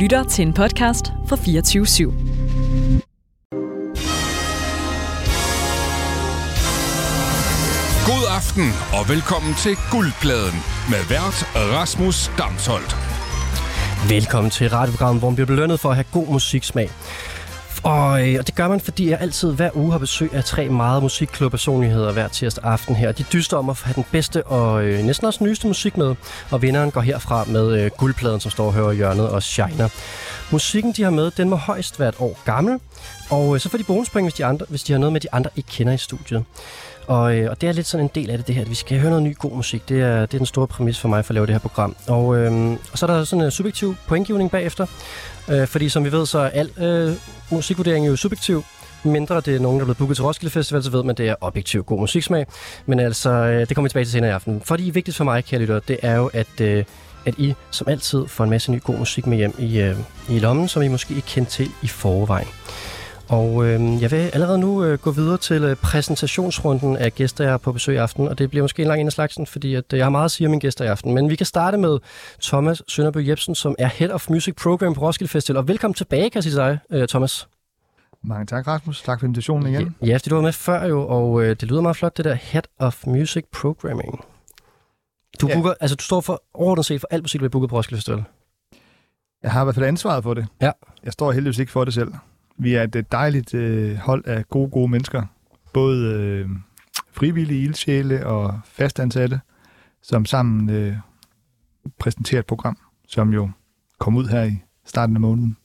lytter til en podcast fra 24 /7. God aften og velkommen til Guldpladen med vært Rasmus Damsholdt. Velkommen til radioprogrammet, hvor man bliver belønnet for at have god musiksmag. Og, øh, og det gør man, fordi jeg altid hver uge har besøg af tre meget musikklubpersonligheder hver tirsdag aften her. De dyster om at have den bedste og øh, næsten også nyeste musik med, og vinderen går herfra med øh, guldpladen, som står og hører hjørnet og shiner. Musikken, de har med, den må højst være et år gammel, og øh, så får de bonuspoint, hvis de, andre, hvis de har noget med, de andre ikke kender i studiet. Og, øh, og det er lidt sådan en del af det, det her, at vi skal høre noget ny god musik. Det er, det er den store præmis for mig for at lave det her program. Og, øh, og så er der sådan en subjektiv pointgivning bagefter. Øh, fordi som vi ved, så er al øh, musikvurdering jo subjektiv. Mindre det er nogen, der er blevet booket til Roskilde Festival, så ved man, at det er objektiv god musiksmag. Men altså, øh, det kommer vi tilbage til senere i aften. Fordi vigtigt for mig, kære lytter, det er jo, at, øh, at I som altid får en masse ny god musik med hjem i, øh, i lommen, som I måske ikke kendte til i forvejen. Og øh, jeg vil allerede nu øh, gå videre til øh, præsentationsrunden af gæster, jeg har på besøg i aften. Og det bliver måske en lang en af slagsen, fordi at, øh, jeg har meget at sige om mine gæster i aften. Men vi kan starte med Thomas Sønderby Jebsen, som er Head of Music Program på Roskilde Festival. Og velkommen tilbage, kan jeg sige dig, øh, Thomas. Mange tak, Rasmus. Tak for invitationen igen. Ja, fordi du var med før jo, og øh, det lyder meget flot, det der Head of Music Programming. Du, Ja. booker, altså, du står for overordnet set for alt musik, der bliver booket på Roskilde Festival. Jeg har i hvert fald ansvaret for det. Ja. Jeg står heldigvis ikke for det selv. Vi er et øh, dejligt øh, hold af gode, gode mennesker. Både øh, frivillige ildsjæle og fastansatte, som sammen øh, præsenterer et program, som jo kom ud her i starten af måneden.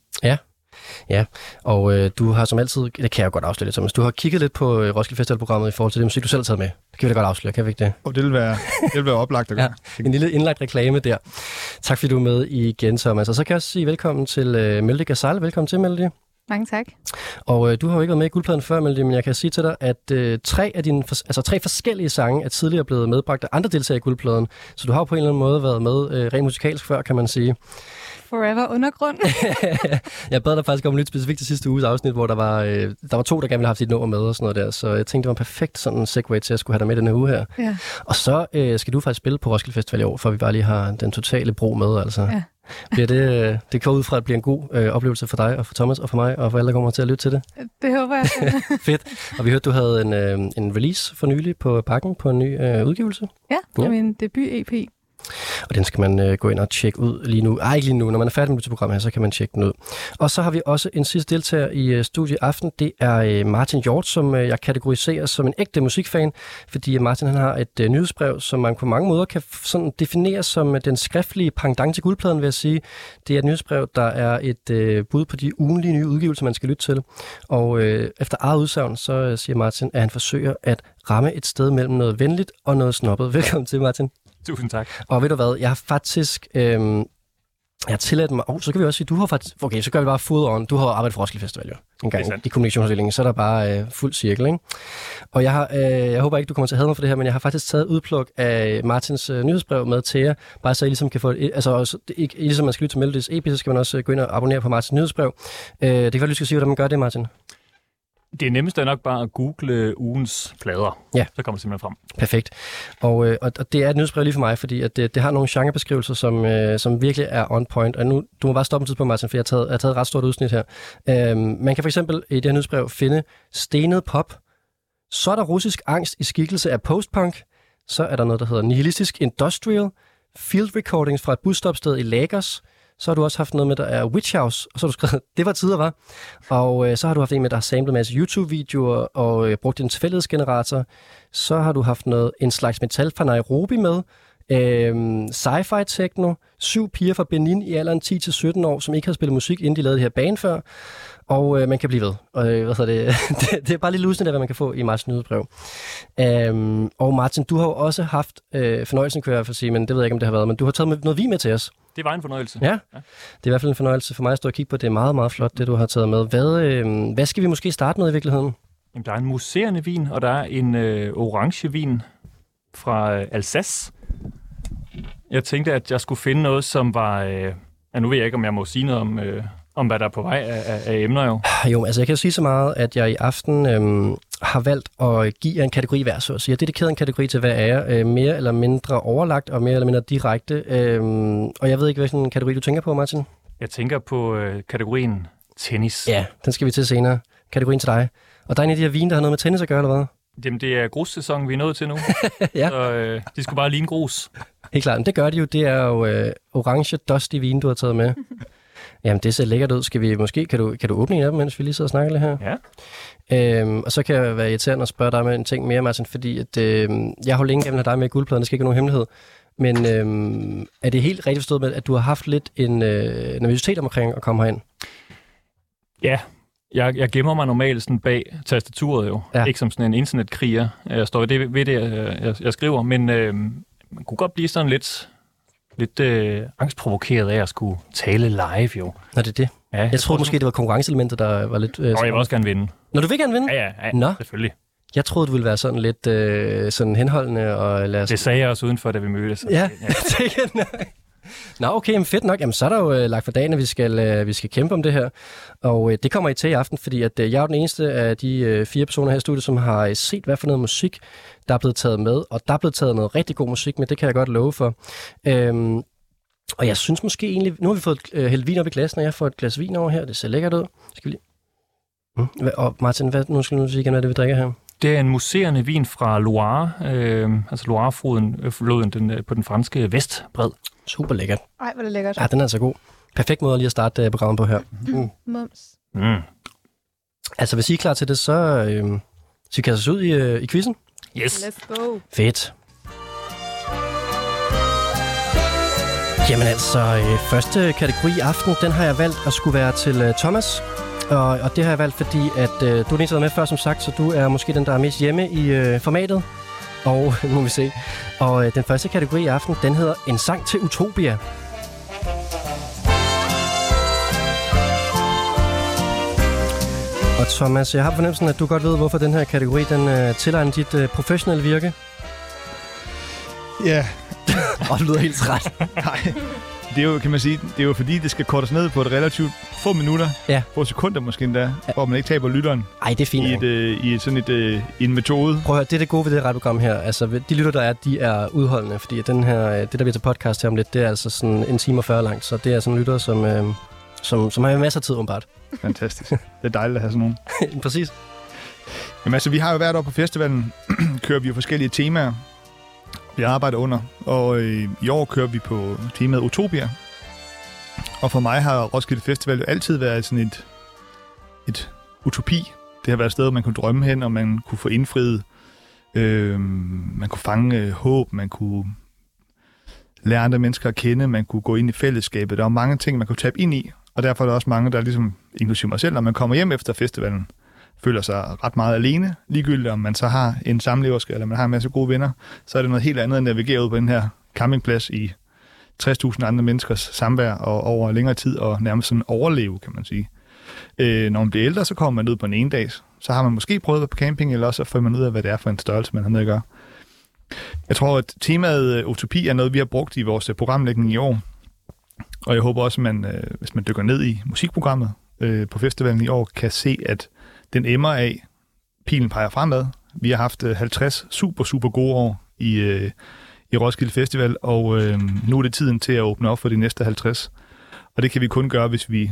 Og øh, du har som altid, det kan jeg jo godt afsløre lidt, Thomas, du har kigget lidt på øh, Roskilde Festival-programmet i forhold til det musik, du selv har taget med. Det kan vi da godt afsløre, kan vi ikke det? Og det vil være, det vil være oplagt at gøre. En lille indlagt reklame der. Tak fordi du er med igen, Thomas. Og så kan jeg også sige velkommen til øh, Melody Gazal. Velkommen til, Melody. Mange tak. Og øh, du har jo ikke været med i guldpladen før, men jeg kan sige til dig, at øh, tre af dine, altså tre forskellige sange er tidligere blevet medbragt af andre deltagere i guldpladen. Så du har på en eller anden måde været med øh, rent musikalsk før, kan man sige. Forever undergrund. jeg bad dig faktisk om lidt specifikt til sidste uges afsnit, hvor der var, øh, der var to, der gerne ville have haft dit nummer med og sådan noget der. Så jeg tænkte, det var en perfekt sådan en segue til at skulle have dig med den her uge her. ja. Og så øh, skal du faktisk spille på Roskilde Festival i år, for vi bare lige har den totale bro med. Altså. Ja. Bliver det, øh, det går ud fra, at det bliver en god øh, oplevelse for dig og for Thomas og for mig og for alle, der kommer til at lytte til det. Det håber jeg. Fedt. Og vi hørte, du havde en, øh, en release for nylig på pakken på en ny øh, udgivelse. ja, det Ja. min debut-EP. Og den skal man øh, gå ind og tjekke ud lige nu. Ej, ikke lige nu. Når man er færdig med det program her, så kan man tjekke den ud. Og så har vi også en sidste deltager i øh, studiet aften. Det er øh, Martin Hjort, som øh, jeg kategoriserer som en ægte musikfan. Fordi øh, Martin han har et øh, nyhedsbrev, som man på mange måder kan f- sådan definere som øh, den skriftlige pendant til guldpladen, vil jeg sige. Det er et nyhedsbrev, der er et øh, bud på de ugenlige nye udgivelser, man skal lytte til. Og øh, efter eget udsagn, så øh, siger Martin, at han forsøger at ramme et sted mellem noget venligt og noget snobbet. Velkommen til, Martin. Tusind tak. Og ved du hvad, jeg har faktisk... Øhm, jeg har tilladt mig... Oh, så kan vi også sige, du har faktisk... Okay, så gør vi bare full on. Du har arbejdet for Roskilde Festival, jo. En Det gang i kommunikationsafdelingen. Så er der bare øh, fuld cirkel, ikke? Og jeg, har, øh, jeg håber ikke, du kommer til at have mig for det her, men jeg har faktisk taget udpluk af Martins øh, nyhedsbrev med til jer, bare så I ligesom kan få... Et, altså, også, ikke, ligesom man skal lytte til Melodys EP, så skal man også øh, gå ind og abonnere på Martins nyhedsbrev. Øh, det kan være, du skal sige, hvordan man gør det, Martin. Det nemmeste er nok bare at google ugens plader. Ja. Så kommer det simpelthen frem. Perfekt. Og, øh, og, det er et nyhedsbrev lige for mig, fordi at det, det har nogle genrebeskrivelser, som, øh, som virkelig er on point. Og nu, du må bare stoppe en tid på, Martin, for jeg har taget, jeg har taget et ret stort udsnit her. Øhm, man kan for eksempel i det her nyhedsbrev finde stenet pop. Så er der russisk angst i skikkelse af postpunk. Så er der noget, der hedder nihilistisk industrial. Field recordings fra et busstopsted i Lagos. Så har du også haft noget med, der er Witch House, og så har du skrevet, det var tider, var. Og øh, så har du haft en med, der har samlet en masse YouTube-videoer og øh, brugt en tilfældighedsgenerator. Så har du haft noget, en slags metal fra Nairobi med. øh, sci-fi techno. Syv piger fra Benin i alderen 10-17 år, som ikke har spillet musik, inden de lavede det her bane før. Og øh, man kan blive ved. Og, øh, hvad det? det, det er bare lidt lusende hvad man kan få i Martins nyhedsbrev. Øhm, og Martin, du har jo også haft øh, fornøjelsen, kunne jeg i hvert fald sige, men det ved jeg ikke, om det har været, men du har taget noget vin med til os. Det var en fornøjelse. Ja, det er i hvert fald en fornøjelse for mig at stå og kigge på. Det er meget, meget flot, det du har taget med. Hvad, øh, hvad skal vi måske starte med i virkeligheden? Jamen, der er en museerende vin, og der er en øh, orange vin fra øh, Alsace. Jeg tænkte, at jeg skulle finde noget, som var... Øh, ja, nu ved jeg ikke, om jeg må sige noget om, øh, om hvad der er på vej af, af, af emner jo. Jo, altså jeg kan sige så meget, at jeg i aften øhm, har valgt at give jer en kategori hver, så at sige. Jeg har dedikeret en kategori til hver af jer, øh, mere eller mindre overlagt og mere eller mindre direkte. Øhm, og jeg ved ikke, hvilken kategori du tænker på, Martin? Jeg tænker på øh, kategorien tennis. Ja, den skal vi til senere. Kategorien til dig. Og der er en af de her vine, der har noget med tennis at gøre, eller hvad? Jamen, det er grussæson, vi er nået til nu. Ja. Så øh, de skulle bare ligne grus. Helt klart. Men det gør de jo. Det er jo øh, orange dusty vin, du har taget med. Jamen, det ser lækkert ud. Skal vi måske... Kan du, kan du åbne en af dem, mens vi lige sidder og snakker lidt her? Ja. Øhm, og så kan jeg være irriterende at spørge dig med en ting mere, Martin, fordi at, øh, jeg har længe gerne dig med guldpladen, det skal ikke være nogen hemmelighed. Men øh, er det helt rigtigt forstået med, at du har haft lidt en øh, nervøsitet omkring at komme herind? Ja, jeg, jeg gemmer mig normalt sådan bag tastaturet jo. Ja. Ikke som sådan en internetkriger. Jeg står ved det, ved det jeg, jeg, jeg skriver. Men øh, man kunne godt blive sådan lidt, lidt øh, angstprovokeret af at skulle tale live jo. Nå, det er det. Ja, Jeg troede måske, det var konkurrenceelementet, der var lidt... Øh, Og jeg vil også gerne vinde. Når du vil gerne vinde? Ja, ja, ja Nå. selvfølgelig. Jeg troede, du ville være sådan lidt øh, sådan henholdende og lad os... Det sagde jeg også udenfor, da vi mødtes. Ja, det kan Nå, okay, men fedt nok. Jamen, så er der jo øh, lagt for dagen, at vi skal, øh, vi skal kæmpe om det her. Og øh, det kommer I til i aften, fordi at, øh, jeg er jo den eneste af de øh, fire personer her i studiet, som har øh, set, hvad for noget musik, der er blevet taget med. Og der er blevet taget noget rigtig god musik med, det kan jeg godt love for. Øhm, og jeg synes måske egentlig... Nu har vi fået øh, hældt vin op i glasen, og jeg får et glas vin over her. Det ser lækkert ud. Skal vi lige... Mm. Og Martin, hvad, nu skal du sige igen, hvad det vi drikker her. Det er en muserende vin fra Loire, øh, altså Loire-floden øh, den, øh, på den franske vestbred. Super lækkert. Ej, hvor er det lækkert. Ja, den er altså god. Perfekt måde lige at starte øh, programmet på her. Mm. Mums. Mm. Altså, hvis I er klar til det, så, øh, så kan os ud i, øh, i quizzen. Yes. Let's go. Fedt. Jamen altså, øh, første kategori i aften, den har jeg valgt at skulle være til øh, Thomas. Og, og det har jeg valgt, fordi at øh, du er der er med før, som sagt, så du er måske den, der er mest hjemme i øh, formatet. Og nu må vi se. Og øh, den første kategori i aften, den hedder En sang til Utopia. Og Thomas, jeg har fornemmelsen, at du godt ved, hvorfor den her kategori, den øh, tilegner dit øh, professionelle virke. Ja, Og du lyder helt træt. nej. Det er jo, kan man sige, det er jo fordi, det skal kortes ned på et relativt få minutter. Ja. Få sekunder måske endda, hvor man ikke taber lytteren Ej, det er fint. i, nok. et, øh, i sådan et, øh, en metode. Prøv at høre, det er det gode ved det radioprogram her. Altså, de lytter, der er, de er udholdende, fordi den her, øh, det, der bliver til podcast her om lidt, det er altså sådan en time og 40 langt, så det er sådan lytter, som, øh, som, som har masser af tid, åbenbart. Fantastisk. Det er dejligt at have sådan nogen. Præcis. Jamen altså, vi har jo hvert år på festivalen, kører vi jo forskellige temaer, vi arbejder under. Og øh, i år kører vi på temaet Utopia. Og for mig har Roskilde Festival jo altid været sådan et, et utopi. Det har været et sted, hvor man kunne drømme hen, og man kunne få indfriet. Øh, man kunne fange øh, håb, man kunne lære andre mennesker at kende, man kunne gå ind i fællesskabet. Der var mange ting, man kunne tabe ind i, og derfor er der også mange, der ligesom, inklusive mig selv, når man kommer hjem efter festivalen, føler sig ret meget alene, ligegyldigt om man så har en samleverske, eller man har en masse gode venner, så er det noget helt andet at navigere ud på den her campingplads i 60.000 andre menneskers samvær og over længere tid, og nærmest sådan overleve, kan man sige. Øh, når man bliver ældre, så kommer man ud på en ene dag, så har man måske prøvet at være på camping, eller også så får man ud af, hvad det er for en størrelse, man har med at gøre. Jeg tror, at temaet øh, utopi er noget, vi har brugt i vores øh, programlægning i år, og jeg håber også, at man, øh, hvis man dykker ned i musikprogrammet på festivalen i år, kan se, at den emmer af, pilen peger fremad. Vi har haft øh, 50 super, super gode år i, øh, i Roskilde Festival, og øh, nu er det tiden til at åbne op for de næste 50. Og det kan vi kun gøre, hvis vi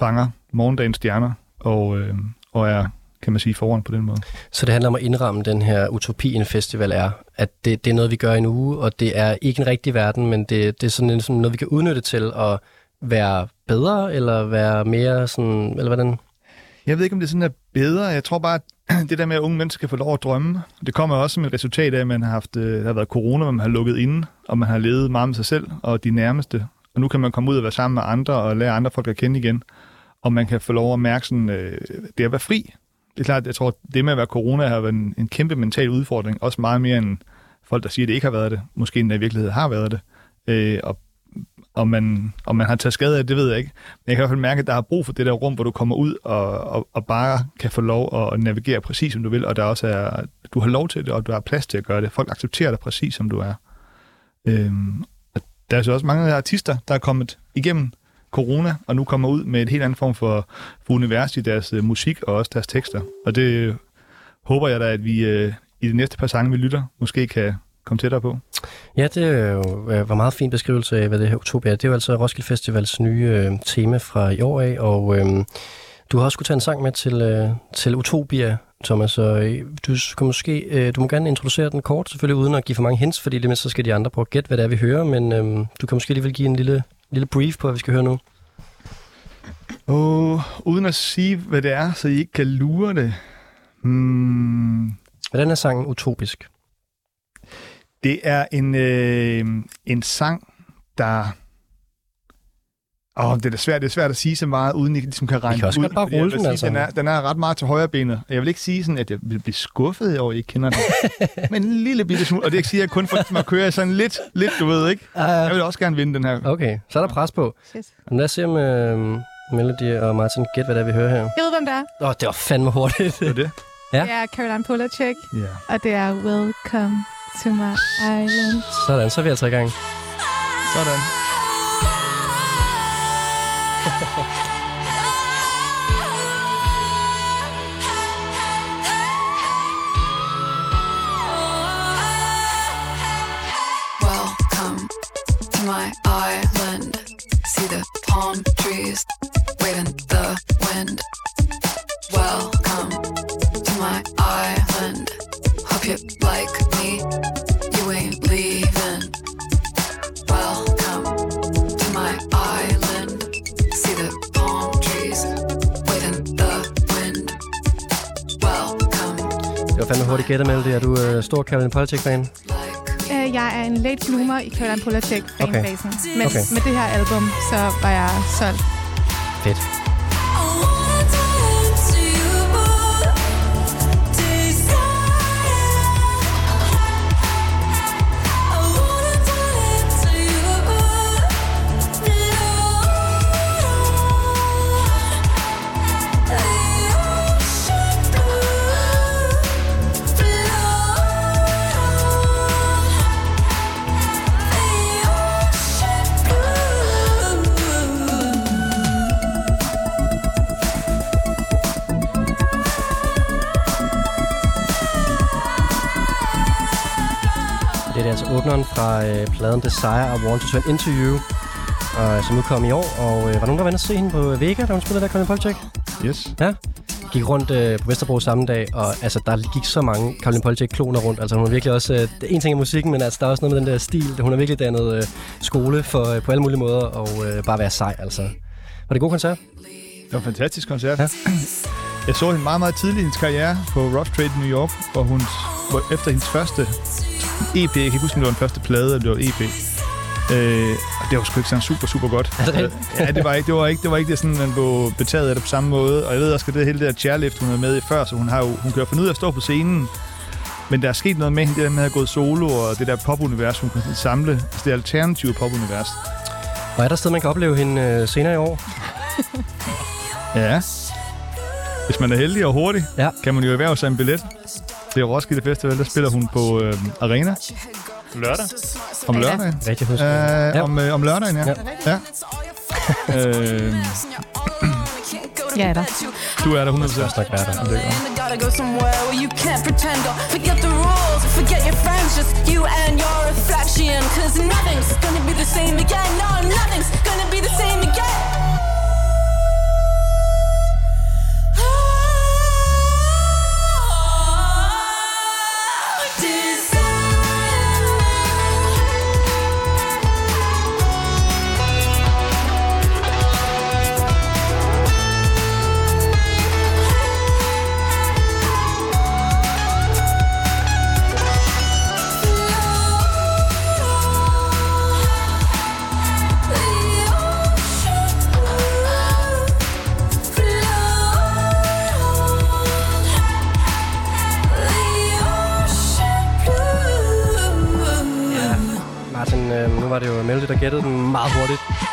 fanger morgendagens stjerner og, øh, og er, kan man sige, foran på den måde. Så det handler om at indramme den her utopi, en festival er. At det, det er noget, vi gør i en uge, og det er ikke en rigtig verden, men det, det er sådan, en, sådan noget, vi kan udnytte til at være bedre, eller være mere sådan, eller hvordan? Jeg ved ikke, om det sådan er bedre. Jeg tror bare, at det der med, at unge mennesker kan få lov at drømme, det kommer også som et resultat af, at man har haft, øh, der har været corona, hvor man har lukket inde, og man har levet meget med sig selv og de nærmeste. Og nu kan man komme ud og være sammen med andre og lære andre folk at kende igen. Og man kan få lov at mærke sådan, øh, det at være fri. Det er klart, jeg tror, det med at være corona har været en, en kæmpe mental udfordring. Også meget mere end folk, der siger, at det ikke har været det. Måske endda i virkeligheden har været det. Øh, og om man, om man har taget skade af det, ved jeg ikke. Men jeg kan i hvert fald mærke, at der er brug for det der rum, hvor du kommer ud og, og, og bare kan få lov at navigere præcis, som du vil, og der også er, du har lov til det, og du har plads til at gøre det. Folk accepterer dig præcis, som du er. Øhm, og der er så også mange artister, der er kommet igennem corona, og nu kommer ud med et helt andet form for, for univers i deres øh, musik og også deres tekster. Og det øh, håber jeg da, at vi øh, i de næste par sange, vi lytter, måske kan komme tættere på. Ja, det er jo, øh, var meget fin beskrivelse af, hvad det her Utopia er. Det er jo altså Roskilde Festivals nye øh, tema fra i år af, og øh, du har også skulle tage en sang med til, øh, til Utopia, Thomas, så øh, du, kan måske, øh, du må gerne introducere den kort, selvfølgelig uden at give for mange hints, fordi lige med så skal de andre prøve at gætte, hvad det er, vi hører, men øh, du kan måske alligevel give en lille, lille brief på, hvad vi skal høre nu. Og uden at sige, hvad det er, så I ikke kan lure det. Hmm, Hvordan er sangen utopisk? Det er en, øh, en sang, der... Åh, det er da svært, det er svært at sige så meget, uden I ligesom kan regne kan også ud. bare rulle den, sige, altså. Den er, den er ret meget til højre benet. Jeg vil ikke sige sådan, at jeg vil blive skuffet over, at I ikke kender den. Men en lille bitte smule. Og det er ikke sige, at jeg kun for ligesom at køre sådan lidt, lidt, du ved ikke. Jeg vil også gerne vinde den her. Okay, så er der pres på. Men lad os se om øh, Melody og Martin gæt, hvad det er, vi hører her. Jeg ved, hvem det er. Åh, oh, det var fandme hurtigt. Det er det. Ja. Det er Caroline Polachek, Ja. og det er Welcome to my island. Sådan, så er vi altså i gang. Sådan. Welcome to my island. See the palm trees waving the wind. Welcome to my island. Hope you like me. You ain't leaving. Welcome to my island. See the palm trees waving the wind. Welcome Det var fandme hurtigt gættet, Melody. Er du øh, stor Caroline like Uh, jeg er en late bloomer i Caroline Polachek fanbasen. Okay. Men Okay. med det her album, så var jeg solgt. Fedt. Altså åbneren fra øh, pladen Desire I Want to Turn Into You, og, som udkom i år. Og øh, var nogen, der var inde og se hende på Vega, da hun spillede der Caroline Politic? Yes. Ja. Gik rundt øh, på Vesterbro samme dag, og altså, der gik så mange Caroline Polachek-kloner rundt. Altså, hun er virkelig også... Øh, det er en ting af musikken, men altså, der er også noget med den der stil. Hun har virkelig dannet øh, skole for, øh, på alle mulige måder, og øh, bare være sej, altså. Var det en god koncert? Det var en fantastisk koncert. Ja. Jeg så hende meget, meget tidligt i hendes karriere på Rough Trade i New York, hvor hun efter hendes første EP, jeg kan ikke huske, om det var den første plade, eller det var EP, øh, og det var sgu ikke sådan super, super godt. Det rigtigt? ja, det var ikke det, var ikke, det, var ikke det sådan, man blev betaget af det på samme måde. Og jeg ved også, at det hele det der chairlift, hun er med i før, så hun, har jo, hun kan jo finde ud af at stå på scenen. Men der er sket noget med hende, det der med at have gået solo, og det der popunivers, hun kan samle. Altså det alternative popunivers. Og er der sted, man kan opleve hende øh, senere i år? Ja. Hvis man er heldig og hurtig, Ja. kan man jo erhverve sig en billet. Til Roskilde Festival, der spiller hun på øh, Arena Lørdag. om Ja. lørdagen. Rigtig husk. Øh, Ja. om, øh, om lørdagen, ja. Ja. ja. øh, Jeg er der. du er der 100%. Først nok være der. Det er gotta go somewhere where you can't pretend or forget the rules, forget your friends, just you and your reflection. Cause nothing's gonna be the same again. No, nothing's gonna be the same again.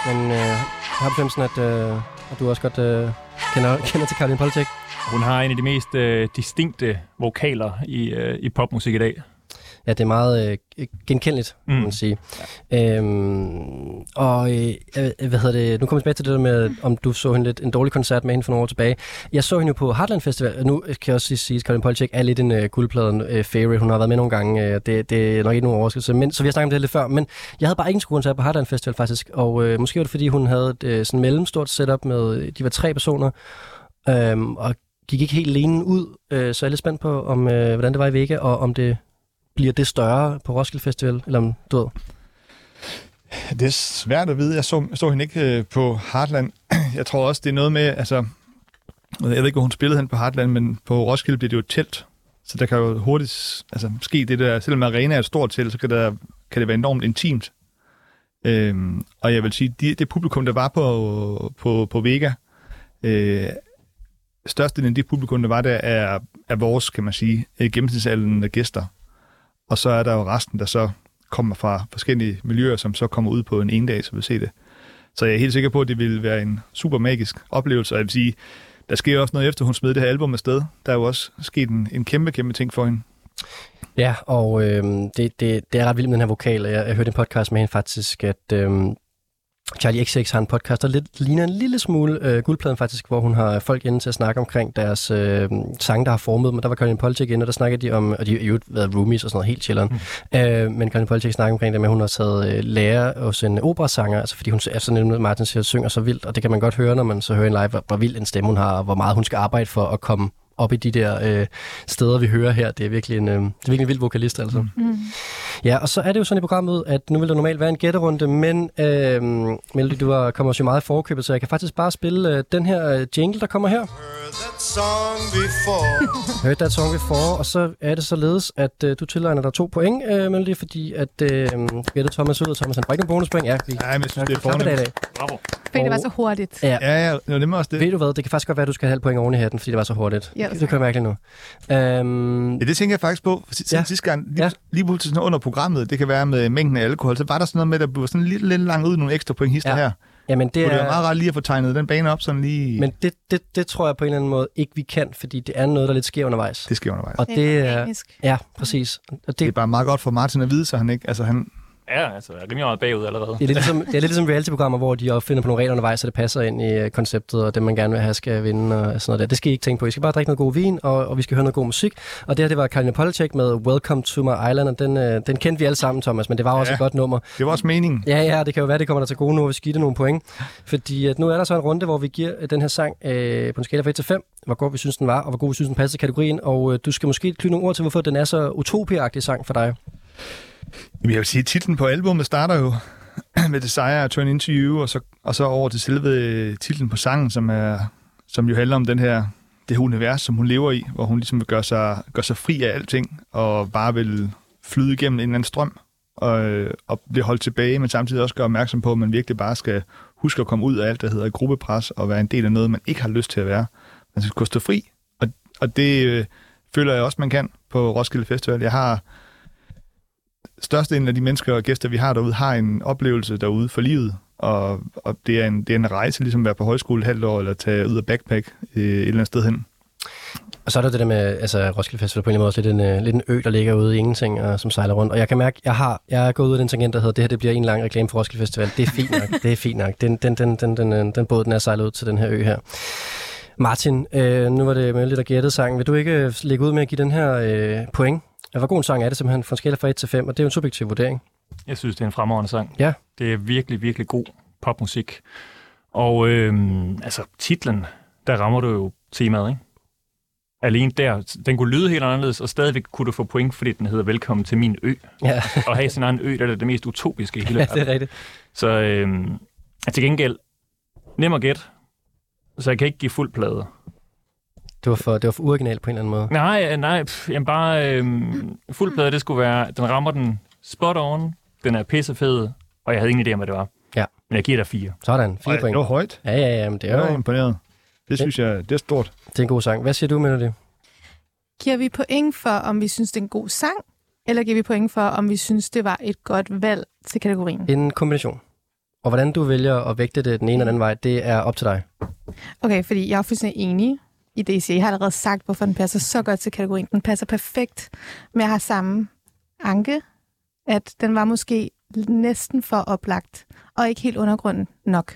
Men øh, jeg har bestemt at, øh, at du også godt øh, kender, kender til Karin Politik. Hun har en af de mest øh, distinkte vokaler i, øh, i popmusik i dag. Ja, det er meget øh, genkendeligt, mm. kan man sige. Øhm, og øh, øh, hvad hedder det, nu kommer jeg tilbage til det der med, om du så hende lidt en dårlig koncert med hende for nogle år tilbage. Jeg så hende jo på Heartland Festival, og nu kan jeg også sige, at Karin Polchek er lidt en øh, guldpladen øh, favorite. Hun har været med nogle gange. Øh, det, det er nok ikke nogen overraskelse, men, så vi har snakket om det lidt før. Men jeg havde bare ikke en koncert på Heartland Festival faktisk, og øh, måske var det, fordi hun havde et øh, sådan mellemstort setup med, de var tre personer, øhm, og gik ikke helt alene ud, øh, så jeg er lidt spændt på, om øh, hvordan det var i Vega, og om det bliver det større på Roskilde Festival, eller om du ved. Det er svært at vide. Jeg så, jeg så hende ikke øh, på Heartland. Jeg tror også, det er noget med, altså... Jeg ved ikke, hvor hun spillede hen på Heartland, men på Roskilde bliver det jo et telt. Så der kan jo hurtigt altså, ske det der, selvom arena er et stort telt, så kan, der, kan det være enormt intimt. Øhm, og jeg vil sige, det, det publikum, der var på, på, på Vega, øh, størstedelen af det publikum, der var der, er, er vores, kan man sige, øh, gennemsnitsalderen af gæster. Og så er der jo resten, der så kommer fra forskellige miljøer, som så kommer ud på en ene dag, så vi se det. Så jeg er helt sikker på, at det vil være en super magisk oplevelse, og jeg vil sige, der sker også noget efter, hun smed det her album afsted. Der er jo også sket en, en kæmpe, kæmpe ting for hende. Ja, og øh, det, det, det er ret vildt med den her vokal. Jeg, jeg hørte en podcast med hende faktisk, at øh, Charlie XX har en podcast, der lidt ligner en lille smule øh, guldpladen faktisk, hvor hun har folk inde til at snakke omkring deres øh, sange, der har formet dem. Der var Colin Politik inde, og der snakkede de om, og de har jo været roomies og sådan noget, helt chilleren. Mm. Øh, men Colin Politik snakker omkring det med, at hun har taget øh, lærer hos en operasanger, altså fordi hun er sådan en Martin siger, synger så vildt, og det kan man godt høre, når man så hører en live, hvor, hvor vild en stemme hun har, og hvor meget hun skal arbejde for at komme op i de der øh, steder, vi hører her. Det er virkelig en, øh, det er virkelig en vild vokalist, altså. Mm. Ja, og så er det jo sådan i programmet, at nu vil der normalt være en gætterunde, men øh, Melody, du har- kommer også jo meget i forkøbet, så jeg kan faktisk bare spille øh, den her øh, jingle, der kommer her. that song before. Hørte that song before, og så er det således, at øh, du tilregner dig to point, øh, Melody, fordi at øh, gætte Thomas ud, og Thomas han får ikke nogen bonuspoint. Ja, vi Ja, men jeg synes, det er fornemt. dag. Bravo. Fordi det var så hurtigt. Ja. Ja, ja, det var nemlig også det. Ved du hvad, det kan faktisk godt være, at du skal have halv point oven i hatten, fordi det var så hurtigt. Ja, det kan jeg mærkeligt nu. Øhm, Ja, det tænker jeg faktisk på. Sidste, Ja. sidste gang, lige, Ja. ja. lige pludselig sådan under programmet, det kan være med mængden af alkohol, så var der sådan noget med, at der blev sådan lidt, lidt langt ud nogle ekstra point hister Ja. ja. her. jamen, det Det er er... meget rart lige at få tegnet den bane op, sådan lige... Men det, det, det tror jeg på en eller anden måde ikke, vi kan, fordi det er noget, der lidt sker undervejs. Det sker undervejs. Og Det det er er... Ja, præcis. Og Det er det, bare meget godt for Martin at vide, så han ikke... Altså, han, Ja, altså, jeg er rimelig meget bagud allerede. det er lidt ligesom, det er lidt ligesom reality-programmer, hvor de opfinder på nogle regler undervejs, så det passer ind i øh, konceptet, og det, man gerne vil have, skal vinde og sådan noget der. Det skal I ikke tænke på. I skal bare drikke noget god vin, og, og vi skal høre noget god musik. Og det her, det var Karina Polacek med Welcome to my island, og den, øh, den kendte vi alle sammen, Thomas, men det var også Ja. et godt nummer. det var også meningen. Ja, ja, det kan jo være, det kommer der til gode nu, hvis vi giver det nogle point. Fordi at nu er der så en runde, hvor vi giver øh, den her sang øh, på en skala fra 1 til 5, hvor god vi synes, den var, og hvor god vi synes, den passer til kategorien. Og øh, du skal måske knytte nogle ord til, hvorfor den er så utopia sang for dig. Jamen, jeg vil sige, at titlen på albumet starter jo med Desire at Turn Into You, og så, og så over til selve øh, titlen på sangen, som, er, som jo handler om den her, det her univers, som hun lever i, hvor hun ligesom vil gøre sig, gøre sig fri af alting, og bare vil flyde igennem en eller anden strøm, og, øh, og blive holdt tilbage, men samtidig også gøre opmærksom på, at man virkelig bare skal huske at komme ud af alt, der hedder gruppepres, og være en del af noget, man ikke har lyst til at være. Man skal kunne stå fri, og, og det øh, føler jeg også, man kan på Roskilde Festival. Jeg har størstedelen af de mennesker og gæster, vi har derude, har en oplevelse derude for livet. Og, og det, er en, det er en rejse, ligesom at være på højskole et halvt år, eller tage ud og backpack øh, et eller andet sted hen. Og så er der det der med, altså Roskilde Festival på en eller anden måde også lidt en, øh, lidt en ø, der ligger ude i ingenting, og som sejler rundt. Og jeg kan mærke, jeg har, jeg er gået ud af den tangent, der hedder, det her det bliver en lang reklame for Roskilde Festival. Det er fint nok, det er fint nok. Den, den, den, den, den, den, den båd, den er sejlet ud til den her ø her. Martin, øh, nu var det med lidt at gætte sangen. Vil du ikke øh, lægge ud med at give den her øh, point? Hvor god en sang er det simpelthen fra en skala fra 1 til 5, og det er jo en subjektiv vurdering. Jeg synes, det er en fremragende sang. Ja. Det er virkelig, virkelig god popmusik. Og øhm, altså, titlen, der rammer du jo temaet, ikke? Alene der, den kunne lyde helt anderledes, og stadigvæk kunne du få point, fordi den hedder Velkommen til min ø. Ja, Og have sin egen ø, der er det mest utopiske i hele ja det verden. er rigtigt. Så øhm, til gengæld, nem at gætte, så jeg kan ikke give fuld plade. Det var for, det var for uoriginalt på en eller anden måde. Nej, nej, pff, jamen bare øhm, fuld plade, det skulle være, den rammer den spot on, den er pissefed, og jeg havde ingen idé om, hvad det var. Ja. Men jeg giver dig fire. Sådan, fire Ej, point. det var højt. Ja, ja, ja, men det Det er jo imponeret. Det synes jeg, det er stort. det er en god sang. Hvad siger du, Melody? Giver vi point for, om vi synes, det er en god sang, eller giver vi point for, om vi synes, det var et godt valg til kategorien? En kombination. Og hvordan du vælger at vægte det den ene eller anden vej, det er op til dig. Okay, fordi jeg er fuldstændig enig i det, siger. Jeg har allerede sagt, hvorfor den passer så godt til kategorien. Den passer perfekt med at have samme anke, at den var måske næsten for oplagt, og ikke helt undergrunden nok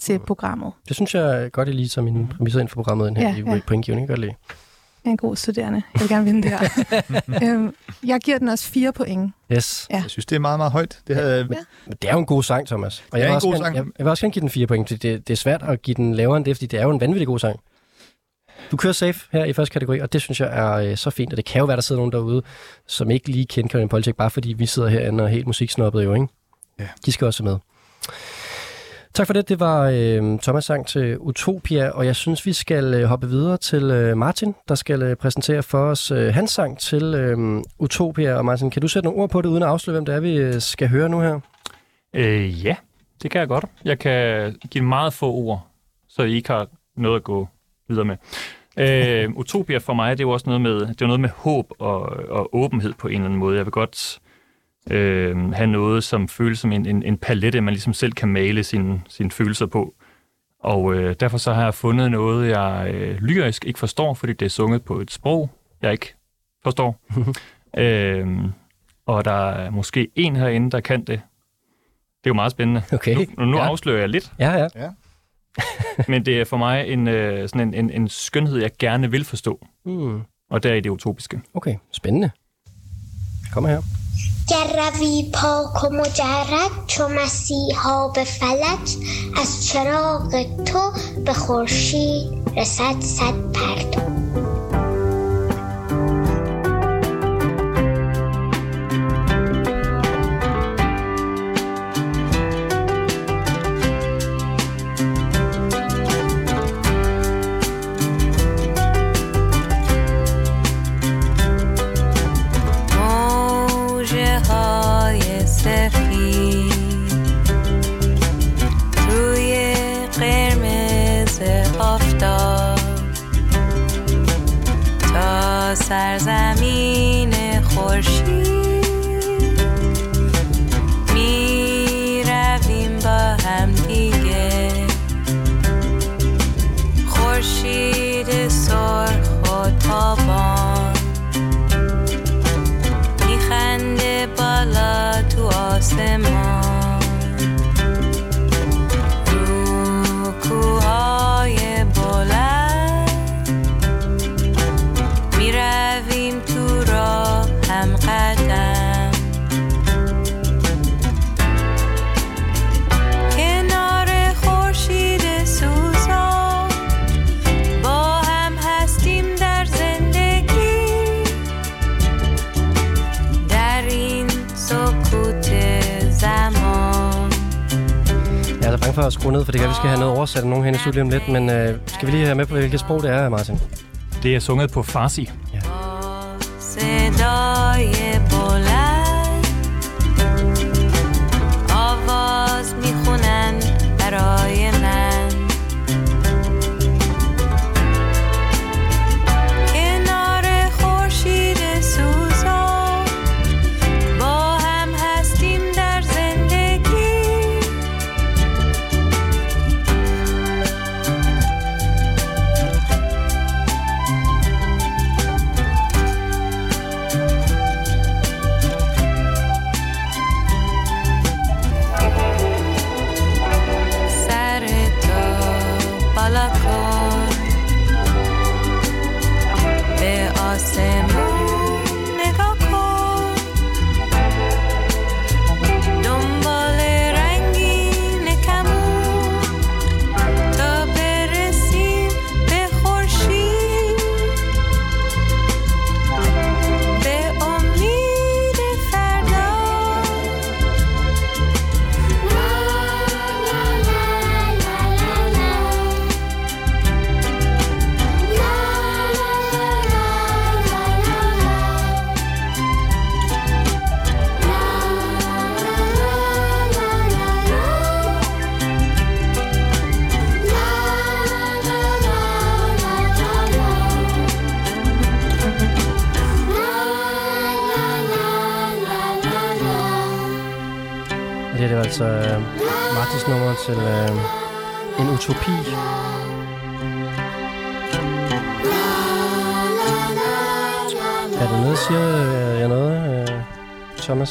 til programmet. Det synes jeg godt, lige som mine præmisser inden for programmet, den her Ja, ja, pointgivning. Jeg godt lide. Jeg er en god studerende. Jeg vil gerne vinde det her. øhm, jeg giver den også fire point. Yes. Ja. Jeg synes, det er meget, meget højt. Det havde, Ja. Men det er jo en god sang, Thomas. Og Det er jeg, vil en også god gerne, sang. jeg, jeg vil også gerne give den fire point, fordi det, det er svært at give den lavere end det, fordi det er jo en vanvittig god sang. Du kører safe her i første kategori, og det synes jeg er øh, så fint, og det kan jo være, der sidder nogen derude, som ikke lige kender Kevin Politik, bare fordi vi sidder herinde og er helt musiksnobbet jo, ikke? Ja. De skal også med. Tak for det. Det var øh, Thomas sang til Utopia, og jeg synes, vi skal øh, hoppe videre til øh, Martin, der skal øh, præsentere for os øh, hans sang til øh, Utopia. Og Martin, kan du sætte nogle ord på det, uden at afsløre, hvem det er, vi øh, skal høre nu her? Øh, ja, det kan jeg godt. Jeg kan give meget få ord, så I ikke har noget at gå videre med. Øh, Utopia for mig, det er jo også noget med, det er noget med håb og, og åbenhed på en eller anden måde. Jeg vil godt øh, have noget, som føles som en, en, en palette, man ligesom selv kan male sine, sine følelser på. Og øh, derfor så har jeg fundet noget, jeg øh, lyrisk ikke forstår, fordi det er sunget på et sprog, jeg ikke forstår. øh, og der er måske en herinde, der kan det. Det er jo meget spændende. Okay. Nu, nu Ja. ja. afslører jeg lidt, Ja, ja. men det er for mig en, øh, sådan en, en, en skønhed, jeg gerne vil forstå. Mm. Og der er det utopiske. Okay, spændende. Kom her. جروی پاک و مجرد چو مسیحا به فلک از چراغ تو به خورشید رسد صد پرتو سرزمین خورشید. می رویم با هم دیگه. خورشید سرخ و تابان. At skrue ned, for det kan, vi skal have noget oversat af nogen hen i studiet om lidt, men øh, skal vi lige have med på, hvilket sprog det er, Martin? Det er sunget på farsi.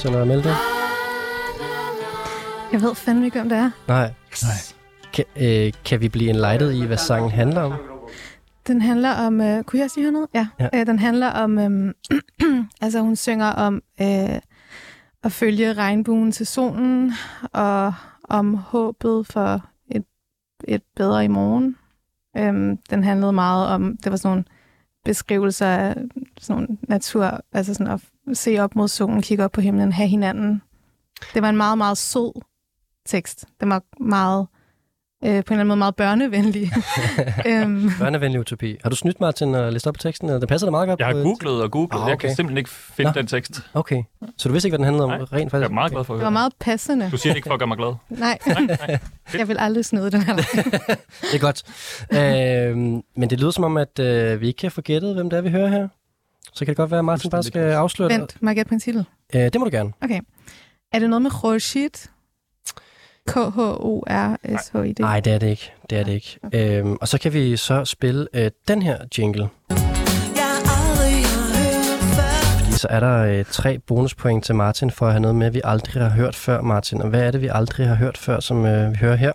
Thomas eller Melde? Jeg ved fandme ikke, om det er. Nej. Nej. Kan, øh, kan vi blive enlighted i, hvad sangen handler om? Den handler om... Øh, kunne jeg sige noget? Ja. Ja. Øh, den handler om... Øh, altså, hun synger om øh, at følge regnbuen til solen, og om håbet for et, et bedre i morgen. Øhm, den handlede meget om... Det var sådan nogle beskrivelser af sådan nogle natur... Altså sådan at se op mod solen, kigge op på himlen, have hinanden. Det var en meget, meget sød tekst. Den var meget... Øh, på en eller anden måde meget børnevenlig. øhm, Børnevenlig utopi. Har du snydt Martin og læst op på teksten? eller Det passer da meget godt Jeg har googlet og googlet. Ah, okay. Jeg kan simpelthen ikke finde Nå. den tekst. Okay. Så du vidste ikke, hvad den handlede om Nej, rent faktisk? Jeg er meget glad for at det høre. var meget passende. Du siger det ikke for at gøre mig glad. Nej, Nej, nej. jeg vil aldrig snyde den her. Det er godt. øhm, men det lyder som om, at øh, vi ikke kan få gættet, hvem det er, vi hører her. Så kan det godt være, at Martin bare skal afsløre det. Vent, må jeg gætte på en titel? Øh, det må du gerne. Okay. Er det noget med Khorshid? K-H-O-R-S-H-I-D? Nej, det er det ikke. Det er det ikke. Øhm, og så kan vi så spille øh, den her jingle. Så er der øh, tre bonuspoint til Martin for at have noget med, vi aldrig har hørt før, Martin. Og hvad er det, vi aldrig har hørt før, som øh, vi hører her?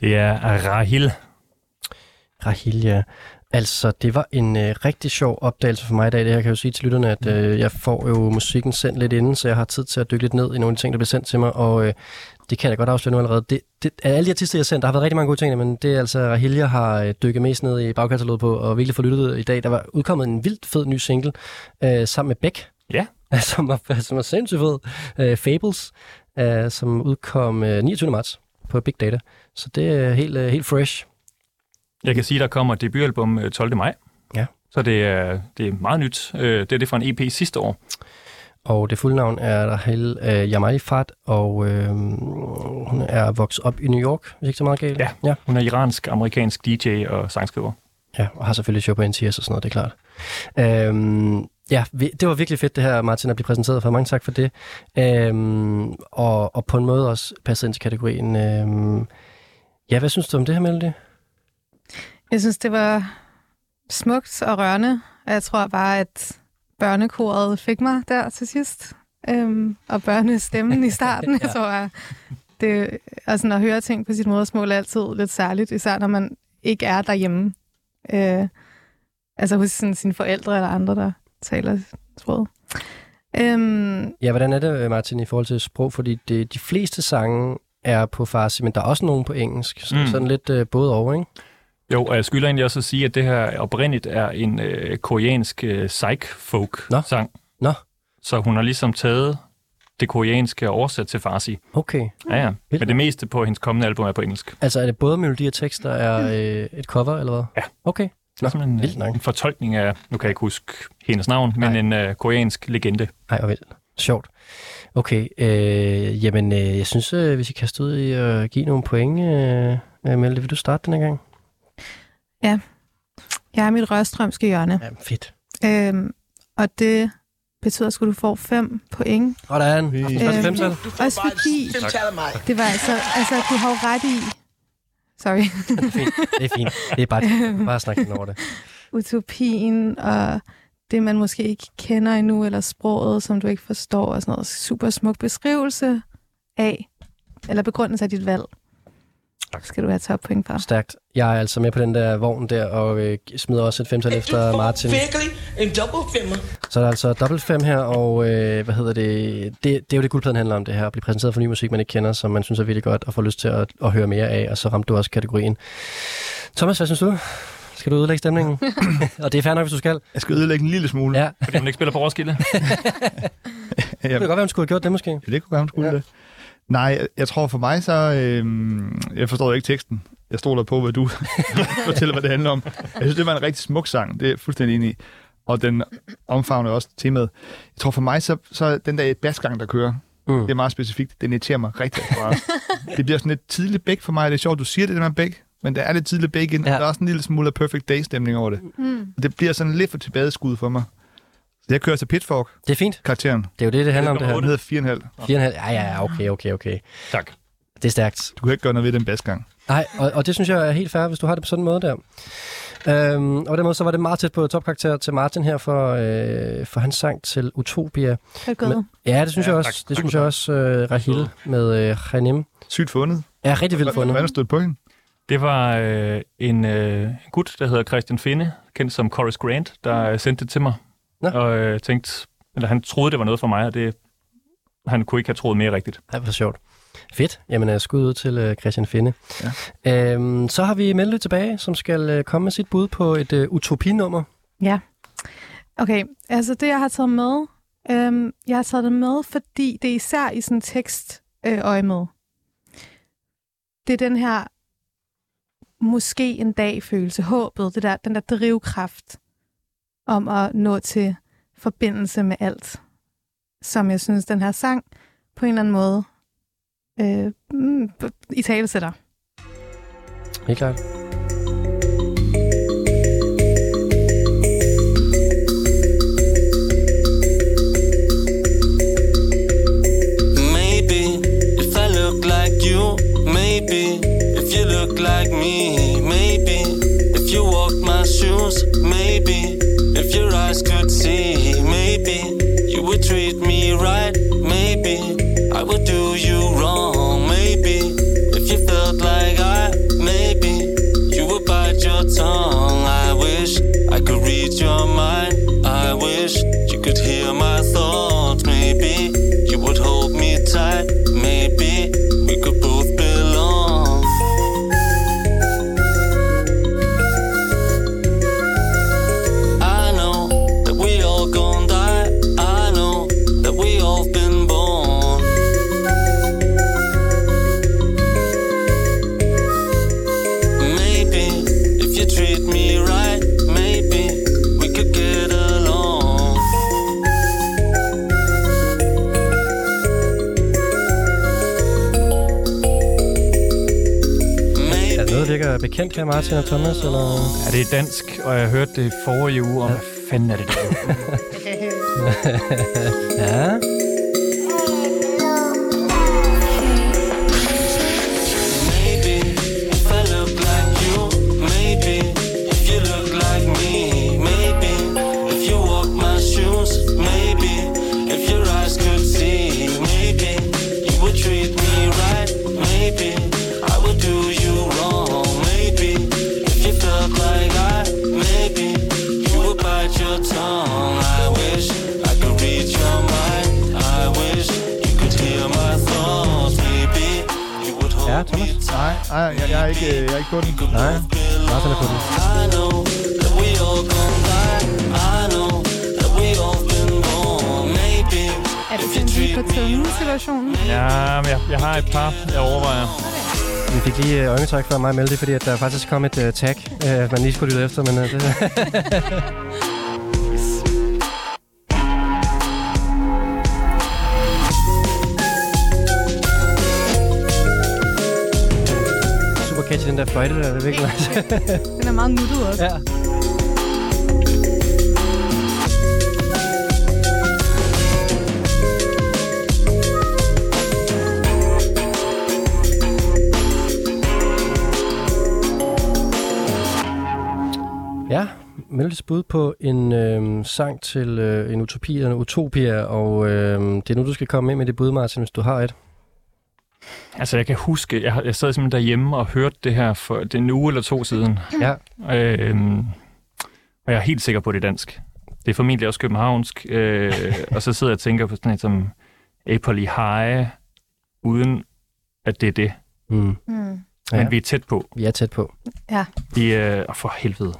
Det er Rahil. Rahil, ja. Altså, det var en øh, rigtig sjov opdagelse for mig i dag. Det her kan jeg jo sige til lytterne, at øh, jeg får jo musikken sendt lidt inden, så jeg har tid til at dykke lidt ned i nogle af de ting, der bliver sendt til mig. Og øh, det kan jeg da godt afsløre nu allerede. Det, det, af alle de artister, jeg har sendt, der har været rigtig mange gode ting, men det er altså Rahil, jeg har øh, dykket mest ned i bagkataloget på, og virkelig fået lyttet i dag. Der var udkommet en vildt fed ny single øh, sammen med Beck, Ja. som var, som var sindssygt fed. Øh, Fables, øh, som udkom øh, 29. marts på Big Data. Så det er helt, øh, helt fresh. Jeg kan sige, der kommer et debutalbum øh, 12. maj. Ja. Så det er, det er meget nyt. Øh, Det er det fra en EP sidste år. Og det fulde navn er Rahel øh, Jamali Fat, og øh, hun er vokset op i New York, hvis ikke så meget galt. Ja. ja. Hun er iransk-amerikansk DJ og sangskriver. Ja, og har selvfølgelig show på NTS og sådan noget, det er klart. Øhm, ja, det var virkelig fedt det her, Martin, at blive præsenteret for. Mange tak for det. Øhm, og, og på en måde også passet ind til kategorien. Øhm, ja, hvad synes du om det her, Melody? Jeg synes, det var smukt og rørende, og jeg tror bare, at børnekoret fik mig der til sidst. Øhm, og børnestemmen i starten, ja. jeg tror, at det, og sådan at høre ting på sit modersmål er altid lidt særligt, især når man ikke er derhjemme. Øh, altså hos sådan, sine forældre eller andre, der taler sproget. Øhm, Ja, hvordan er det, Martin, i forhold til sprog? Fordi det, de fleste sange er på farsi, men der er også nogle på engelsk. Så mm. sådan lidt øh, både over, ikke? Jo, og jeg skylder egentlig også at sige, at det her oprindeligt er en øh, koreansk øh, psych-folk-sang. Nå. Så hun har ligesom taget det koreanske og oversat til farsi. Okay. Ja, ja. Vildt Men det meste på hendes kommende album er på engelsk. Altså, er det både melodi og tekst, der er øh, et cover, eller hvad? Ja. Okay. Det er sådan en, vildt nok. en fortolkning af, nu kan jeg ikke huske hendes navn, men Nej. en øh, koreansk legende. Ej, hvor vildt. Sjovt. Okay, øh, jamen, øh, jeg synes, øh, hvis I kaster ud i at give nogle point, øh, Melde, vil du starte den her gang? Jeg er mit rørstrømske hjørne. Ja, fedt. Øhm, og det betyder, at du får fem point. Sådan. Og Øhm, første femtal. Også fordi, det var altså, altså, du har jo ret i, sorry, Det er fint. Det er fint. Det er bare, bare snak den over det. utopien og det, man måske ikke kender endnu, eller sproget, som du ikke forstår, og sådan noget super smuk beskrivelse af, eller begrundelse af dit valg. Skal du have top point for. Stærkt. Jeg er altså med på den der vogn der, og øh, smider også et femtal efter Martin. Virkelig en double femmer. Så er der altså dobbelt fem her, og øh, hvad hedder det? det? Det er jo det, guldpladen handler om, det her. At blive præsenteret for ny musik, man ikke kender, som man synes er virkelig godt, og får lyst til at, at høre mere af, og så ramte du også kategorien. Thomas, hvad synes du? Skal du ødelægge stemningen? og det er fair nok, hvis du skal. Jeg skal ødelægge en lille smule. Ja, Fordi hun ikke spiller på Roskilde. det kunne godt være, hun skulle have gjort det måske. Ja, det kunne være, hun skulle ja. det. Nej, jeg, tror for mig så... Øh, jeg forstår ikke teksten. Jeg stoler på, hvad du fortæller, hvad det handler om. Jeg synes, det var en rigtig smuk sang. Det er jeg fuldstændig enig i. Og den omfavner også temaet. Jeg tror for mig, så, så den der basgang, der kører, Mm. det er meget specifikt. Den irriterer mig rigtig meget. det bliver sådan lidt tidligt bæk for mig. Det er sjovt, du siger det, det med bæk. Men der er lidt tidligt bæk ind. Ja. Ja. Der er også en lille smule af Perfect Day-stemning over det. Mm. Det bliver sådan lidt for tilbadeskud for mig. Jeg kører til Pitchfork, Det er fint. karakteren. Det er jo det, det handler om, det her. Den hedder 4,5. 4,5. Ja, ja, ja, okay, okay, okay. Tak. Det er stærkt. Du kan ikke gøre noget ved den basgang. Nej, og, og det synes jeg er helt fair, hvis du har det på sådan en måde der. Øhm, og på den måde så var det meget tæt på topkarakter til Martin her, for, øh, for hans sang til Utopia. Det er Ja, det synes Ja, jeg også. tak. Det Tak synes for jeg også, øh, Rahil med øh, Hanim. Sygt fundet. Ja, rigtig vildt fundet. Hvad er der stået på hende? Det var øh, en øh, gut, der hedder Christian Finne, kendt som Corus Grant, der sendte det til mig. Nå. Og øh, tænkte, eller han troede, det var noget for mig, og det, han kunne ikke have troet mere rigtigt. Ej, hvor sjovt. Fedt. Jamen, øh, skud ud til øh, Christian Finde. Ja. Øhm, så har vi Mette tilbage, som skal øh, komme med sit bud på et øh, utopinummer. Ja. Okay, altså det, jeg har taget med, øhm, jeg har taget det med, fordi det er især i sådan tekst øh, øje med. Det er den her måske en dag følelse, håbet, det der, den der drivkraft om at nå til forbindelse med alt, som jeg synes, den her sang på en eller anden måde øh, mm, i tale sætter. Helt klart. Maybe if I look like you, maybe if you look like me, maybe if you walked my shoes, if your eyes could see, virker bekendt her, Martin og Thomas? Eller? Ja, det er dansk, og jeg hørte det forrige uge, og hvad fanden er det der? ja. Jeg, jeg, er ikke, jeg er ikke på den. Nej, Martin er på den. Er det sådan lige på tungen situationen? Ja, men jeg, jeg har et par, jeg overvejer. Vi fik lige øh, øjentræk før mig melde det, fordi at der faktisk kom et uh, tag, uh, man lige skulle lytte efter, men uh, det... Catchy, den der fløjte der, det er virkelig nice. Den er meget nuttet også. Ja. Ja, Melodies bud på en øh, sang til øh, en utopi eller en utopia, og øh, det er nu, du skal komme med med det bud, Martin, hvis du har et. Altså, jeg kan huske, jeg, jeg sad simpelthen derhjemme og hørte det her for det er en uge eller to siden. Ja. Øhm, og jeg er helt sikker på, at det er dansk. Det er formentlig også københavnsk. Øh, og så sidder jeg og tænker på sådan et som Apple High, uden at det er det. Mm. Mm. Men vi er tæt på. Vi er tæt på. Ja. Vi er... Oh, for helvede.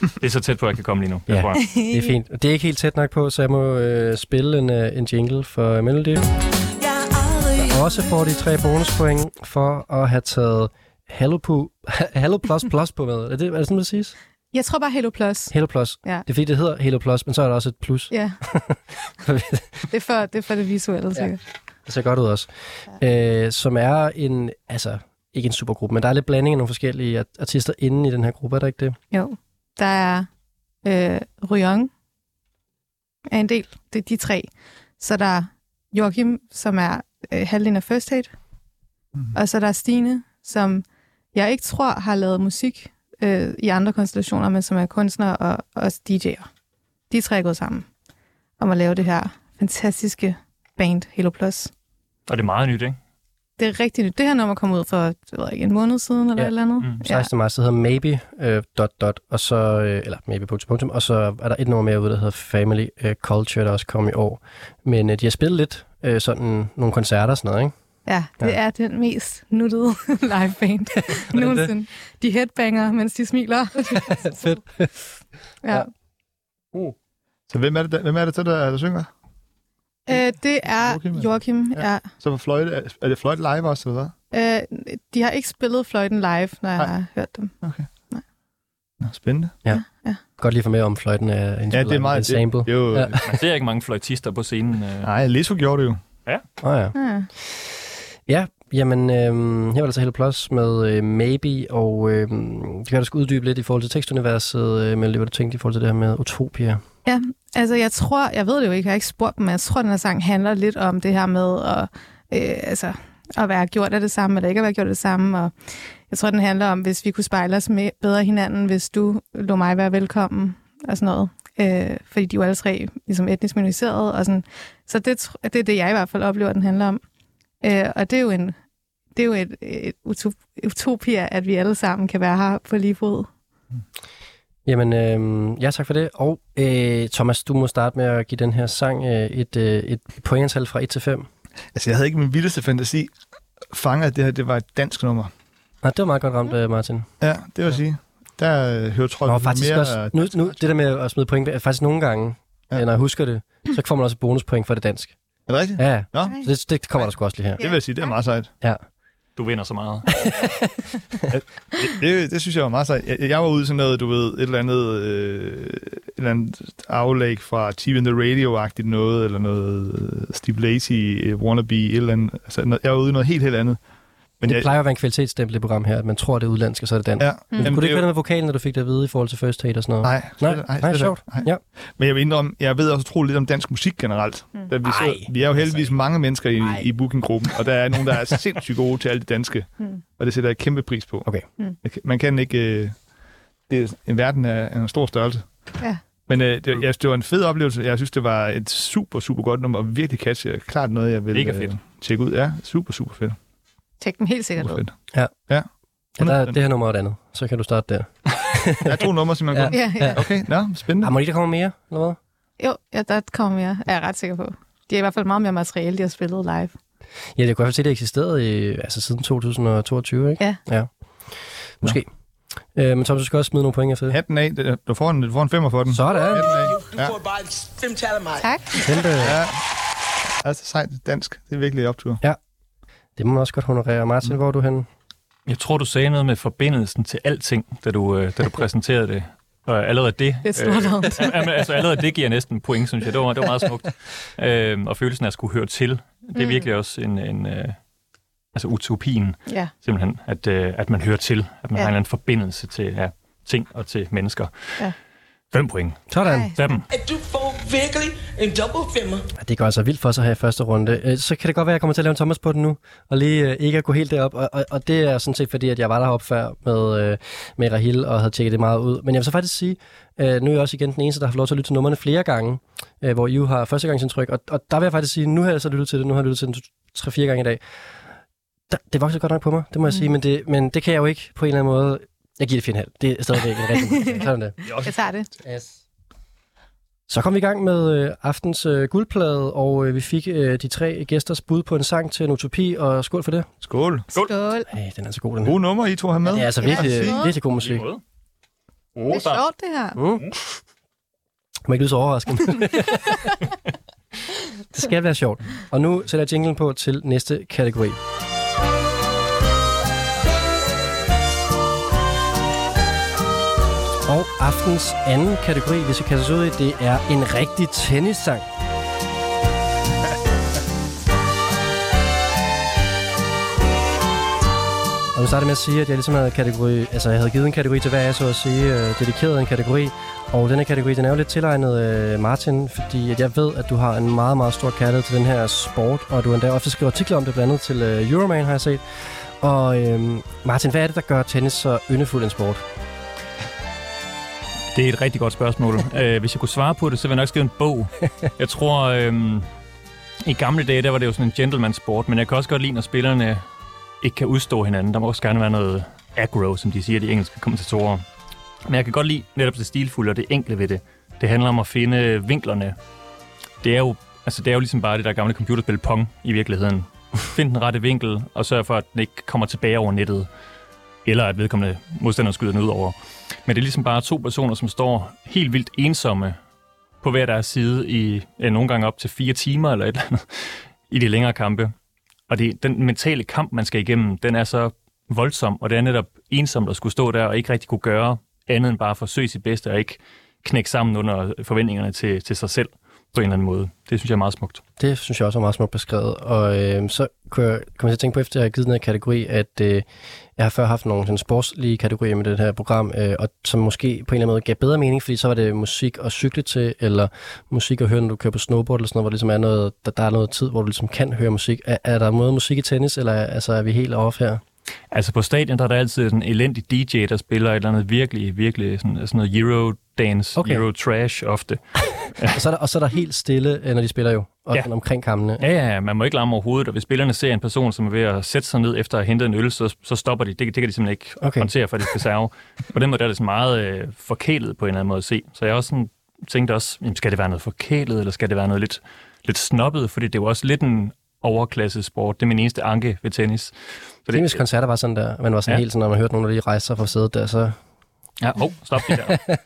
det er så tæt på, at jeg kan komme lige nu. Ja, Jeg tror. det er fint. Det er ikke helt tæt nok på, så jeg må øh, spille en, øh, en jingle for Melody. Også får de tre bonuspoint for at have taget Hello, på, Hello Plus Plus på med. Er det, er det sådan, det siges? Jeg tror bare Hello Plus. Hello Plus. Ja. Det er fordi, det hedder Hello Plus, men så er der også et plus. Ja, det er for det, er for det visuelle, sikkert. Det ser godt ud også. Ja. Øh, som er en, altså ikke en supergruppe, men der er lidt blanding af nogle forskellige art- artister inde i den her gruppe, er der ikke det? Jo. Der er øh, Ryong er en del. Det er de tre. Så der er Joachim, som er øh, halvdelen af First Aid. Mm. Og så der er Stine, som jeg ikke tror har lavet musik øh, i andre konstellationer, men som er kunstnere og også DJ'er. De tre er gået sammen om at lave det her fantastiske band, Halo Plus. Og det er meget nyt, ikke? Det er rigtig nyt. Det her nummer kom ud for jeg ved ikke, en måned siden, eller Ja. et eller andet. Mm. 16. marts, det hedder Maybe, øh, dot, dot, og så, øh, eller maybe, punktum, punktum, og så er der et nummer mere ude, der hedder Family øh, Culture, der også kom i år. Men øh, de har spillet lidt øh, sådan nogle koncerter og sådan noget, ikke? Ja, det Ja. er den mest nuttede live band nogensinde. De headbanger, mens de smiler. Fedt. ja. Ja. Så hvem er det, hvem er det så, der, der synger? Øh, det er Joachim, eller? Joachim, Ja. ja. Så var fløjte, er, det fløjte live også, eller hvad? Øh, de har ikke spillet fløjten live, når jeg Nej. har hørt dem. Nå, spændende. Godt lige for med om fløjten er en, Ja, det er meget... en sample. Det, det er jo, Ja. ja. Man ser ikke mange fløjtister på scenen. Øh. Nej, Leso gjorde det jo. Åh oh, ja. Ja. Ja, jamen, øh, her var der så Hello Plus med øh, Maybe, og øh, det kan du skal uddybe lidt i forhold til tekstuniverset, øh, men hvad du tænkte i forhold til det her med Utopia. Ja, altså jeg tror, jeg ved det jo ikke, jeg har ikke spurgt dem, men jeg tror, den her sang handler lidt om det her med at, øh, altså, at være gjort af det samme, eller ikke at være gjort af det samme, og jeg tror, den handler om, hvis vi kunne spejle os med bedre hinanden, hvis du lå mig være velkommen, og sådan noget. Øh, fordi de er jo alle tre ligesom etnisk minoriserede, og sådan. Så det, det er det, jeg i hvert fald oplever, den handler om. Øh, og det er jo en det er jo et, et utopia, at vi alle sammen kan være her på lige fod. Mm. Jamen, øh, ja, tak for det. Og øh, Thomas, du må starte med at give den her sang øh, et, øh, et pointantal fra 1 til 5. Altså, jeg havde ikke min vildeste fantasi fanget, at det her det var et dansk nummer. Nej, det var meget godt ramt, øh, Martin. Ja, det vil sige. Der øh, hører tror jeg, faktisk mere... også, nu, nu, det der med at smide point, er faktisk nogle gange, Ja. ja. når jeg husker det, så får man også bonuspoint for det dansk. Er det rigtigt? Ja, ja. Nå, Så det, det kommer der sgu også lige her. det vil jeg sige, det er meget sejt. Du vinder så meget. Det, det, det synes jeg var meget sejt. Jeg, jeg var ude i sådan noget, du ved, et eller andet, øh, et eller andet aflæg fra TV in the Radio-agtigt noget, eller noget øh, Steve Lacy, øh, Wannabe, et eller andet. Altså, jeg var ude i noget helt, helt andet. Men Det jeg, plejer at være en kvalitetsstempel i program her, at man tror, det er udlandsk, og så er det dansk. ja, Men Jamen, kunne det ikke være noget med vokalen, når du fik det at vide i forhold til First Aid og sådan noget? Nej, nej, nej, slet ikke. sjovt. Nej. Ja. Men jeg vil indrømme, jeg ved også utroligt lidt om dansk musik generelt. Mm. Da vi, så, Ej, vi er jo heldigvis mange mennesker i, Ej. i bookinggruppen, og der er nogen, der er sindssygt gode til alt det danske. Mm. Og det sætter jeg kæmpe pris på. Okay. Mm. Man kan ikke... Øh, det er, en verden er, en stor størrelse. Ja. Men øh, det, jeg det var en fed oplevelse. Jeg synes, det var et super, super godt nummer, og virkelig catchy. Klart noget, jeg vil. Øh, tjekke ud. Ja, super, super fedt. Tjek dem helt sikkert ud. Ja. Ja. Ja, der er 100%. det her nummer og et andet. Så kan du starte der. Der er to numre, simpelthen. Ja. Ja. Ja, ja. Okay, nå, spændende. Har man ikke, der kommer mere, eller hvad? Jo, ja, der kommer mere, er jeg ret sikker på. De har i hvert fald meget mere materiale, de har spillet live. Ja, det kunne i hvert fald se, at det eksisterede i, altså siden 2022, ikke? Ja. ja. Måske. Øh, men Thomas, du skal også smide nogle point efter det. Hatten af. Du får en, du får en femmer for den. Sådan. Hatten af. Du får bare et femtal af mig. Tak. Kæmpe. Ja. Altså sejt dansk. Det er virkelig optur. Det må man også godt honorere. Martin, hvor er du henne? Jeg tror, du sagde noget med forbindelsen til alting, da du, øh, da du præsenterede det. Og allerede det, Det er stort øh, altså, allerede det giver næsten point, synes jeg. Det var, det var meget smukt. Øh, og følelsen af at skulle høre til, det er Mm. virkelig også en, en øh, altså utopien, Ja. simpelthen, at, øh, at man hører til, at man Ja. har en eller anden forbindelse til ja, ting og til mennesker. Ja. Fem point. Sådan. Ej. Dem. At du får virkelig en double femmer. Det går altså vildt for sig her i første runde. Øh, Så kan det godt være, at jeg kommer til at lave en Thomas på den nu, og lige øh, ikke at gå helt derop. Og, og, og det er sådan set fordi, at jeg var deroppe før med, øh, med Rahil og havde tjekket det meget ud. Men jeg vil så faktisk sige, nu er jeg også igen den eneste, der har fået lov til at lytte til numrene flere gange, hvor I jo har førstegangsindtryk. Og, og der vil jeg faktisk sige, nu har jeg så lyttet til det, nu har jeg lyttet til den tre-fire gange i dag. Der, det voksede godt nok på mig, det må jeg Mm. sige, men det, men det kan jeg jo ikke på en eller anden måde. Jeg giver det 4,5. Det er stadigvæk en rigtig Sådan det. Jeg tager det. Yes. Så kom vi i gang med øh, aftens øh, guldplade, og øh, vi fik øh, de tre gæsters bud på en sang til en utopi, og skål for det. Skål. Skål. Hey, den er så god, den her. Gode nummer, I to har med. Ja, det er altså virkelig, Ja. ja. virkelig god musik. Det er sjovt, det her. Mm. Man ikke lyde så overrasket. det skal være sjovt. Og nu sætter jeg jinglen på til næste kategori. Og aftens anden kategori, hvis vi kaster os ud i, det er en rigtig tennissang. Og nu starter med at sige, at jeg ligesom havde, kategori, altså jeg havde givet en kategori til hver af så at sige, øh, dedikeret en kategori. Og denne kategori, den er jo lidt tilegnet øh, Martin, fordi at jeg ved, at du har en meget, meget stor kærlighed til den her sport, og du endda ofte skriver artikler om det, blandt andet til øh, Euroman, har jeg set. Og øh, Martin, hvad er det, der gør tennis så yndefuld en sport? Det er et rigtig godt spørgsmål. uh, hvis jeg kunne svare på det, så ville jeg nok skrive en bog. Jeg tror, um, i gamle dage, der var det jo sådan en gentleman sport, men jeg kan også godt lide, når spillerne ikke kan udstå hinanden. Der må også gerne være noget aggro, som de siger, de engelske kommentatorer. Men jeg kan godt lide netop det stilfulde og det enkle ved det. Det handler om at finde vinklerne. Det er jo, altså det er jo ligesom bare det der gamle computerspil Pong i virkeligheden. Find den rette vinkel, og sørg for, at den ikke kommer tilbage over nettet. Eller at vedkommende modstander skyder den ud over. Men det er ligesom bare to personer, som står helt vildt ensomme på hver deres side i ja, nogle gange op til fire timer eller et eller andet i de længere kampe. Og det, den mentale kamp, man skal igennem, den er så voldsom, og det er netop ensomt at skulle stå der og ikke rigtig kunne gøre andet end bare at forsøge sit bedste og ikke knække sammen under forventningerne til, til sig selv på en eller anden måde. Det synes jeg er meget smukt. Det synes jeg også er meget smukt beskrevet. Og øh, så kunne jeg komme til at tænke på, efter jeg har givet den her kategori, at øh, jeg har før haft nogle sådan, sportslige kategorier med det her program, øh, og som måske på en eller anden måde gav bedre mening, fordi så var det musik at cykle til, eller musik at høre, når du kører på snowboard, eller sådan noget, hvor ligesom er noget, der, der er noget tid, hvor du ligesom kan høre musik. Er, er der måde musik i tennis, eller altså, er vi helt off her? Altså på stadion, der er der altid en elendig DJ, der spiller et eller andet virkelig, virkelig sådan, sådan noget Euro Eurodance, Okay. okay. Euro-trash ofte. og, så er der, og så er der helt stille, øh, når de spiller jo, og ja. omkring kampene. Ja, ja, ja, man må ikke larme overhovedet, og hvis spillerne ser en person, som er ved at sætte sig ned efter at have hentet en øl, så, så stopper de. Det, det kan de simpelthen ikke Okay. håndtere, for det skal serve. På den måde der er det sådan meget øh, forkælet på en eller anden måde at se. Så jeg også sådan, tænkte også, jamen, skal det være noget forkælet, eller skal det være noget lidt, lidt snobbet? Fordi det er jo også lidt en overklasse sport. Det er min eneste anke ved tennis. Så Tennis koncerter var sådan der, man var sådan. Ja. helt sådan, når man hørte nogen, der lige rejste sig fra sædet der, så... Ja, oh, stop det der.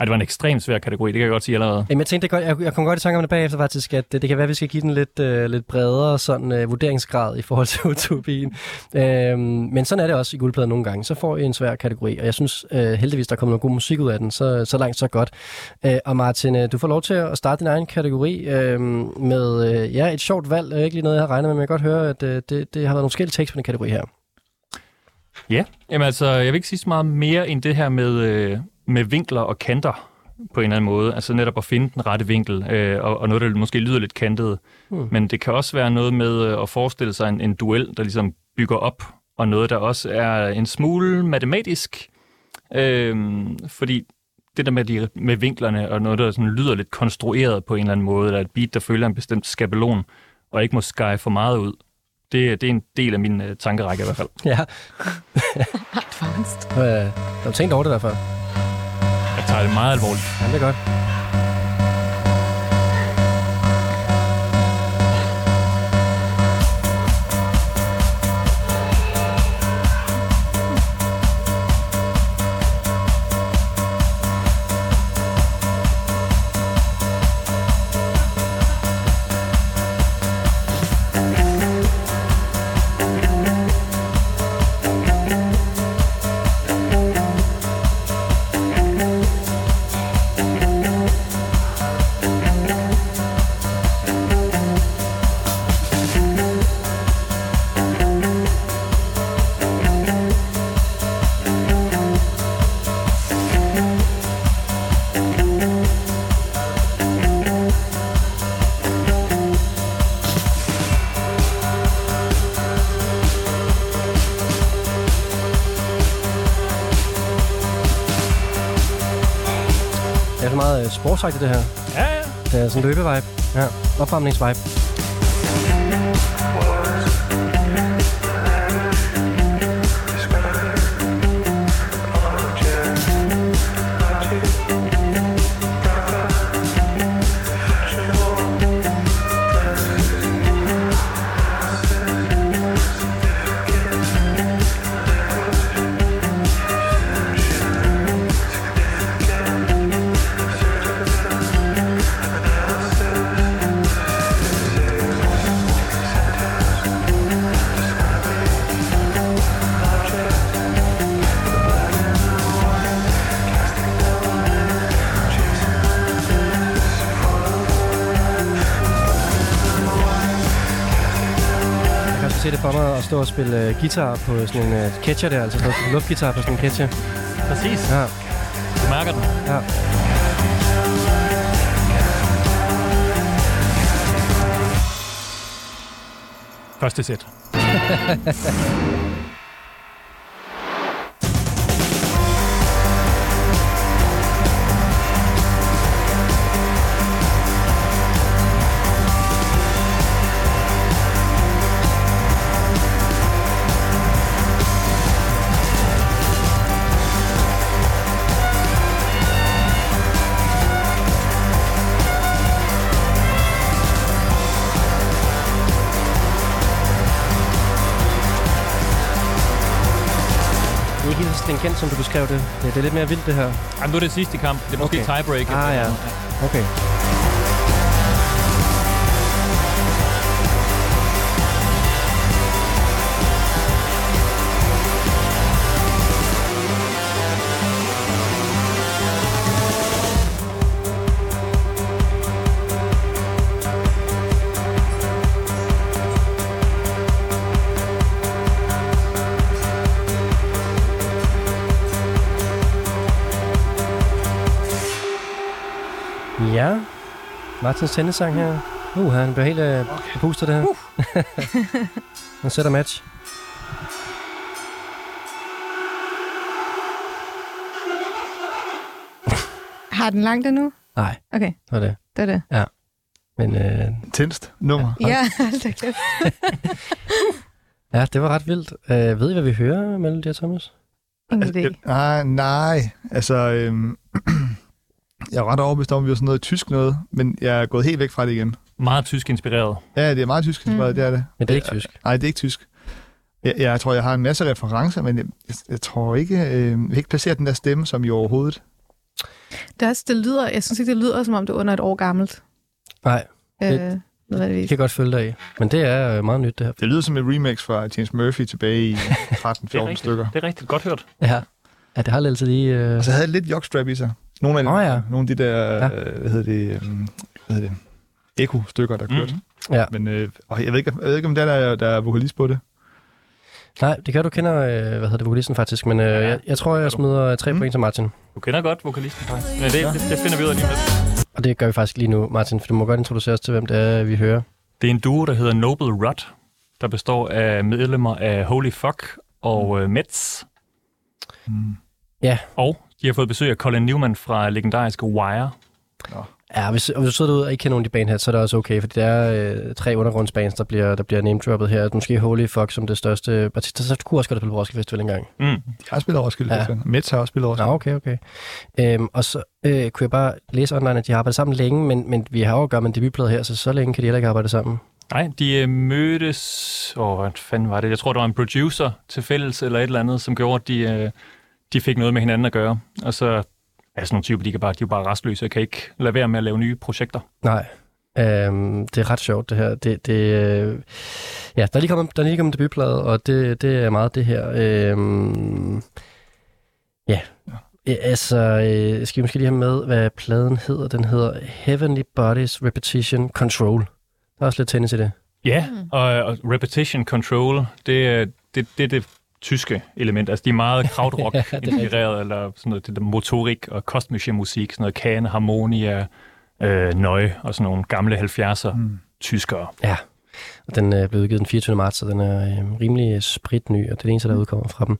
Ej, det var en ekstremt svær kategori, det kan jeg godt sige allerede. Jamen, jeg tænkte, det er godt, jeg, jeg kom godt i tanke om det bagefter faktisk, at det, det kan være, at vi skal give den lidt, øh, lidt bredere sådan, øh, vurderingsgrad i forhold til utopien. Øhm, men sådan er det også i guldpladen nogle gange. Så får I en svær kategori, og jeg synes øh, heldigvis, der kommer noget god musik ud af den, så, så langt så godt. Øh, og Martin, øh, du får lov til at starte din egen kategori øh, med øh, ja, et sjovt valg. Er ikke lige noget, jeg har regnet med, men jeg kan godt høre, at øh, det, det har været nogle forskellige tekster på den kategori her. Ja, jamen altså, jeg vil ikke sige så meget mere end det her med, øh, med vinkler og kanter på en eller anden måde. Altså netop at finde den rette vinkel, øh, og, og noget, der måske lyder lidt kantet. Hmm. Men det kan også være noget med øh, at forestille sig en, en duel, der ligesom bygger op, og noget, der også er en smule matematisk. Øh, fordi det der med, de, med vinklerne, og noget, der sådan lyder lidt konstrueret på en eller anden måde, eller et beat, der følger en bestemt skabelon, og ikke må skære for meget ud. Det, det er en del af min øh, tankerække i hvert fald. Ja. Advanced. Øh, har du tænkt over det der før? Jeg tager det meget alvorligt. Ja, det er godt. Sportsagtigt, det her. Ja, ja. Det er sådan løbe-vibe. Ja, opvarmnings-vibe. Spille uh, guitar på sådan en uh, catcher der, altså sådan en luftgitar på sådan en catcher. Præcis. Ja. Du mærker den. Ja. Første sæt. stringent, som du beskrev det. Det, det er lidt mere vildt, det her. Jamen, nu er det sidste kamp. Det er måske Okay. tiebreak. Ah, ja. Okay. Martins tennisang her. Uh, han bliver helt øh, okay. pustet det her. Uh. han sætter match. Har den langt endnu? Nej, Okay, det var det. det er det. Ja. Men øh, Tenst nummer. Ja, hold da kæft. ja, det var ret vildt. Øh, ved I, hvad vi hører, Melody og Thomas? Ingen idé. Altså, ah, nej, altså... Øhm, jeg er ret overbevist om, at vi har sådan noget tysk noget, men jeg er gået helt væk fra det igen. Meget tysk inspireret. Ja, det er meget tysk inspireret, Mm. det er det. Men det er ikke tysk. Nej, det er ikke tysk. Jeg, jeg tror, jeg har en masse referencer, men jeg, jeg, jeg tror ikke, øh, jeg kan ikke placere den der stemme som i overhovedet. Det, er også, det lyder, jeg synes ikke, det lyder, som om det er under et år gammelt. Nej, Øh, Det- Det nødvendigvis. kan jeg godt følge dig af. Men det er øh, meget nyt, det her. Det lyder som et remix fra James Murphy tilbage i 13-14 stykker. Det er rigtigt godt hørt. Ja, ja det har altid lige... Øh... Og så havde det lidt jockstrap i sig. Nogle af, Åh, ja. nogle af de der, Ja. ja. øh, hvad hedder det, øh, hvad hedder det, Eko-stykker, der kørte. Mm. Ja. Men øh, og jeg, ved ikke, jeg ved ikke, om det er, der, er- der er vokalist på det. Nej, det kan du kender, øh, hvad hedder det, vokalisten faktisk. Men øh, Ja. jeg, jeg tror, jeg smider øh, tre Mm. point til Martin. Du kender godt vokalisten, faktisk. Men det, det, det finder vi ud af lige med. Og det gør vi faktisk lige nu, Martin, for du må godt introducere os til, hvem det er, vi hører. Det er en duo, der hedder Noble Rut, der består af medlemmer af Holy Fuck og øh, Mets. Mm. Ja. Og de har fået besøg af Colin Newman fra legendariske Wire. Ja, hvis, og hvis du sidder derude og ikke kender nogen af de band her, så er det også okay, for det er øh, tre undergrundsbands, der bliver, der bliver name-droppet her. Måske Holy Fuck som det største artist. Så kunne også godt have spillet på Roskilde Festival engang. Mm. Jeg har spillet Roskilde Ja. Festival. Mets har også spillet Roskilde. Ja, okay, okay. Øhm, og så øh, kunne jeg bare læse online, at de har arbejdet sammen længe, men, men vi har jo at gøre med en debutplade her, så så længe kan de heller ikke arbejde sammen. Nej, de øh, mødtes... Åh, hvad fanden var det? Jeg tror, der var en producer til fælles eller et eller andet, som gjorde, at de, øh, de fik noget med hinanden at gøre. Og så er sådan nogle typer, de, kan bare, de er bare restløse og kan ikke lade være med at lave nye projekter. Nej. Øhm, det er ret sjovt, det her. Det, det, øh, ja, der er lige kommet, der er lige kommet en debutplade, og det, det er meget det her. Øhm, ja. ja. Altså, øh, skal vi måske lige have med, hvad pladen hedder? Den hedder Heavenly Bodies Repetition Control. Der er også lidt tennis i det. Ja, og, og repetition control, det, er- det, det det tyske element. Altså, de er meget krautrock Ja, det er rigtigt. inspireret, eller sådan noget, det der motorik og kosmische-musik, sådan noget Can, Harmonia, øh, Nøje og sådan nogle gamle 70'er Mm. tyskere. Og den er blevet udgivet den 24. marts, så den er øh, rimelig spritny, og det er det eneste, der udkommer fra dem.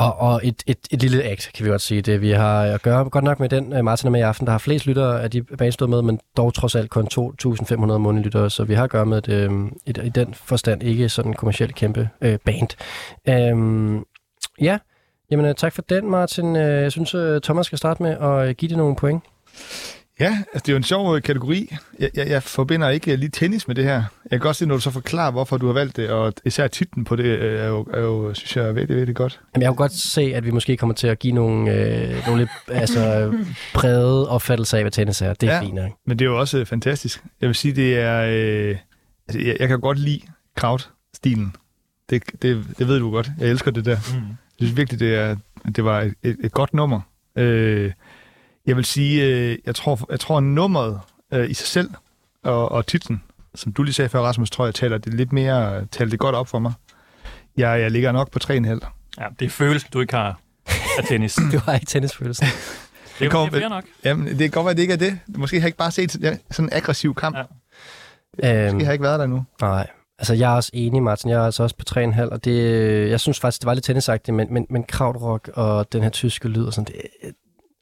Og, og et, et, et lille act, kan vi godt sige. Det, vi har at gøre godt nok med den, øh, Martin er med i aften, der har flest lyttere af de bands, der med, men dog trods alt kun 2.500 månedlige lyttere, så vi har at gøre med et, et, et, i den forstand ikke sådan en kommersielt kæmpe øh, band. Øhm, ja, jamen øh, tak for den, Martin. Jeg synes, Thomas skal starte med at give det nogle point. Ja, altså det er jo en sjov øh, kategori. Jeg, jeg, jeg forbinder ikke lige tennis med det her. Jeg kan godt se, når du så forklarer, hvorfor du har valgt det, og især titlen på det øh, er jo, er jo synes jeg, er virkelig, virkelig godt. Jamen, jeg kunne godt se, at vi måske kommer til at give nogle, øh, nogle lidt altså, brede opfattelser af, hvad tennis er. Det er ja. Ja. fint nok. Men det er jo også øh, fantastisk. Jeg vil sige, det er... Øh, altså, jeg, jeg kan godt lide kraut-stilen. Det, det, det ved du godt. Jeg elsker det der. Mm. Jeg synes virkelig, det, er, det var et, et, et godt nummer. Øh, jeg vil sige, øh, jeg tror, jeg tror nummeret øh, i sig selv og, og titlen, som du lige sagde før, Rasmus, tror jeg taler det lidt mere, taler det godt op for mig. Jeg, jeg ligger nok på 3,5. Ja, det er følelsen, du ikke har af tennis. Du har ikke tennisfølelsen. det er kommer- jo det er nok. Jamen, det kan godt være, det ikke er det. Måske har jeg ikke bare set sådan en aggressiv kamp. Ja. Ja. øhm, Måske har jeg ikke været der nu. nej, altså jeg er også enig, Martin. Jeg er altså også på 3,5, og det, jeg synes faktisk, det var lidt tennisagtigt, men, men, men krautrock og den her tyske lyd og sådan, det,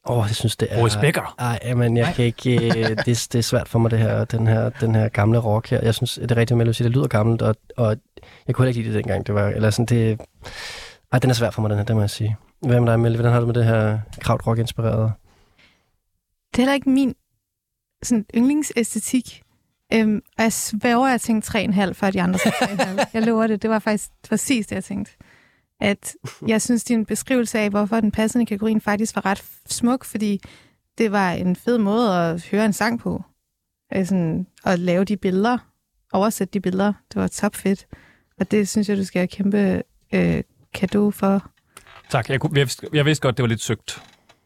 åh, jeg synes, det er... Boris Becker. Ej, men jeg kan ikke... øh, det, det er svært for mig, det her, den her, den her gamle rock her. Jeg synes, det er rigtigt med at sige, det lyder gammelt, og, og jeg kunne heller ikke lide det dengang. Det var, eller sådan, det... Ej, den er svær for mig, den her, det må jeg sige. Hvad med dig, Melle? Hvordan har du med det her krautrock-inspireret? Det er heller ikke min sådan, yndlingsæstetik. Øhm, og jeg svæver, at jeg tænkte 3,5, før de andre sagde 3,5. Jeg lover det. Det var faktisk præcis det, jeg tænkte. At jeg synes, din beskrivelse af, hvorfor den passende kategorien faktisk var ret smuk, fordi det var en fed måde at høre en sang på. Altså, at lave de billeder, oversætte de billeder. Det var topfedt. Og det synes jeg, du skal have kæmpe øh, kado for. Tak, jeg, kunne, jeg, vidste, jeg vidste godt, det var lidt søgt.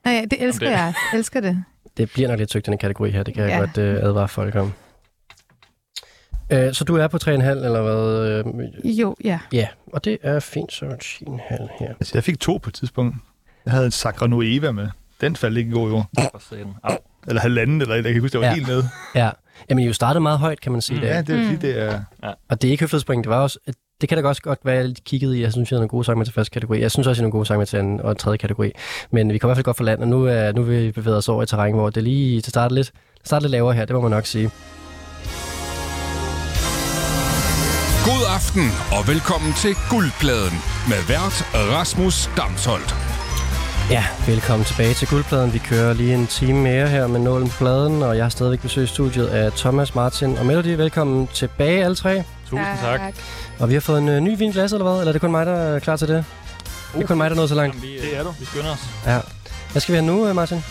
Nej, ja, det elsker det- jeg. Jeg elsker det. Det bliver nok lidt tykt, den kategori her. Det kan jeg Ja. godt øh, advare folk om. Øh, så du er på 3,5 eller hvad? Øh, Jo, ja. ja, og det er fint, så 10,5 her. Altså, jeg fik to på et tidspunkt. Jeg havde en Sacra Nueva med. Den faldt ikke i god jord. Au. Eller halvanden, eller. Jeg kan huske, det var Ja. ja. helt nede. Ja, Jamen, I jo startede meget højt, kan man sige. Mm. Mm. Ja, Ja. det er fordi, det er... Og det er ikke høflighedspoint, det var også... Det kan da også godt være, at jeg lidt kiggede i. Jeg synes, jeg havde nogle gode sange med til første kategori. Jeg synes også, jeg havde nogle gode sange med til anden og tredje kategori. Men vi kommer i hvert fald godt for land, og nu, er, nu vil vi bevæge os over i terræn, hvor det lige det starter lidt, det starter lidt lavere her, det må man nok sige. God aften og velkommen til Guldpladen med vært Rasmus Damsholdt. Ja, velkommen tilbage til Guldpladen. Vi kører lige en time mere her med nålen på pladen, og jeg har stadigvæk besøgt studiet af Thomas, Martin og Melody. Velkommen tilbage alle tre. Tusind tak. Og vi har fået en øh, ny vinglas, eller hvad? Eller er det kun mig, der er klar til det? Det er kun mig, der er nået så langt. Jamen, vi, det er du. Vi skynder os. Ja. Hvad skal vi have nu, øh, Martin?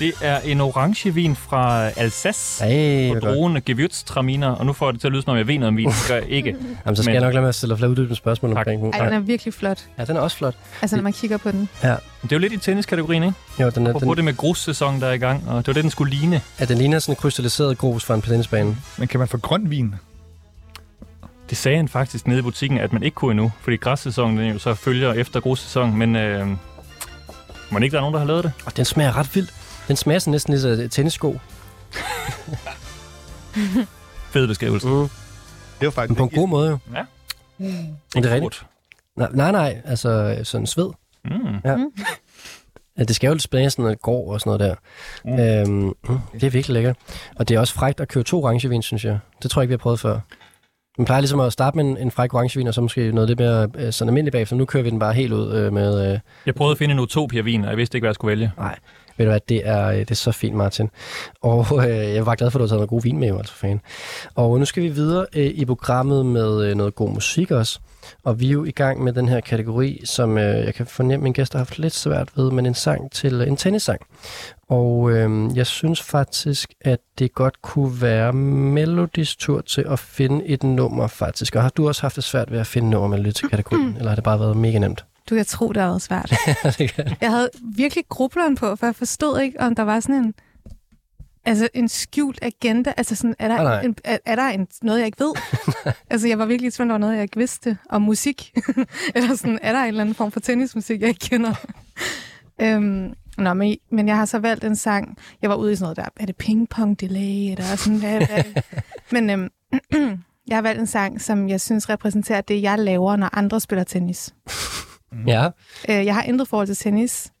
Det er en orange vin fra Alsace. Ej, på druen Gewürztraminer, og nu får jeg det til at lyde, som om jeg ved noget om vin. Det gør jeg ikke. Jamen, så skal Men- jeg nok lade mig at stille flere uddybende spørgsmål Tak. omkring den. Ej, den er virkelig flot. Ja, den er også flot. Altså, når man kigger på den. Ja, Det er jo lidt i tenniskategorien, ikke? jo, den er, Apropos den, det med grussæson, der er i gang, og det var det, den skulle ligne. ja, den ligner sådan en krystalliseret grus fra en tennisbane. Men kan man få grøn vin? Det sagde han faktisk nede i butikken, at man ikke kunne endnu, fordi græssæsonen den jo så følger efter grussæsonen, men øh, må ikke der er nogen, der har lavet det? Og den smager ret vildt. Den smager sådan næsten lidt af tennissko. Fed beskrivelse. Mm. Det var faktisk Men på en god måde jo. Ja. Er det rigtigt? Godt. Nej, nej, nej, altså sådan sved. Mm. Ja. Ja, det skal jo lidt smage sådan noget går og sådan noget der. Mm. Øhm, mm, det er virkelig lækkert. Og det er også frækt at købe to orangevin, synes jeg. Det tror jeg ikke, vi har prøvet før. Man plejer ligesom at starte med en, en fræk orangevin, og så måske noget lidt mere øh, sådan almindeligt bagefter. Nu kører vi den bare helt ud øh, med... Øh, Jeg prøvede at finde en Utopia-vin, og jeg vidste ikke, hvad jeg skulle vælge. nej, ved du hvad, det er, øh, det er så fint, Martin. Og øh, jeg var glad for, at du har taget noget god vin med, jo, altså fan. Og nu skal vi videre øh, i programmet med øh, noget god musik også. Og vi er jo i gang med den her kategori, som øh, jeg kan fornemme, at min gæst har haft lidt svært ved, men en sang til en tennissang. Og øh, jeg synes faktisk, at det godt kunne være Melodis tur til at finde et nummer faktisk. Og har du også haft det svært ved at finde nummer Melodi til kategorien, eller har det bare været mega nemt? Du kan tro, det har været svært. det kan. Jeg havde virkelig grubleren på, for jeg forstod ikke, om der var sådan en... Altså en skjult agenda. Altså sådan, er der, nej. en, er, er der en, noget, jeg ikke ved? altså jeg var virkelig i tvivl, var noget, jeg ikke vidste om musik. Eller sådan, er der en eller anden form for tennismusik, jeg ikke kender? øhm, nå, men, men jeg har så valgt en sang. Jeg var ude i sådan noget der, er det ping-pong delay? Eller sådan, hvad, hvad? men øhm, jeg har valgt en sang, som jeg synes repræsenterer det, jeg laver, når andre spiller tennis. Ja, Øh, jeg har intet forhold til tennis.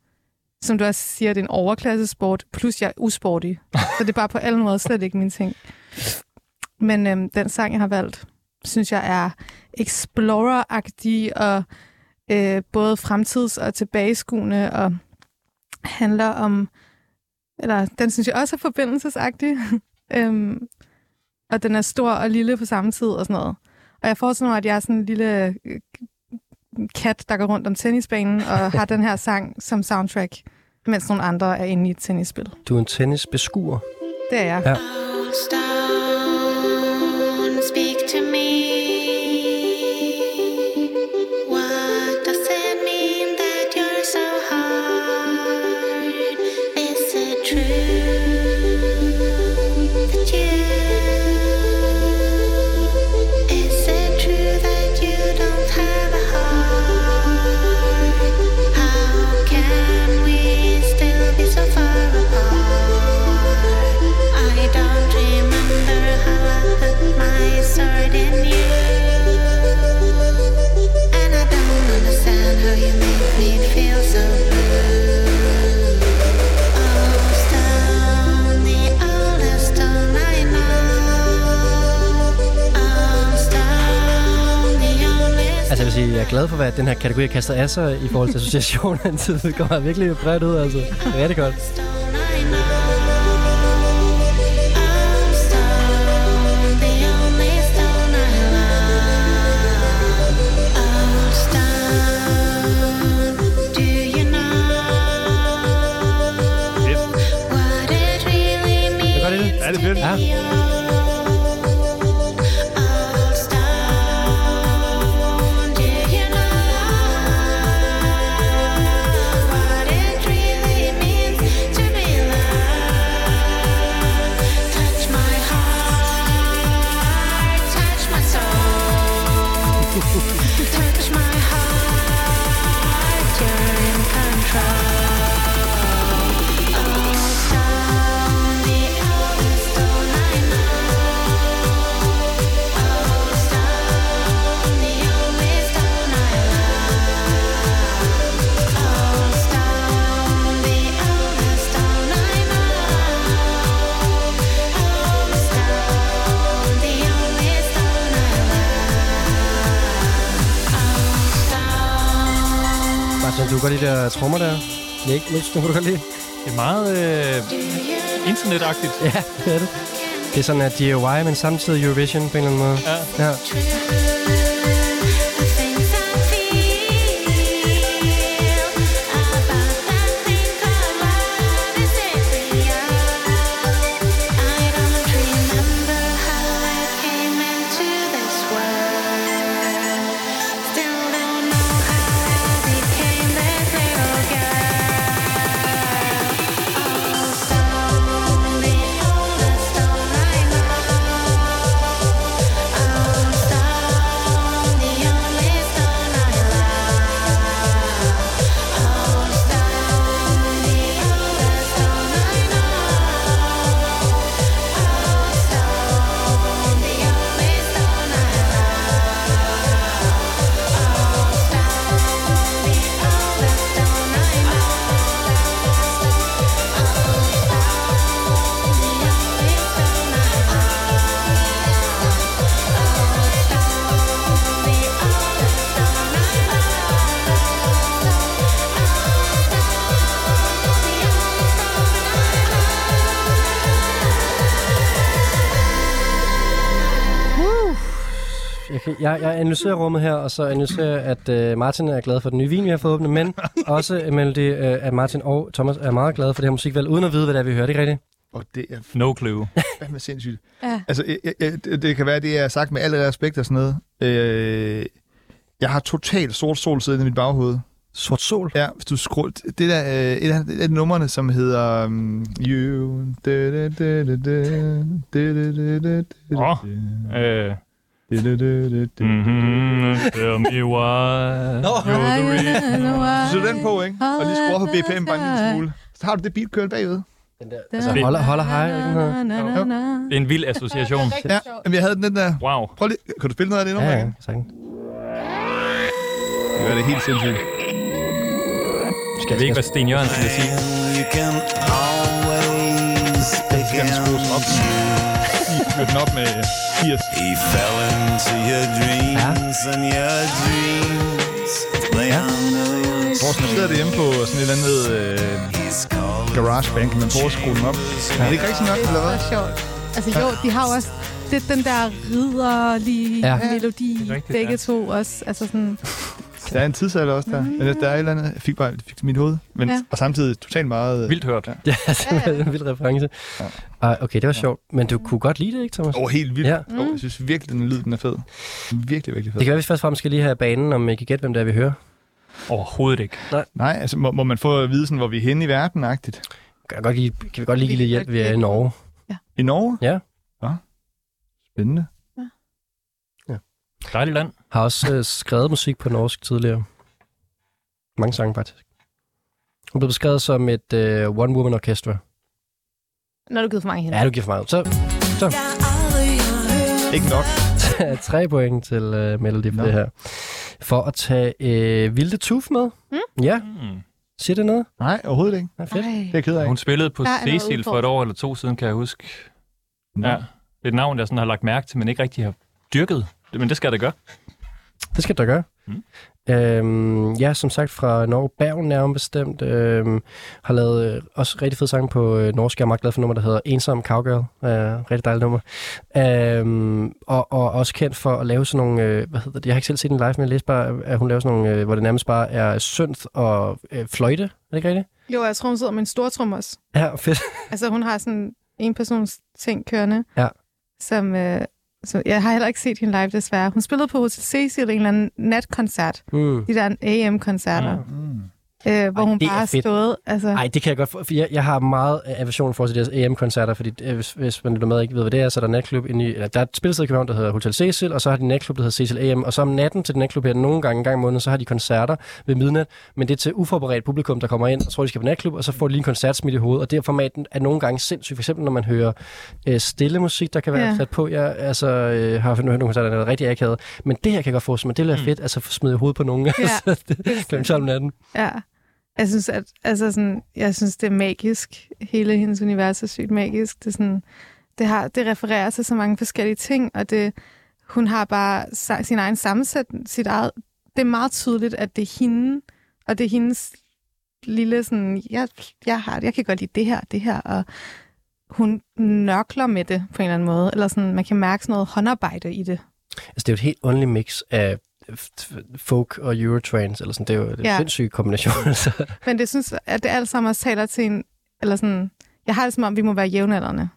Som du også siger, det er en overklassesport, plus jeg er usportig. Så det er bare på alle måder slet ikke min ting. Men øhm, den sang, jeg har valgt, synes jeg er explorer-agtig og øh, både fremtids- og tilbageskuende og handler om, eller den synes jeg også er forbindelsesagtig. øhm, og den er stor og lille på samme tid og sådan noget. Og jeg forestiller mig, at jeg er sådan en lille øh, kat, der går rundt om tennisbanen og har den her sang som soundtrack, mens nogle andre er inde i et tennisspil. du er en tennisbeskuer. Det er jeg. Ja. Glad for, hvad den her kategori kaster af sig i forhold til association det kommer virkelig bredt ud, altså. Det er rigtig godt. Kan godt lide de der trommer der. Nick, du kan du godt lide? Det er meget øh, internetagtigt. Ja, det er det. Det er sådan, at DIY, men samtidig Eurovision på en eller anden måde. Ja. ja. jeg, jeg analyserer rummet her, og så analyserer at øh, Martin er glad for den nye vin, vi har fået åbnet, men også Melody, øh, at Martin og Thomas er meget glade for det her musikvalg, uden at vide, hvad det er, vi hører. Det er rigtigt. Og det er... No clue. Fandme sindssygt. ja. Altså, jeg, jeg, det, det kan være, det er sagt med alle respekt og sådan noget. Øh, jeg har totalt sort sol siddende i mit baghoved. Sort sol? Ja, hvis du scroller... Det der, øh, et af, et af numrene, som hedder... Um, you... Åh, oh, øh... Mhm, Tell me why. Nå. You're the reason. Så den på, ikke? Og lige skruer på BPM bare en lille smule. Så har du det beat kørende bagved. Den der, altså, holder, holder hej. Det er en vild association. Ja, men jeg havde den der... Wow. Prøv lige... Kan du spille noget af det nummer? Ja, ja, igen? sagtens. Det var det helt sindssygt. Skal vi ikke, hvad Sten Jørgensen vil sige? You can always begin. Skal den skrues op? Fyr den op med 80. He fell into your dreams and your dreams lay Vores nu sidder det hjemme på sådan et eller andet øh, garageband, kan man prøve at skrue den op. Er det ikke rigtig nok, eller hvad? Det er sjovt. Altså jo, de har også det, den der ridderlige Ja. ja. melodi, Det er rigtigt, begge ja. to også. Altså sådan, Der er en tidsalder også der. Mm. Der er et eller andet, jeg fik bare fik det i mit hoved. Men, Ja. ja. Og samtidig totalt meget... Vildt hørt. Ja. Ja, det er en vild reference. Ja. okay, det var sjovt. Men du kunne godt lide det, ikke, Thomas? Åh, oh, helt vildt. Ja. Ja. Oh, jeg synes virkelig, den lyd, den er fed. Virkelig, virkelig fed. Det kan være, vi først og fremmest skal lige have banen, om I kan gætte, hvem det er, vi hører. Overhovedet ikke. Nej. Nej, altså må, må man få at vide, sådan, hvor vi er henne i verden-agtigt? Kan, jeg godt give, kan vi godt lige give lidt hjælp, vi er i Norge. I Norge? Ja. Ja. Spændende. Dejligt land. Har også øh, skrevet musik på norsk tidligere. Mange sange, faktisk. Hun blev beskrevet som et øh, one-woman orchestra. når du givet for mange hænder. Ja, du giver for meget. Så, så. Ikke nok. Tre point til øh, Melody for det her. For at tage øh, Vilde Tuf med. Mm? Ja. Mm. Siger det noget? Nej, overhovedet ikke. Ja, fedt. Ej. Det er jeg ked af. Hun spillede på Cecil for et år eller to siden, kan jeg huske. Ja. Det er et navn, jeg sådan har lagt mærke til, men ikke rigtig har dyrket. Men det skal jeg da gøre. Det skal du gøre. Mm. Øhm, ja, som sagt fra Norge. Bergen nærmest bestemt. Øhm, har lavet øh, også rigtig fed sang på øh, norsk. Jeg er meget glad for nummer, der hedder Ensom Cowgirl. Øh, rigtig dejligt nummer. Øhm, og, og også kendt for at lave sådan nogle... Øh, hvad hedder det? Jeg har ikke selv set den live, men jeg læste bare, at hun laver sådan nogle, øh, hvor det nærmest bare er synth og øh, fløjte. Er det ikke rigtigt? Jo, jeg tror, hun sidder med en stortrum også. Ja, fedt. Altså, hun har sådan en persons ting kørende, Ja. som, øh, så jeg har heller ikke set hende live, desværre. Hun spillede på Hotel Cecil en eller anden natkoncert. Mm. De der AM-koncerter. Mm. Øh, hvor Ej, hun det bare er har stået... Altså, Nej, det kan jeg godt få, for jeg, jeg har meget aversion for til deres AM-koncerter, fordi øh, hvis, hvis man lytter med ikke ved, hvad det er, så er der natklub inde i, eller, der er et spilsted i København, der hedder Hotel Cecil, og så har de natklub, der hedder Cecil AM, og så om natten til den natklub her, nogle gange en gang om måneden, så har de koncerter ved midnat, men det er til uforberedt publikum, der kommer ind og tror, de skal på natklub, og så får de lige en koncert smidt i hovedet, og det her format er nogle gange sindssygt, for eksempel når man hører øh, stille musik, der kan være Ja. sat på, jeg altså, øh, har hørt nogle koncerter, der er rigtig akavet, men det her kan jeg godt få, men det er Mm. fedt, altså i hovedet på nogen, Ja, altså, det, kl. 12 om natten. Ja. Jeg synes, at, altså sådan, jeg synes, det er magisk. Hele hendes univers er sygt magisk. Det, er sådan, det, har, det refererer til så mange forskellige ting, og det, hun har bare sin egen sammensætning, sit eget... Det er meget tydeligt, at det er hende, og det er hendes lille sådan, jeg, jeg, har, jeg kan godt lide det her, det her, og hun nørkler med det på en eller anden måde, eller sådan, man kan mærke sådan noget håndarbejde i det. Altså, det er jo et helt åndeligt mix af folk og Eurotrance, eller sådan. Det er jo er Ja. sindssyg kombination. altså. Men det synes, at det alt sammen også taler til en, eller sådan, jeg har det som om, vi må være jævnaldrende.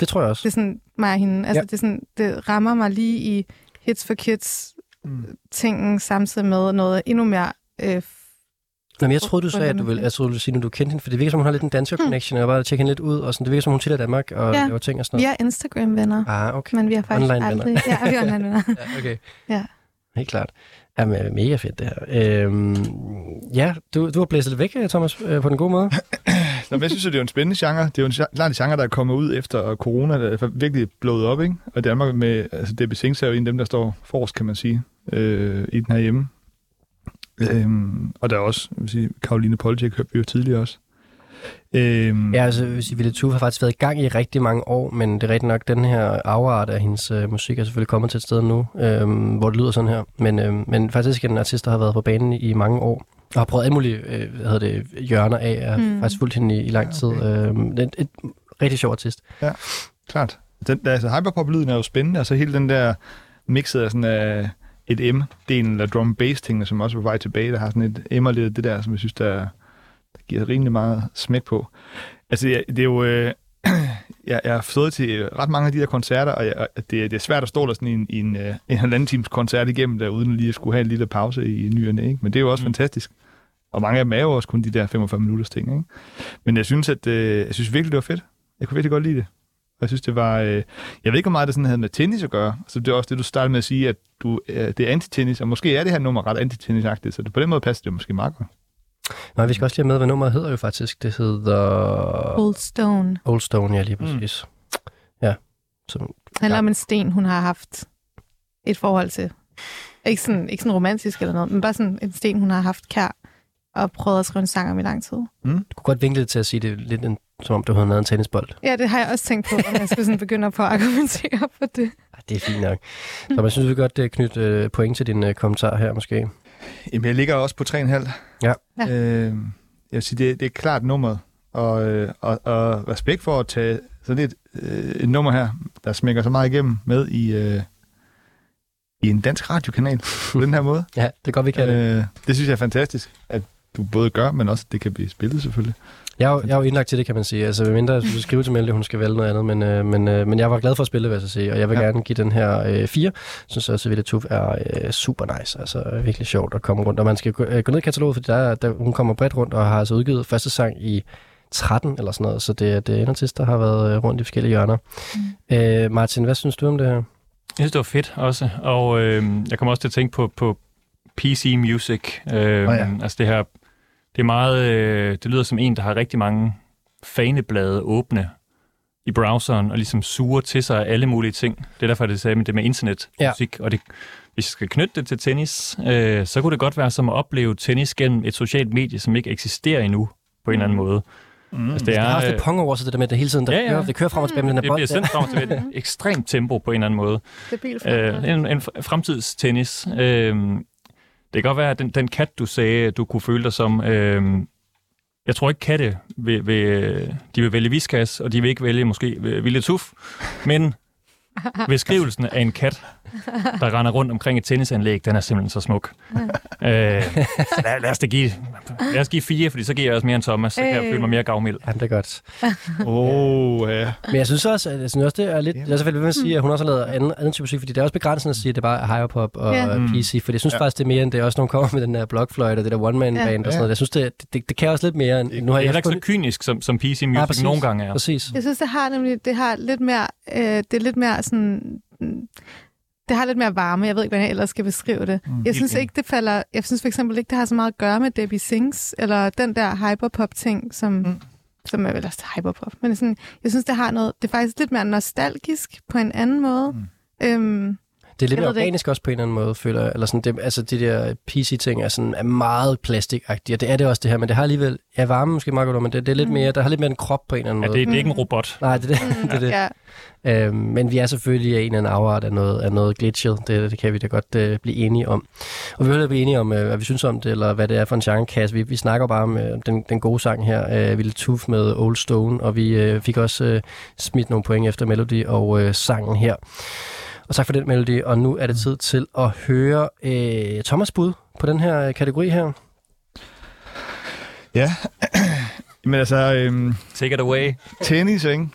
det tror jeg også. Det er sådan mig og hende. Altså, Ja. det, er sådan, det rammer mig lige i Hits for Kids Mm. tingen samtidig med noget endnu mere... Øh, Nå, men jeg troede, du sagde, at du ville, jeg troede, du ville sige, at du kendte hende, for det virker som, hun har lidt en dansker Hmm. connection, og jeg bare tjekke hende lidt ud, og sådan, det virker som, hun tit er i Danmark og Ja. laver ting og sådan vi noget. er Instagram-venner, Ah, okay. men vi har faktisk Online-venner. aldrig... Ja, vi er online-venner. Ja, okay. Ja. Helt klart. Jamen, mega fedt det her. Øhm, ja, du, du har blæst væk, øh, Thomas, øh, på den gode måde. Nå, men jeg synes, det er jo en spændende genre. Det er jo en klart genre, der er kommet ud efter corona, der er virkelig blået op, ikke? Og Danmark med, altså DB Sings er jo en af dem, der står forrest, kan man sige, øh, i den her hjemme. Øhm, og der er også, jeg vil sige, Karoline Polchek hørte vi jo tidligere også. Øhm, Ja, altså, hvis Ville Tue har faktisk været i gang i rigtig mange år, men det er rigtigt nok, den her afart af hendes øh, musik er selvfølgelig kommet til et sted nu, øh, hvor det lyder sådan her. Men, øh, men faktisk er den artist, der har været på banen i mange år, og har prøvet alle mulige øh, hvad hedder det, hjørner af, og Mm. faktisk fulgt hende i, i lang tid. Øh, det er et, et rigtig sjov artist. klart. Den, der, altså, hyperpop-lyden er jo spændende, og så hele den der mixet af sådan af et M-delen, eller drum bass tingene som også er på vej tilbage, der har sådan et emmer lidt det der, som jeg synes, der, der giver rimelig meget smæk på. Altså, jeg, det er jo... Øh, jeg, jeg har stået til ret mange af de der koncerter, og jeg, det, det er svært at stå der sådan i en, i en, øh, en halvanden times koncert igennem der, uden lige at skulle have en lille pause i ny og næ, ikke? Men det er jo også mm. fantastisk. Og mange af dem er jo også kun de der 45 minutters ting, ikke? Men jeg synes, at, øh, jeg synes virkelig, det var fedt. Jeg kunne virkelig godt lide det. Og jeg synes, det var... Øh, jeg ved ikke, hvor meget det sådan havde med tennis at gøre. Så det er også det, du startede med at sige, at du, øh, det er antitennis, og måske er det her nummer ret antitennisagtigt, så det, på den måde passer det måske meget godt. Nej, vi skal også lige have med, hvad nummeret hedder jo faktisk. Det hedder Old Stone. Old Stone, ja, lige præcis. Mm. Ja. Så, handler om en sten, hun har haft et forhold til. Ikke sådan, ikke sådan romantisk eller noget, men bare sådan en sten, hun har haft kær og prøvet at skrive en sang om i lang tid. du kunne godt vinkle det til at sige det lidt en, som om du havde en tennisbold. Ja, det har jeg også tænkt på, om jeg skulle sådan begynde at på at argumentere for det. Ej, det er fint nok. Så man synes, vi godt knytte uh, point til din uh, kommentar her, måske. Jamen, jeg ligger også på 3,5. Ja. Ja. Øh, jeg vil sige, det, det er klart nummeret. Og, øh, og, og respekt for at tage sådan et, øh, et nummer her, der smækker så meget igennem med i, øh, i en dansk radiokanal på den her måde. Ja, det er godt, vi kan det. Øh, det synes jeg er fantastisk, at du både gør, men også det kan blive spillet selvfølgelig. Jeg er, jo, jeg er jo indlagt til det, kan man sige. Altså, mindre jeg skulle skrive til Melde, hun skal vælge noget andet. Men, øh, men, øh, men jeg var glad for at spille, vil jeg så sige. Og jeg vil Ja. gerne give den her øh, fire. Jeg synes også, at Ville Tuf er øh, super nice. Altså virkelig sjovt at komme rundt. Og man skal gå, øh, gå ned i kataloget, for der, er- der, hun kommer bredt rundt og har altså udgivet første sang i 13 eller sådan noget. Så det, det er en artist, der har været øh, rundt i forskellige hjørner. Mm. Øh, Martin, hvad synes du om det her? Jeg synes, det var fedt også, og øh, jeg kommer også til at tænke på, på PC Music. Øh, Nå ja. Altså det her, det er meget, øh, det lyder som en, der har rigtig mange faneblade åbne i browseren, og ligesom suger til sig alle mulige ting. Det er derfor, det sagde med det med internetmusik, ja. og det, hvis jeg skal knytte det til tennis, øh, så kunne det godt være som at opleve tennis gennem et socialt medie, som ikke eksisterer endnu på en eller anden måde. Mm. Altså, Det det har er, også øh, lidt pong over sig, det der med, at det hele tiden der Ja, ja. Kører, det kører frem og tilbage med den her det bold. bliver der. sendt frem og tilbage et ekstremt tempo på en eller anden måde. Stabil Øh, en, en fremtidstennis. Øh, det kan godt være, at den, den kat, du sagde, du kunne føle dig som... Øh, jeg tror ikke, katte vil, vil, de vil vælge viskas, og de vil ikke vælge måske Ville Tuf. Men beskrivelsen af en kat, der render rundt omkring et tennisanlæg, den er simpelthen så smuk. øh, så lad, lad, os give, lad os give fire, fordi så giver jeg også mere end Thomas, så kan jeg føle mig mere gavmild. Ja, det er godt. Åh, oh, ja. Men jeg synes også, at jeg synes også, det er lidt... Jeg er selvfølgelig ved at sige, at hun også har lavet anden, anden type musik, fordi det er også begrænsende at sige, at det bare er hyperpop og ja. Mm. PC, for jeg synes Ja. faktisk, det er mere end det. er Også når hun kommer med den der blokfløjte og det der one-man-band Ja. og sådan noget. Jeg synes, det, det, det kan også lidt mere. End, nu har Det er jeg ikke så kynisk, som, som PC Music Ja, præcis. nogle gange er. Præcis. Jeg synes, det har nemlig, det har lidt mere, øh, det er lidt mere sådan, det har lidt mere varme. Jeg ved ikke, hvordan jeg ellers skal beskrive det. Mm. Jeg synes ikke, det falder, jeg synes for eksempel ikke, det har så meget at gøre med Debbie Sings, eller den der hyperpop-ting, som, mm. som er vel også hyperpop. Men sådan, jeg synes, det har noget, det er faktisk lidt mere nostalgisk på en anden måde. Mm. Øhm, Det er lidt ved det organisk også på en eller anden måde, føler jeg. Eller sådan, det, altså, de der PC-ting er, sådan, er meget plastikagtige, og det er det også det her, men det har alligevel, ja, varme måske meget godt, men det, det er lidt Mm. mere, der har lidt mere en krop på en eller anden Ja, måde. det, det er ikke en robot. Nej, det er det. mm, det, er det. ja. Øhm, men vi er selvfølgelig af en eller anden afart af noget, af noget glitchet. Det, det kan vi da godt øh, blive enige om. Og vi vil blive enige om, øh, hvad vi synes om det, eller hvad det er for en genrekasse. Vi, vi snakker bare om øh, den, den gode sang her, øh, Ville Tooth med Old Stone, og vi øh, fik også øh, smidt nogle point efter Melody og øh, sangen her. Og tak for den, Melody. Og nu er det tid til at høre øh, Thomas bud på den her øh, kategori her. Ja. Men altså, øhm, Take it away. tennis, ikke?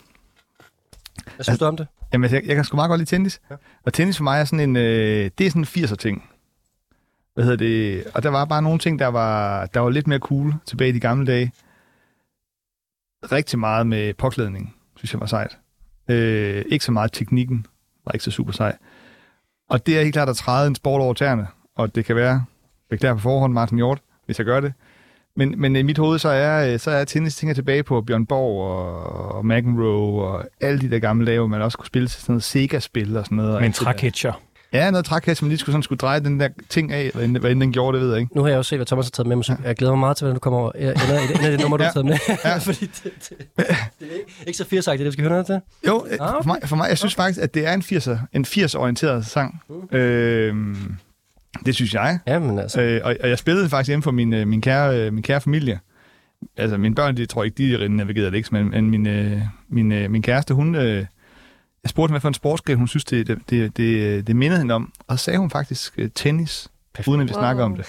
Hvad synes du om det? Jamen, altså, jeg, jeg kan sgu meget godt lide tennis. Ja. Og tennis for mig er sådan en, øh, det er sådan en 80'er ting. Hvad hedder det? Og der var bare nogle ting, der var, der var lidt mere cool tilbage i de gamle dage. Rigtig meget med påklædning, synes jeg var sejt. Øh, ikke så meget teknikken, var ikke så super sej. Og det er helt klart at træde en sport over tæerne. Og det kan være, beklager på forhånd, Martin Hjort, hvis jeg gør det. Men, men i mit hoved, så er, øh, så er tennis, tænker tilbage på Bjørn Borg og, og McEnroe og alle de der gamle dage, hvor man også kunne spille til sådan noget Sega-spil og sådan noget. Men Med Ja, noget trækasse, man lige skulle, sådan, skulle dreje den der ting af, hvad end, hvad end den gjorde, det ved jeg ikke. Nu har jeg også set, hvad Thomas har taget med musik. Jeg glæder mig meget til, hvordan du kommer over. Jeg ender i det, ender i det nummer, du har Ja. taget med. Ja. Fordi det, det, det, er ikke, ikke så 80 det skal vi høre noget til. Jo, Ah, okay. for, mig, for mig, jeg synes faktisk, at det er en 80'er, en 80-orienteret sang. Øhm, det synes jeg. Ja, men altså. Øh, og, og jeg spillede faktisk hjemme for min, øh, min, kære, øh, min kære familie. Altså, mine børn, de tror ikke, de er navigerede det ikke, men, men min, øh, min, øh, min kæreste, hun... Øh, jeg spurgte, hvad for en sportsgren hun synes, det, det, det, det, det mindede hende om. Og så sagde hun faktisk øh, tennis, Perfekt. uden at vi Wow. snakker om det.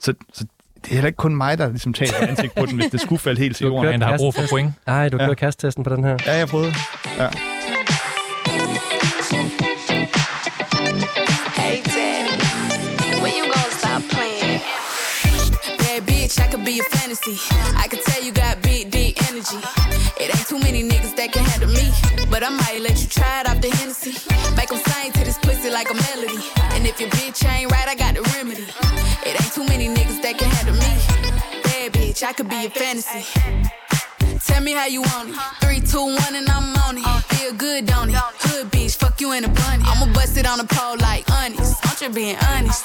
Så, så det er heller ikke kun mig, der ligesom tager ansigt på den, hvis det skulle falde helt til Du jorden. Men der har brug for point. Ej, du Ja. kører kasttesten på den her. Ja, jeg prøvede. Ja. Hey, daddy, when you gonna stop playing? Bad bitch, I could be a fantasy. I could tell you got energy. It ain't too many niggas that can handle me. But I might let you try it off the Hennessy. Make them sing to this pussy like a melody. And if your bitch ain't right, I got the remedy. It ain't too many niggas that can handle me. Bad bitch, I could be a fantasy. Tell me how you want it. Three, two, one, and I'm on it. Feel good, don't it? Hood bitch, fuck you in a bunny. I'ma bust it on the pole like honest. I'm just being honest.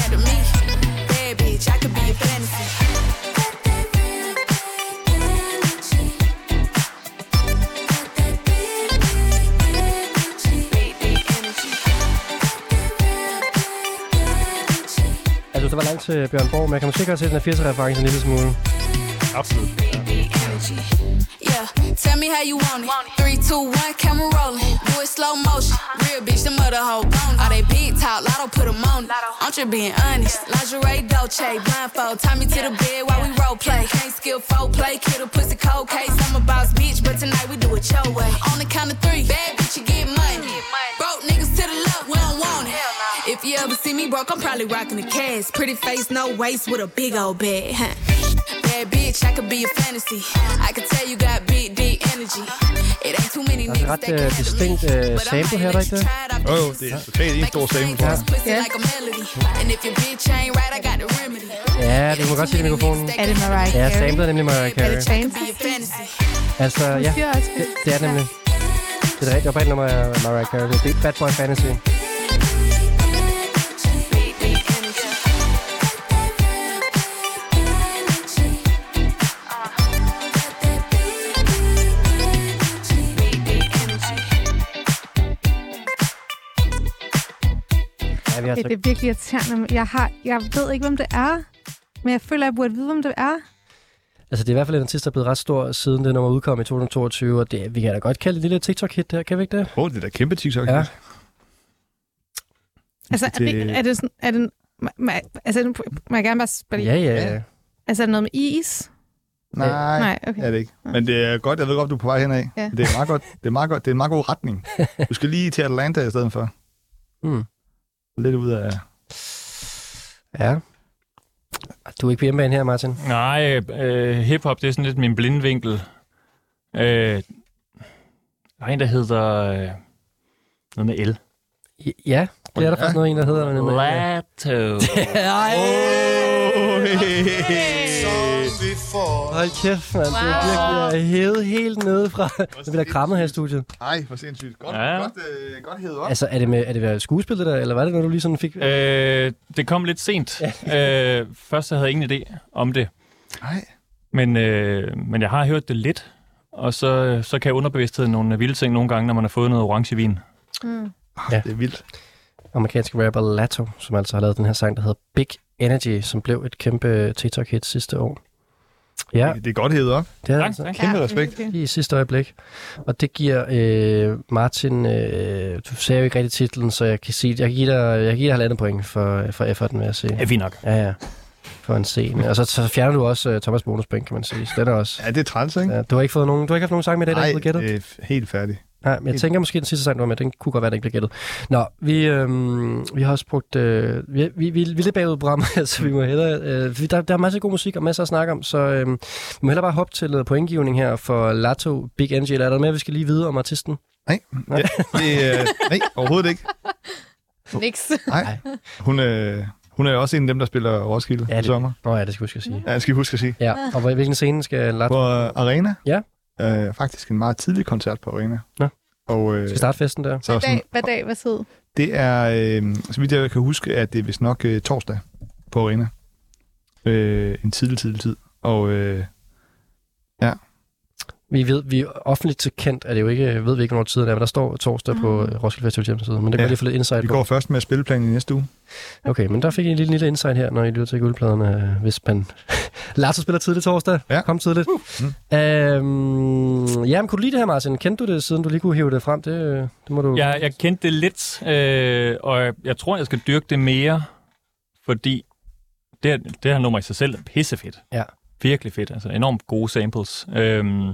til Bjørn Borg, men jeg kan måske godt se den her 80'er-reference en lille smule. Absolut. Yeah, tell me how you want it. Three, two, one, camera rolling. Do it slow motion. Real bitch, the mother hoe bone. All they big talk, lotto put them on it. I'm just being honest. Lingerie, Dolce, blindfold. Tie me to the bed while we role play. Can't skill folk play, kid a pussy cold case. I'm a boss bitch, but tonight we do it your way. On the count of three, bad bitch, you get money. Broke niggas to the left, we don't want it. If you ever see me broke, I'm probably rocking the cash. Pretty face, no waist, with a big old bag. Huh. Bad bitch, I could be a fantasy. I could tell you got big, deep energy. It ain't too many niggas that ret can øh, handle distinkt me. øh, But I sample might her, er der ikke det? it off the Jo, jo, det er totalt en stor sample. to this pussy Ja. like a melody. And if your bitch ain't right, I got the remedy. Ja, du må godt sige det i mikrofonen. Er det Mariah Ja, Carey? samlet er nemlig Mariah Er det Chance? Be your fantasy. Altså, ja, det, det er nemlig. Det er rigtigt. Oprindeligt nummer er Mariah Carey. Det er Bad Boy Fantasy. Ja, vi har Okay, så det er virkelig irriterende. Jeg, har, jeg ved ikke, hvem det er. Men jeg føler, jeg burde vide, hvem det er. Altså, det er i hvert fald en artist, der er blevet ret stor, siden det nummer udkom i 2022, og det, vi kan da godt kalde det et lille TikTok-hit der, kan vi ikke det? Åh, oh, det er da kæmpe TikTok. Ja. Altså, er det, er det sådan... Er det, må, altså, må jeg gerne bare spørge Ja, ja, ja. Altså, er det noget med is? Nej, Nej, okay. er det ikke. Men det er godt, jeg ved godt, du er på vej henad. Ja. Det er meget godt. Det er meget godt. Det er en meget god retning. Du skal lige til Atlanta i stedet for. Mm. Lidt ud af... Ja. Du er ikke på hjemmebane her, Martin? Nej, øh, hiphop, det er sådan lidt min blindvinkel. Øh, der er en, der hedder øh, noget med L. Ja, det er der faktisk noget, en, der hedder. Noget med- Lato. Hold kæft, mand. Det er virkelig hævet helt nede fra... Det bliver krammet her i studiet. Ej, for sindssygt. Godt, Ja. godt, øh, godt hævet op. Altså, er det, med, er det ved skuespillet der, eller var det, når du lige sådan fik... Øh, det kom lidt sent. øh, først så havde jeg ingen idé om det. Nej. Men, øh, men jeg har hørt det lidt, og så, så kan underbevidstheden nogle vilde ting nogle gange, når man har fået noget orange vin. Mm. Ja. Det er vildt. Amerikanske rapper Lato, som altså har lavet den her sang, der hedder Big Energy, som blev et kæmpe TikTok-hit sidste år. Ja, Det er godt hævet op. det er altså. Kæmpe Ja, respekt. virkelig. i sidste øjeblik. Og det giver øh, Martin, øh, du sagde jo ikke rigtig titlen, så jeg kan sige, jeg kan give dig, jeg kan give dig halvandet point for, for efforten, vil jeg sige. Ja, fint nok. Ja, ja. For en scene. Og så, så fjerner du også uh, Thomas bonuspoint, kan man sige. Så den er også... Ja, det er træls, ikke? Ja, du har ikke fået nogen, du har ikke haft nogen sang med i dag, der Nej, er gættet? det er f- helt færdig. Nej, men jeg tænker måske, den sidste sang, du var med, den kunne godt være, den ikke blev gættet. Nå, vi, øhm, vi har også brugt... Øh, vi, vi, vi, vi er lidt bagud på programmet, så vi må hellere... Øh, der, der er masser af god musik og masser at snakke om, så øh, vi må hellere bare hoppe til noget pointgivning her for Lato Big. Eller er der mere, vi skal lige vide om artisten? Nej, Nej. Ja, det, øh, nej overhovedet ikke. Niks. Nej. Hun, øh, hun er jo også en af dem, der spiller Roskilde Ja, ja, det- i sommer. Nå ja, det skal vi huske at sige. Ja, det skal I huske at sige. Ja, og hvor- hvilken scene skal Lato... På øh, Arena. Ja. Øh, faktisk en meget tidlig koncert på Arena. Nå. Og, øh, Skal starte festen der? så Hvad sådan, dag, hvad dag, hvad tid? det er, øh, så vidt jeg kan huske, at det er vist nok øh, torsdag på Arena. Øh, en tidlig, tidlig tid. Og øh, Vi ved, vi er offentligt til kendt, er det jo ikke, ved vi ikke, hvornår tiden er, men der står torsdag på øh, Roskilde Festival hjemmeside, men det kan Ja. ja. lige få lidt insight vi på. går først med spilleplanen i næste uge. Okay, men der fik I en lille, lille insight her, når I lytter til guldpladerne, hvis man... Lasse spiller tidligt torsdag. Ja. Kom tidligt. Uh. Øhm, jamen, kunne du lide det her, Martin? Kendte du det, siden du lige kunne hive det frem? Det, det må du... Jeg, jeg kendte det lidt, øh, og jeg, jeg tror, jeg skal dyrke det mere, fordi det, her- det her nummer i sig selv er pissefedt. Ja. Virkelig fedt. Altså enormt gode samples. Øhm,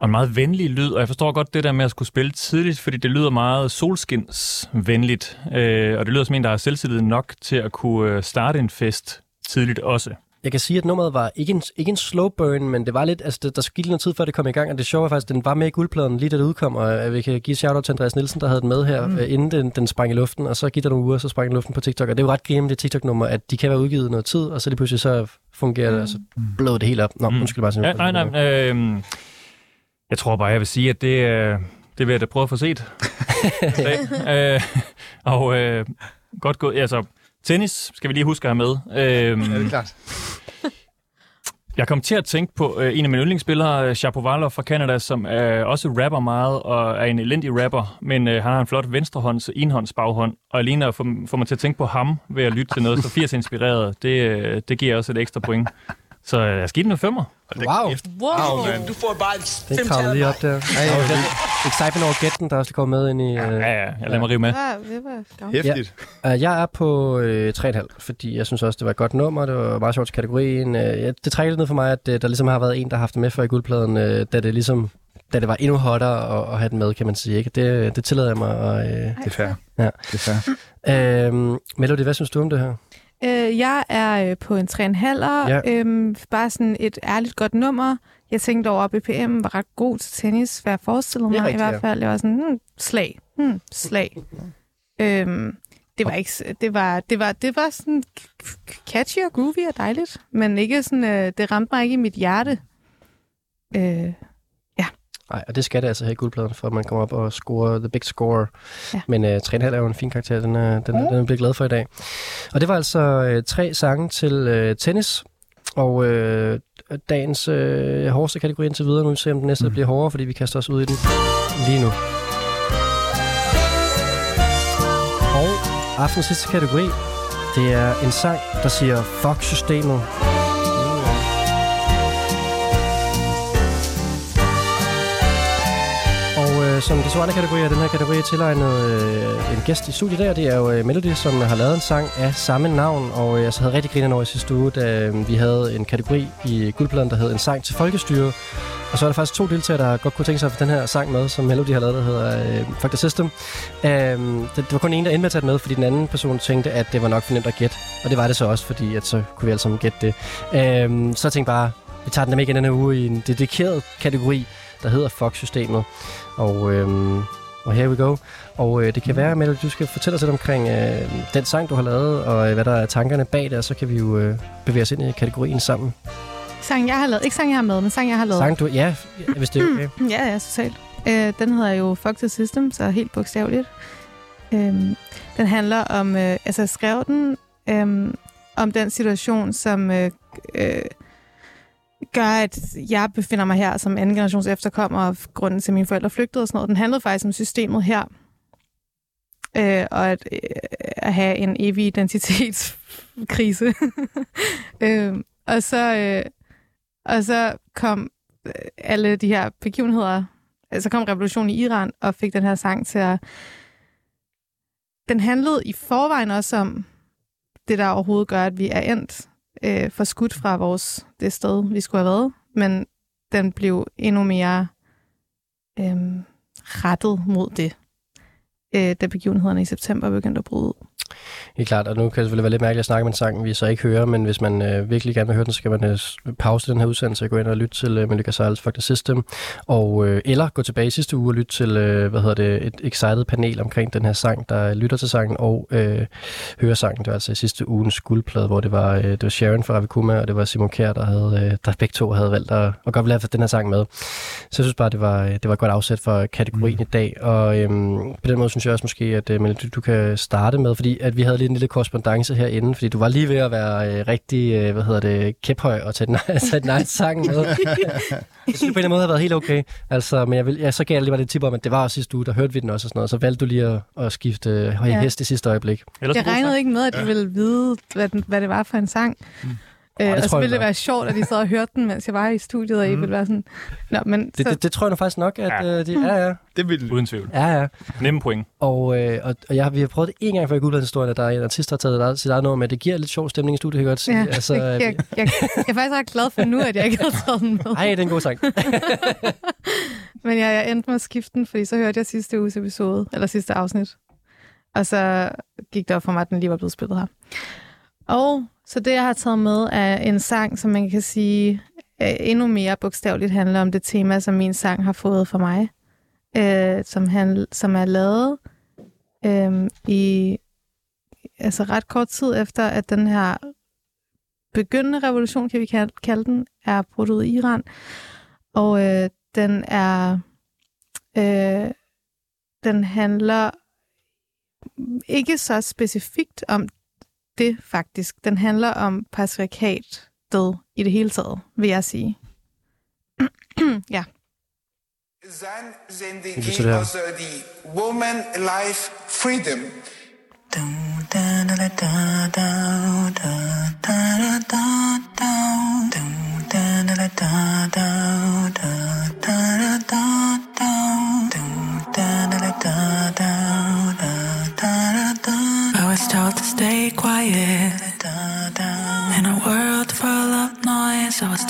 og en meget venlig lyd, og jeg forstår godt det der med at skulle spille tidligt, fordi det lyder meget solskinsvenligt, øh, og det lyder som en, der har selvtillid nok til at kunne øh, starte en fest tidligt også. Jeg kan sige, at nummeret var ikke en, ikke en slow burn, men det var lidt, altså det, der skulle noget tid, før det kom i gang, og det sjove er faktisk, at den var med i guldpladen lige da det udkom, og øh, vi kan give shout-out til Andreas Nielsen, der havde den med her, mm. inden den, den sprang i luften, og så gik der nogle uger, så sprang i luften på TikTok, og det er jo ret grimt, det TikTok-nummer, at de kan være udgivet noget tid, og så lige pludselig så fungerer det, og så blåede det helt op. Nå, mm. undskyld bare sådan. Ja, nej, nej. Øh, jeg tror bare, jeg vil sige, at det, øh, det vil jeg da prøve at få set. øh, og øh, godt gået. Altså, tennis skal vi lige huske at have med. Øh, Ja, det er klart. jeg kom til at tænke på øh, en af mine yndlingsspillere, Shapovalov fra Canada, som øh, også rapper meget og er en elendig rapper, men øh, han har en flot venstrehånds, enhånds baghånd, og alene at få, få mig til at tænke på ham ved at lytte til noget så 80 inspireret, det, øh, det giver også et ekstra point. Så øh, jeg skal give den en femmer. Wow, Wow, mand. du får bare det fem kravlede tal lige op der. Ja, ja, Excitement over gætten, der også kom med ind i... Ja, Øh, ja, jeg lader mig rive med. Ja, det var. Hæftigt. Uh, jeg er på øh, 3,5, fordi jeg synes også, det var et godt nummer. Det var meget sjovt til kategorien. Ja, det trækker lidt ned for mig, at der ligesom har været en, der har haft det med for i guldpladen, da det ligesom da det var endnu hottere at, at have den med, kan man sige. Ikke? Det, det tillader jeg mig. Og, øh, Det er fair. Ja. Det er fair. øh, Melody, hvad synes du om det her? Øh, jeg er øh, på en 3,5. Ja. Øhm, bare sådan et ærligt godt nummer. Jeg tænkte over, at BPM var ret god til tennis, hvad jeg forestillede mig rigtigt, i hvert fald. Jeg var sådan, hmm, slag, hmm, slag. øhm, det var ikke, det var, det var, det var sådan catchy og groovy og dejligt, men ikke sådan, øh, det ramte mig ikke i mit hjerte. Øh, Nej, og det skal det altså have i guldpladen, for at man kommer op og scorer the big score. Ja. Men uh, 3,5 er jo en fin karakter, den er, den, er, den er jeg glad for i dag. Og det var altså uh, tre sange til uh, tennis, og uh, dagens uh, hårdeste kategori indtil videre. Nu vil vi se, om den næste mm. bliver hårdere, fordi vi kaster os ud i den lige nu. Og aftens sidste kategori, det er en sang, der siger fuck systemet. Øh, som de svarende kategori er den her kategori tilegnet øh, en gæst i studiet der. Det er jo øh, Melody, som har lavet en sang af samme navn. Og øh, jeg så havde rigtig grinet over i sidste uge, da øh, vi havde en kategori i guldpladen, der hed En sang til folkestyret. Og så er der faktisk to deltagere, der godt kunne tænke sig at få den her sang med, som Melody har lavet, der hedder øh, Fuck the System. Øh, det, det var kun en, der endte med at tage den med, fordi den anden person tænkte, at det var nok for nemt at gætte. Og det var det så også, fordi at så kunne vi alle sammen gætte det. Øh, så jeg tænkte bare, vi tager den med igen denne uge i en dedikeret kategori, der hedder Fuck-systemet. Og, øhm, og here we go. Og øh, det kan være, Mette, du skal fortælle os lidt omkring øh, den sang, du har lavet, og øh, hvad der er tankerne bag det, og så kan vi jo øh, bevæge os ind i kategorien sammen. sang, jeg har lavet. Ikke sang, jeg har med, men sang, jeg har lavet. Sang du, ja, hvis det er okay. Ja, ja, totalt. Øh, den hedder jo Fuck the System, så helt bogstaveligt. Øhm, den handler om, øh, altså jeg skrev den øhm, om den situation, som øh, øh, gør, at jeg befinder mig her som anden generations efterkommer, og grunden til, at mine forældre flygtede og sådan noget. Den handlede faktisk om systemet her, øh, og at, øh, at have en evig identitetskrise. øh, og så... Øh, og så kom øh, alle de her begivenheder, altså, så kom revolutionen i Iran og fik den her sang til at... Den handlede i forvejen også om det, der overhovedet gør, at vi er endt øh, forskudt fra vores, det sted, vi skulle have været. Men den blev endnu mere øh, rettet mod det, øh, da begivenhederne i september begyndte at bryde ud. Helt klart, og nu kan det selvfølgelig være lidt mærkeligt at snakke med en sang, vi så ikke hører, men hvis man øh, virkelig gerne vil høre den, så skal man øh, pause den her udsendelse og gå ind og lytte til øh, Melika Siles Fuck the System, og, øh, eller gå tilbage i sidste uge og lytte til øh, hvad hedder det, et excited panel omkring den her sang, der lytter til sangen og øh, hører sangen. Det var altså i sidste ugens guldplade, hvor det var, øh, det var Sharon fra Ravikuma, og det var Simon Kjær, der, havde, øh, der begge to havde valgt at, at godt ville have den her sang med. Så jeg synes bare, det var, øh, det var et godt afsæt for kategorien mm. i dag, og øhm, på den måde synes jeg også måske, at øh, Melody, du kan starte med, fordi at vi havde lige en lille korrespondence herinde, fordi du var lige ved at være øh, rigtig, øh, hvad hedder det, kæphøj og tage den, tage den egen sang med. jeg synes, det på en eller anden måde har været helt okay. Altså, men jeg vil, ja, så gav jeg lige bare det tip om, at det var også sidste uge, der hørte vi den også og sådan noget, så valgte du lige at, at skifte øh, Ja. hest i sidste øjeblik. Jeg regnede ikke med, at de ville vide, hvad, den, hvad det var for en sang. Mm. Øh, det og så ville det være sjovt, at de sad og hørte den, mens jeg var i studiet, og I ville være sådan... Nå, men Det, så, det, det tror jeg nu faktisk nok, at ja. øh, de, ja, ja. Det vil Uden tvivl. Ja, ja. Nemme point. Og, øh, og, og jeg, har- vi har prøvet det en gang før i Guldlandshistorien, at der er en artist, der har taget eget- sit eget nummer med. Det giver lidt sjov stemning i studiet, kan jeg godt sige. ja, Altså, jeg, jeg, jeg, jeg, er faktisk ret glad for nu, at jeg ikke havde taget den med. ej, det er en god sang. Men jeg, jeg endte med at skifte den, fordi så hørte jeg sidste uges episode, eller sidste afsnit. Og så gik det op for mig, at den lige var blevet spillet her. Og så det, jeg har taget med, er en sang, som man kan sige øh, endnu mere bogstaveligt handler om det tema, som min sang har fået for mig. Øh, som, han, som er lavet øh, i altså ret kort tid efter, at den her begyndende revolution, kan vi kalde, kalde den, er brudt ud i Iran. Og øh, den er... Øh, den handler ikke så specifikt om det faktisk. Den handler om patriarkat død i det hele taget, vil jeg sige. ja. Woman life freedom. Da, da, da, da, da.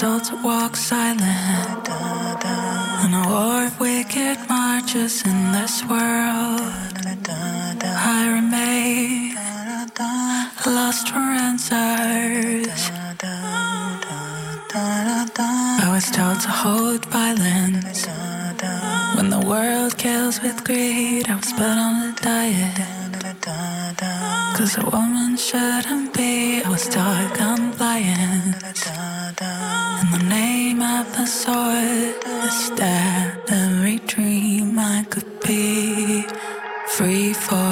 Told to walk silent. In a war of wicked marches in this world, I remain lost for answers. I was told to hold violence. When the world kills with greed, I was put on a diet. Cause a woman shouldn't be, I was compliant. And the name of the sword is that every dream I could be free for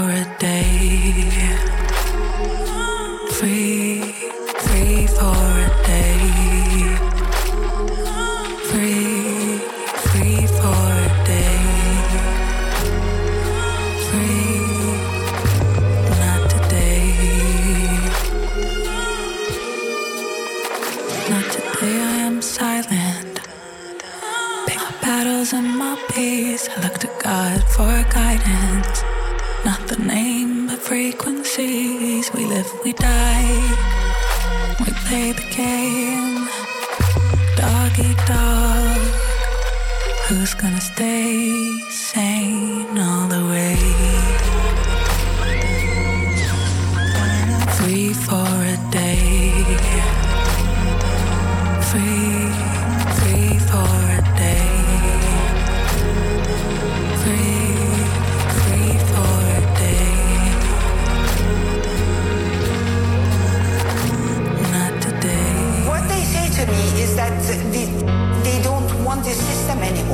We live, we die. We play the game. Dog dog. Who's gonna stay sane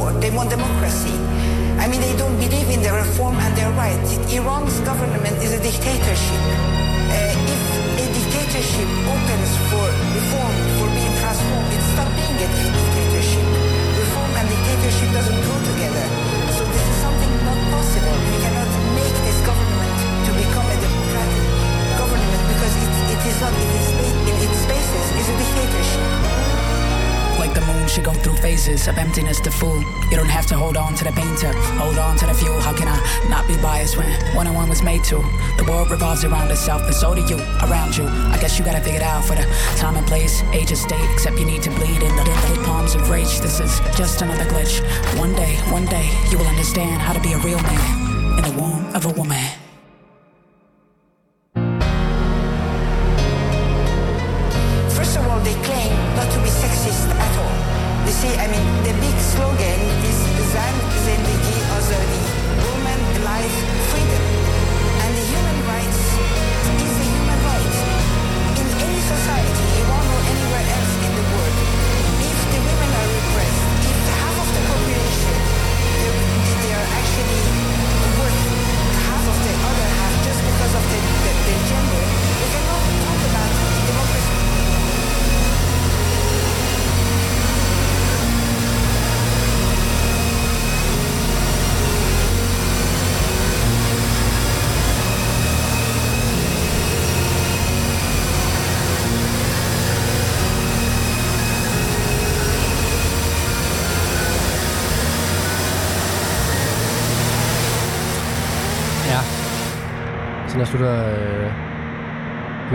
They want democracy. I mean, they don't believe in the reform and their rights. Iran's government is a dictatorship. Uh, if a dictatorship opens for reform, for being transformed, it stops being a dictatorship. Reform and dictatorship doesn't go together. So this is something not possible. We cannot make this government to become a democratic government because it, it is not in its, in its spaces. It's a dictatorship. Like the moon should go through phases of emptiness to full. You don't have to hold on to the painter, hold on to the fuel. How can I not be biased when one on one was made to? The world revolves around itself, and so do you, around you. I guess you gotta figure it out for the time and place, age and state. Except you need to bleed in the dead palms of rage. This is just another glitch. One day, one day, you will understand how to be a real man in the womb of a woman.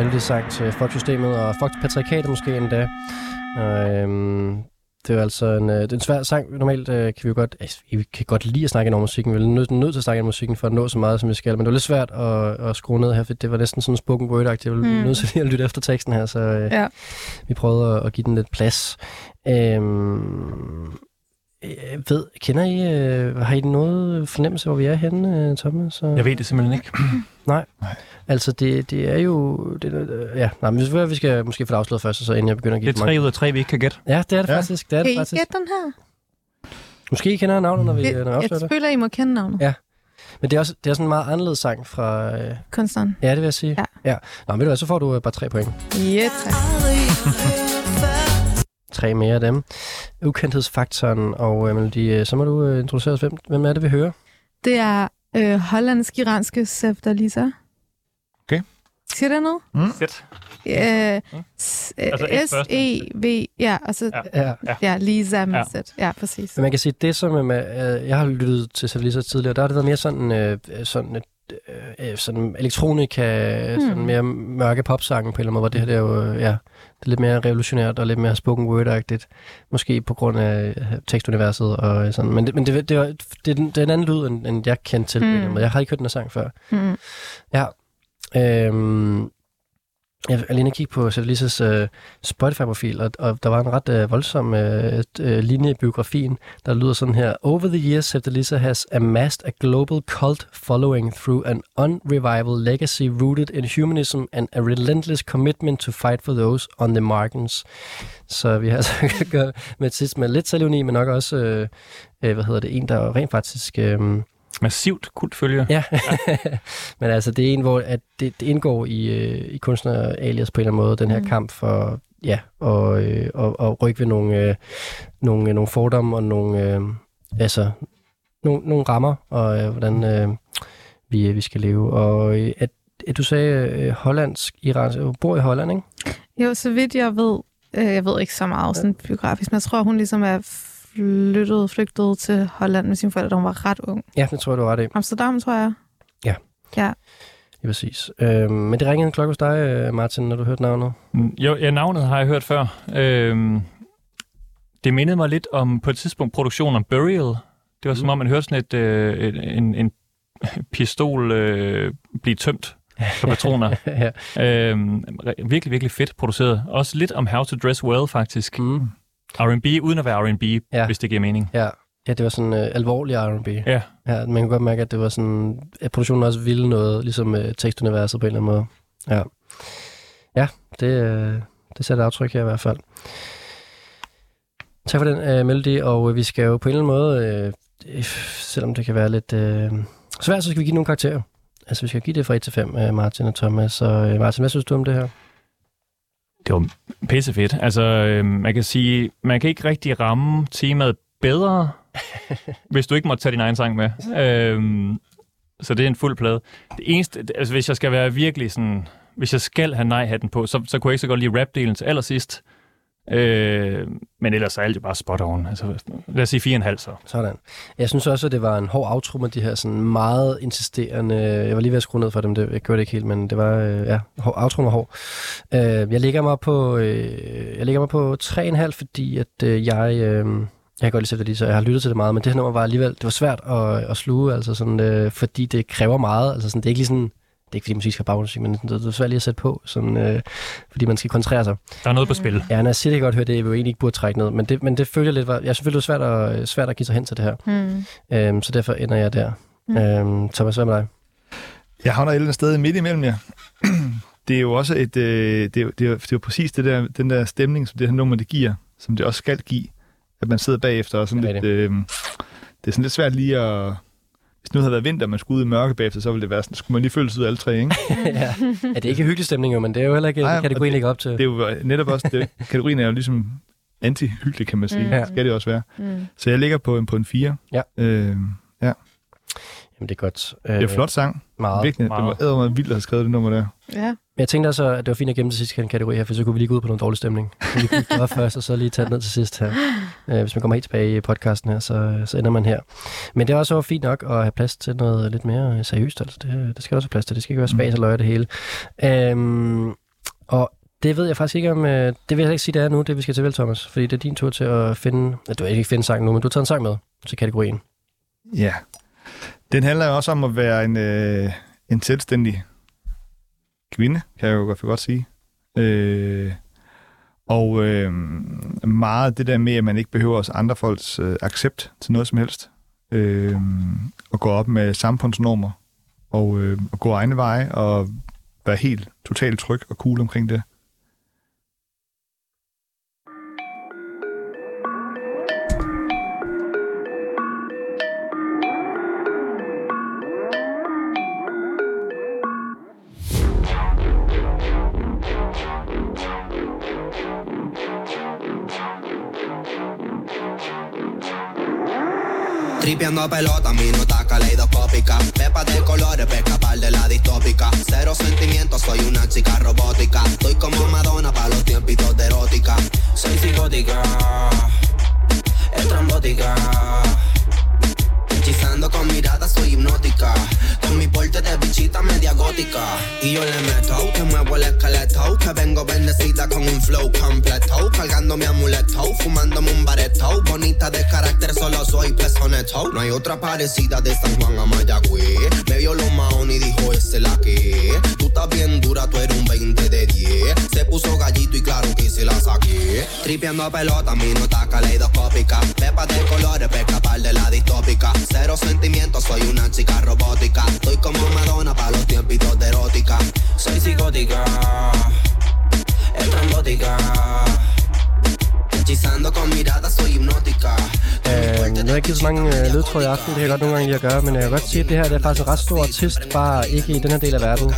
Melody sang til Fox-systemet, og Fox-patriarkatet måske endda. Øhm, det er altså en, øh, det er en svær sang. Normalt øh, kan vi jo godt, altså, vi kan godt lide at snakke om musikken. Vi er nødt, nødt til at snakke om musikken for at nå så meget, som vi skal. Men det var lidt svært at, at skrue ned her, for det var næsten sådan spoken word-agtigt. Jeg var Mm. mm. nødt til lige at lytte efter teksten her, så øh, Ja. vi prøvede at, at give den lidt plads. Øhm, øh, ved, kender I, øh, har I noget fornemmelse, hvor vi er henne, øh, Thomas? Og... Jeg ved det simpelthen ikke. Nej. Nej. Altså, det, det er jo... Det, øh, ja, nej, men vi- vi skal måske få det afsløret først, så inden jeg begynder at give Det er tre ud af tre, vi ikke kan gætte. Ja, det er det Ja. faktisk. Det er Kan det I faktisk. gætte den her? Måske I kender navnet, når vi, Jeg, når vi jeg afslører det. føler, I må kende navnet. Ja. Men det er også det er sådan en meget anderledes sang fra... Øh... Kunstneren. Ja, det vil jeg sige. Ja. ja. Nå, men ved du hvad, så får du øh, bare tre point. Ja, tak. Tre mere af dem. Ukendthedsfaktoren, og øh, Melody, øh, så må du øh, introducere os. Hvem, hvem er det, vi hører? Det er øh, hollandsk-iranske Sefta Lisa. Okay. Siger det noget? Mm. Sæt. Øh, Altså et først. S-E-V, ja, og så Ja. ja. ja Lisa med Ja. ja. ja, præcis. Men man kan sige, det som er med, øh, jeg har lyttet til Salisa tidligere, der har det været mere sådan, øh, sådan, et, øh, sådan elektronika, Hmm. sådan mere mørke popsange på en eller anden måde, hvor det her det er jo, øh, ja, det er lidt mere revolutionært og lidt mere spoken word-agtigt. Måske på grund af øh, tekstuniverset og øh, sådan. Men det, men det, det, var, det, er det er en anden lyd, end, end jeg kendte til. Mm. Jeg har ikke hørt den her sang før. Mm. Ja. Øhm, jeg alene kigge på Sættelisses uh, øh, Spotify-profil, og, og der var en ret uh, voldsom uh, uh, linje i biografien, der lyder sådan her. Over the years, Sættelisse has amassed a global cult following through an unrevival legacy rooted in humanism and a relentless commitment to fight for those on the margins. Så vi har altså at gøre med et sidst med lidt selvuni, men nok også, øh, øh, hvad hedder det, en, der rent faktisk... Øh, Massivt kultfølger. Ja, men altså det er en, hvor at det, det indgår i, øh, i kunstner alias på en eller anden måde, den her Mm. kamp for ja, og, øh, og, og rykke ved nogle, øh, nogle, øh, nogle fordomme og nogle, øh, altså, nogle, nogle rammer, og øh, hvordan øh, vi, vi skal leve. Og øh, at, at du sagde øh, hollandsk, iransk, du bor i Holland, ikke? Jo, så vidt jeg ved, øh, jeg ved ikke så meget sådan biografisk, men jeg tror, hun ligesom er flyttet, flygtet til Holland med sine forældre, da hun var ret ung. Ja, det tror jeg, du var det. Amsterdam, tror jeg. Ja. Ja. Ja, præcis. Øh, men det ringede en klokke hos dig, øh, Martin, når du hørte navnet. Mm, Jo, ja, navnet har jeg hørt før. Øhm, det mindede mig lidt om på et tidspunkt produktionen om Burial. Det var som om, man hørte sådan et, øh, en, en pistol øh, blive tømt for patroner. ja. øhm, virkelig, virkelig fedt produceret. Også lidt om How to Dress Well, faktisk. Mm. R&B, uden at være R&B, ja. hvis det giver mening. Ja, ja det var sådan øh, alvorlig R&B. Ja. ja. Man kan godt mærke, at det var sådan, at produktionen også ville noget, ligesom øh, tekstuniverset på en eller anden måde. Ja, ja det, øh, det sætter aftryk her i hvert fald. Tak for den øh, melodi, og øh, vi skal jo på en eller anden måde, øh, øh, selvom det kan være lidt øh, svært, så skal vi give nogle karakterer. Altså, vi skal give det fra 1 til 5, øh, Martin og Thomas. Så øh, Martin, hvad synes du om det her? Det var pissefedt. Altså, øh, man kan sige, man kan ikke rigtig ramme temaet bedre, hvis du ikke måtte tage din egen sang med. Øh, så det er en fuld plade. Det eneste, altså hvis jeg skal være virkelig sådan, hvis jeg skal have nej-hatten på, så, så kunne jeg ikke så godt lide rap-delen til allersidst. Øh, men ellers er alt jo bare spot on. Altså, lad os sige 4,5 så. Sådan. Jeg synes også, at det var en hård outro med de her sådan meget insisterende... Jeg var lige ved at skrue ned for dem, det, jeg gjorde det ikke helt, men det var... Øh, ja, hård, outroen var hård. Øh, jeg ligger mig på, øh, jeg ligger mig på 3,5, fordi at øh, jeg... Øh, jeg kan godt lide det, så jeg har lyttet til det meget, men det her nummer var alligevel, det var svært at, at sluge, altså sådan, øh, fordi det kræver meget, altså sådan, det er ikke lige sådan, det er ikke fordi musik skal baggrundsmusik, men det er svært lige at sætte på, sådan, øh, fordi man skal koncentrere sig. Der er noget på spil. Ja, når jeg siger det, godt høre det, jeg vil jo egentlig ikke burde trække ned, men det, men det følger lidt, jeg synes, det var svært at, svært at give sig hen til det her. Hmm. Øhm, så derfor ender jeg der. Mm. Mm. Øhm, Thomas, hvad med dig? Jeg havner et eller andet sted midt imellem jer. det er jo også et, øh, det, er, jo- det, er, det er jo præcis det der, den der stemning, som det her nummer det giver, som det også skal give, at man sidder bagefter og sådan Det er lidt, øh, det er sådan lidt svært lige at, hvis nu havde været vinter, og man skulle ud i mørke bagefter, så ville det være sådan, skulle man lige føles ud af alle tre, ikke? ja. ja, det er ikke hyggelig stemning jo, men det er jo heller ikke og kategorien det- ikke op til. Det er jo netop også, det, kategorien er jo ligesom anti-hyggelig, kan man sige. Mm. Mm. Skal det også være. Mm. Så jeg ligger på en, på en 4. Ja. Øh, ja. Jamen, det er godt. Det er en flot sang. Meget. Virkelig, det var ædermeget vildt at have skrevet det nummer der. Ja. Men jeg tænkte altså, at det var fint at gemme til sidste kategori her, for så kunne vi lige gå ud på noget dårlig stemning. Så vi kunne gøre først, og så lige tage den ned til sidst her. Øh, hvis man kommer helt tilbage i podcasten her, så, så ender man her. Men det er også fint nok at have plads til noget lidt mere seriøst. Altså, det, det skal der også have plads til. Det skal ikke være spas og løg det hele. Øhm, og det ved jeg faktisk ikke om... øh, Det vil jeg ikke sige, det er nu, det vi skal til vel, Thomas. Fordi det er din tur til at finde... Du har ikke finde sang nu, men du har taget en sang med til kategorien. Ja. Den handler jo også om at være en, øh, en selvstændig kvinde, kan jeg jo godt, godt sige. Øh, og øh, meget det der med, at man ikke behøver os andre folks øh, accept til noget som helst. Øh, og gå op med samfundsnormer og, øh, og gå egne veje og være helt totalt tryg og cool omkring det. Tripeando pelota, mi nota caleidoscópica. Pepa de colores, para de la distópica. Cero sentimientos, soy una chica robótica. Estoy como Madonna para los tiempitos de erótica. Soy psicótica, estrambótica. Hechizando con mirada, soy hipnótica. Con mi porte de bichita media gótica. Y yo le meto, te muevo el esqueleto. Que vengo bendecida con un flow completo. Cargando mi amuleto, fumándome un bareto. Bonita de carácter, solo soy pezoneto. No hay otra parecida de San Juan a Mayagüez. Me vio lo maón y dijo, esa es la que. Tú estás bien dura, tú eres un 20 de 10. Se puso gallito y claro que se la saqué. Tripeando a pelota, mi nota caleidoscópica. Pepas de colores, para escapar de la distópica. Cero sentimientos, soy una chica robótica. Estoy como Madonna para los tiempitos de erótica. Soy psicótica, estrambótica. Hechizando con miradas, soy hipnótica. Øh, jeg har ikke givet så mange øh, ledtråd i aften, det kan jeg godt nogle gange lide at gøre, men jeg kan godt sige, at det her det er faktisk en ret stor artist, bare ikke i den her del af verden.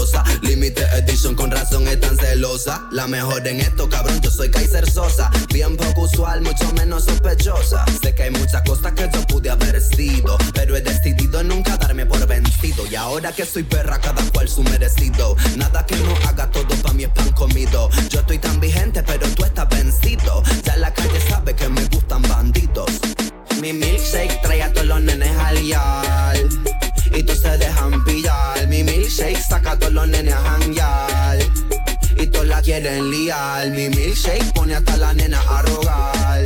Y voy bañada en oro con detalle color rosa. Limited edition con razón es tan celosa. La mejor en esto, cabrón, yo soy Kaiser Sosa. Bien poco usual, mucho menos sospechosa. Sé que hay muchas cosas que yo pude haber sido, pero he decidido nunca darme por vencido. Y ahora que soy perra, cada cual su merecido. Nada que no haga todo pa' es pan comido. Yo estoy tan vigente, pero tú estás vencido. Ya la calle sabe que me gustan bandidos. Mi milkshake trae a todos los nenes al. Y todos se dejan pillar. Mi milkshake saca a todos los nenes a janguear. Y todos la quieren liar. Mi milkshake pone hasta la nena a rogar.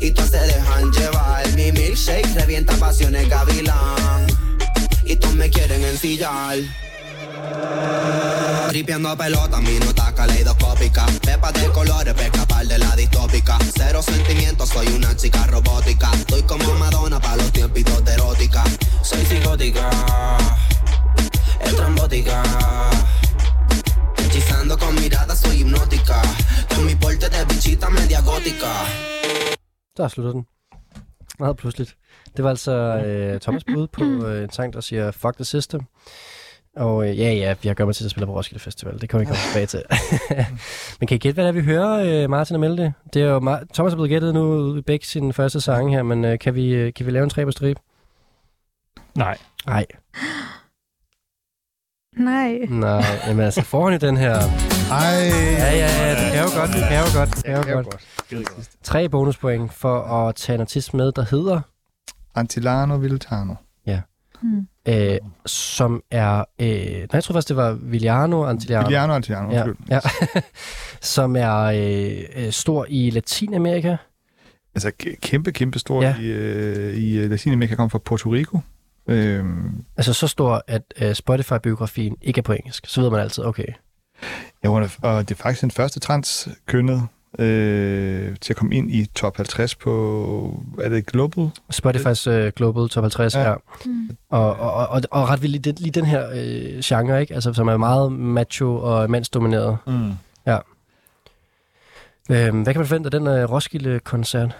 Y todos se dejan llevar. Mi milkshake revienta pasiones gavilán. Y todos me quieren ensillar. Tripiendo a pelota, minuta caleidoscópica. Pepa de colores, pa' escapar de la distópica. Cero sentimientos, soy una chica robótica. Estoy como Madonna para los tiempitos de erótica. Soy psicótica, estrambótica. Hechizando con mirada, soy hipnótica. Con mi porte de bichita media gótica. Der slutter den. Meget pludseligt. Det var altså øh, Thomas bud på øh, en sang, der siger Fuck the System. Og øh, ja, ja, jeg gør mig til at spille på Roskilde Festival. Det kommer vi komme tilbage til. Men kan I gætte, hvad det er, vi hører, øh, Martin og Melde? Det er jo meget... Thomas er blevet gættet nu i begge sin første sang her, men øh, kan, vi, øh, kan vi lave en tre på stribe? Nej. Nej. Nej. Nej, jamen altså foran i den her... Ej. Ja, ja, ja, det kan jo godt, det kan jo godt, det kan jo godt. Tre bonuspoint for at tage en artist med, der hedder... Antilano Viltano. Hmm. Øh, som er... Øh, nej, jeg tror faktisk, det var Viliano Antiliano. Viliano Antiliano, ja, ja. som er øh, øh, stor i Latinamerika. Altså kæmpe, kæmpe stor Ja. i, øh, i øh, Latinamerika, kommer fra Puerto Rico. Øhm, Altså så stor, at øh, Spotify-biografien ikke er på engelsk. Så ved man altid, okay. ja, og det er faktisk den første transkønnet øh, til at komme ind i top 50 på, er det Global? Spotify's øh, Global Top 50, ja. Ja. ja. Og, og, og, og, ret vildt lige, den- lige den her øh, genre, ikke? Altså, som er meget macho og mandsdomineret. Mm. Ja. Øhm, hvad kan man forvente af den øh, Roskilde-koncert?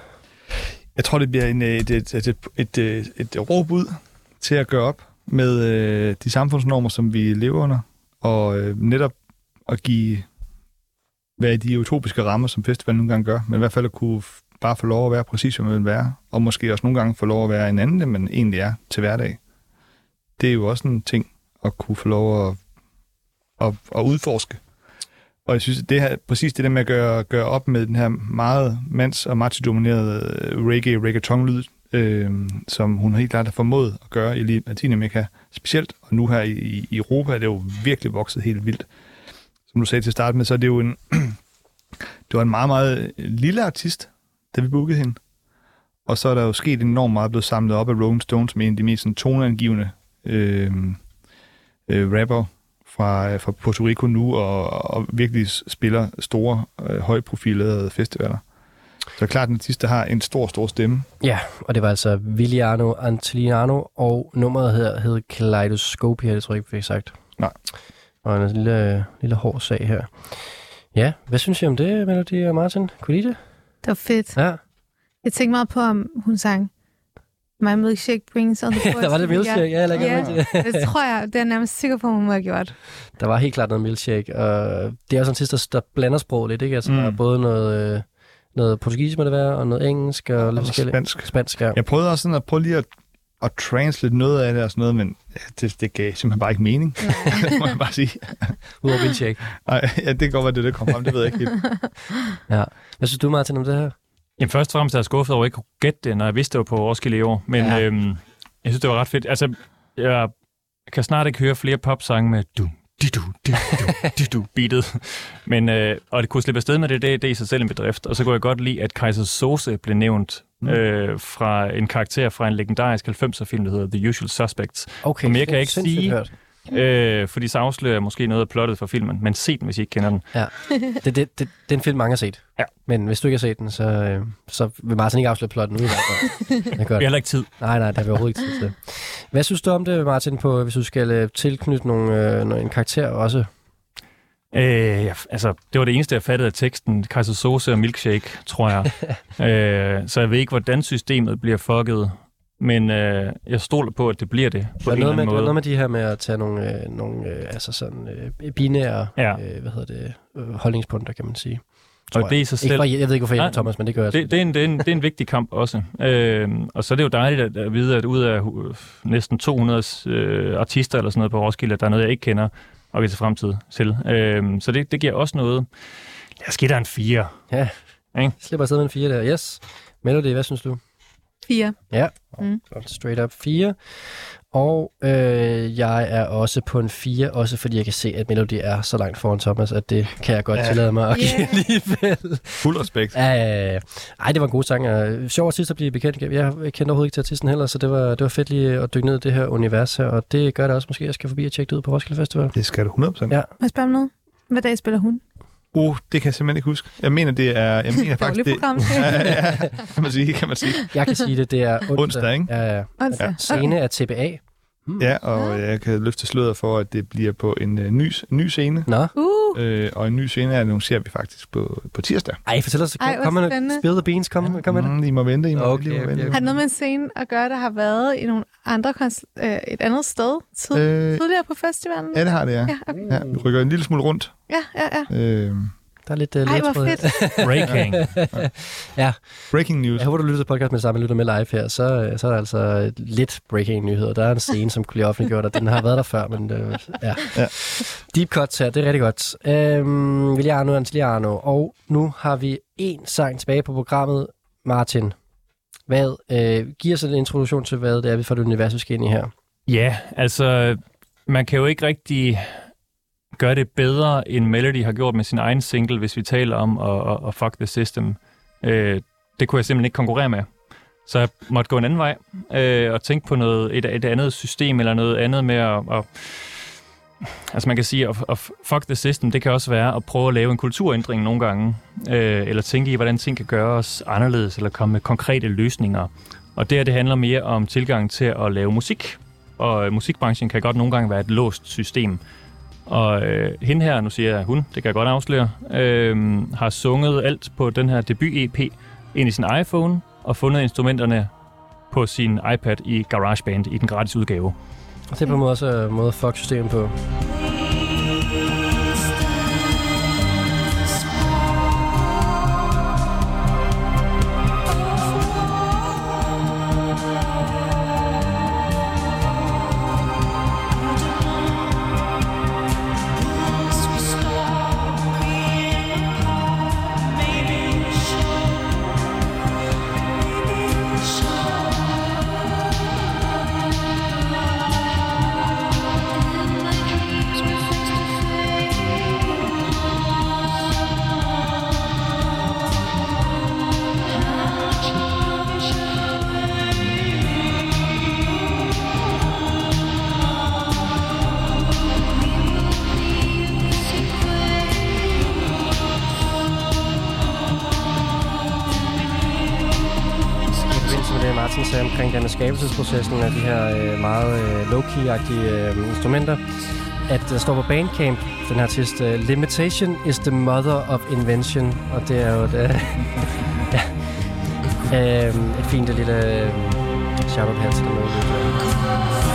Jeg tror, det bliver en, øh, et, et, et, et, et, et råb ud til at gøre op med øh, de samfundsnormer, som vi lever under, og øh, netop at give, hvad de utopiske rammer, som festivalen nogle gange gør, men i hvert fald at kunne f- bare få lov at være præcis, som man vil være, og måske også nogle gange få lov at være en anden, end man egentlig er til hverdag. Det er jo også en ting at kunne få lov at, at, at udforske. Og jeg synes, det her, præcis det der med at gøre, gøre op med den her meget mands- og macho-dominerede øh, reggae, reggaeton-lyd, øh, som hun helt klart har formået at gøre i Latinamerika specielt, og nu her i, i Europa er det jo virkelig vokset helt vildt. Som du sagde til start med, så er det jo en, det var en meget, meget lille artist, da vi bookede hende. Og så er der jo sket enormt meget blevet samlet op af Rolling Stones med en af de mest sådan, toneangivende øh, øh, rapper fra, fra Puerto Rico nu, og, og virkelig spiller store, øh, højprofilerede festivaler. Så klart, at en artist, der har en stor, stor stemme. Ja, og det var altså Viliano Antiliano, og nummeret her hed Kaleidoscopia, det tror jeg ikke, vi fik sagt. Nej. Og en lille, lille hård sag her. Ja, hvad synes I om det, Melody og Martin? Kunne I lide det? Det var fedt. Ja. Jeg tænkte meget på, om hun sang My milkshake brings all the boys Der var det together." milkshake, ja, jeg mærke til det. det tror jeg, det er jeg nærmest sikker på, at hun må have gjort. Der var helt klart noget milkshake, og det er også en artist, der, der blander sprog lidt, ikke? Altså, mm. der er både noget, øh, noget portugisisk, må det være, og noget engelsk, og, lidt Og forskelligt. spansk. Spansk, ja. Jeg prøvede også sådan at prøve lige at, at translate noget af det og sådan noget, men det, det gav simpelthen bare ikke mening. det må jeg bare sige. Udover milkshake. Nej, ja, det kan godt være, det, det kom frem. Det ved jeg ikke helt. Ja. Hvad synes du, Martin, om det her? Jamen først og fremmest er jeg skuffet over, at jeg ikke kunne gætte det, når jeg vidste, det var på Roskilde i år. Men Ja. øhm, Jeg synes, det var ret fedt. Altså, jeg kan snart ikke høre flere popsange med du, du, du, du, beatet. Men, øh, og det kunne slippe afsted med det, det, det er i sig selv en bedrift. Og så kunne jeg godt lide, at Kaiser Sose blev nævnt Mm. øh, fra en karakter fra en legendarisk 90'er-film, der hedder The Usual Suspects. Okay, Og mere kan jeg ikke sige, hørt. Øh, fordi så afslører jeg måske noget af plottet for filmen. Men se den, hvis I ikke kender den. Ja. Det, det, det, det er en film, mange har set. Ja. Men hvis du ikke har set den, så, øh, så vil Martin ikke afsløre plotten ud i hvert fald. Det. Vi har heller ikke tid. Nej, nej, der er vi overhovedet ikke tid til. Hvad synes du om det, Martin, på, hvis du skal øh, tilknytte nogle, øh, en karakter også? Øh, ja, altså, det var det eneste, jeg fattede af teksten. Kaiser Sose og milkshake, tror jeg. øh, så jeg ved ikke, hvordan systemet bliver fucket. Men øh, jeg stoler på, at det bliver det på Der er en noget eller med, anden der er måde. noget med de her med at tage nogle, øh, nogle øh, altså sådan, øh, binære Ja. øh, hvad hedder det, øh, holdningspunkter, kan man sige. Og det i jeg. sig Ikke selv... for, jeg ved ikke, hvorfor jeg Nej, Thomas, men det gør jeg. det, det, er en, det, er en, det er en vigtig kamp også. Øh, og så er det jo dejligt at, at vide, at ud af næsten 200 øh, artister eller sådan noget på Roskilde, at der er noget, jeg ikke kender og kan se fremtid til. Øh, så det, det giver også noget. Lad os give dig en 4. Ja, Ikke? slipper afsted med en 4 der. Yes. Melody, hvad synes du? Fire. Ja, Mm. straight up 4. Og øh, jeg er også på en 4, også fordi jeg kan se, at Melody er så langt foran Thomas, at det kan jeg godt Ja. tillade mig at give Yeah. alligevel. Fuld respekt. Ja, ja, ja. Ej, det var en god sang. og Sjov artist at blive bekendt. Jeg kendte overhovedet ikke til artisten heller, så det var, det var fedt lige at dykke ned i det her univers her, og det gør det også måske, at jeg skal forbi og tjekke det ud på Roskilde Festival. Det skal du 100%. Ja. Må jeg spørge om noget? Hvad dag spiller hun? Uh, det kan jeg simpelthen ikke huske. Jeg mener, det er... Jeg mener faktisk, det, program. ja, ja, kan man sige, kan man sige. Jeg kan sige det, det er onsdag. Onsdag, ikke? Ja, ja. Onsdag. Scene af TBA. Ja, og jeg kan løfte sløret for, at det bliver på en uh, ny, ny scene. Nå. Uh, Øh, og en ny scene annoncerer vi faktisk på, på tirsdag. Ej, fortæl os. Ej, Kom, med spændende. Spill the beans. Kom, kom med det. Mm, I må vente, I må Okay, lige må vente. okay. har det noget med en scene at gøre, der har været i nogle andre konst- øh, et andet sted tid- Øh, tidligere på festivalen? Ja, det har det, ja. Ja, okay. ja vi rykker en lille smule rundt. ja, ja. ja. Øh, Der er lidt uh, Ej, hvor fedt. Breaking. ja, breaking news. jeg håber, du lytter til podcast med det samme, lytter med live her. Så, øh, så er der altså lidt breaking nyheder. Der er en scene, som kunne blive offentliggjort, og den har været der før, men øh, ja. Ja. Deep cuts her, det er rigtig godt. Øhm, Viliano Antiliano, og nu har vi en sang tilbage på programmet. Martin, hvad, øh, giver os en introduktion til, hvad det er, vi får det univers, vi skal ind i her. Ja, altså, man kan jo ikke rigtig gør det bedre, end Melody har gjort med sin egen single, hvis vi taler om at, at, at fuck the system. Øh, det kunne jeg simpelthen ikke konkurrere med. Så jeg måtte gå en anden vej øh, og tænke på noget, et, et andet system eller noget andet med at... at altså man kan sige, at, at fuck the system, det kan også være at prøve at lave en kulturændring nogle gange, øh, eller tænke i, hvordan ting kan gøres anderledes, eller komme med konkrete løsninger. Og det her, det handler mere om tilgang til at lave musik. Og musikbranchen kan godt nogle gange være et låst system. Og øh, hende her, nu siger jeg hun, det kan jeg godt afsløre, øh, har sunget alt på den her debut-EP ind i sin iPhone, og fundet instrumenterne på sin iPad i GarageBand i den gratis udgave. Og det er på en måde også en måde at fuck systemet på. Forbindelse sagde omkring den skabelsesprocessen af de her øh, meget øh, low-key-agtige øh, instrumenter, at der står på Bandcamp, den her artist, øh, Limitation is the mother of invention, og det er jo et, øh, ja, øh, et fint lille øh, shout-out her til den måde.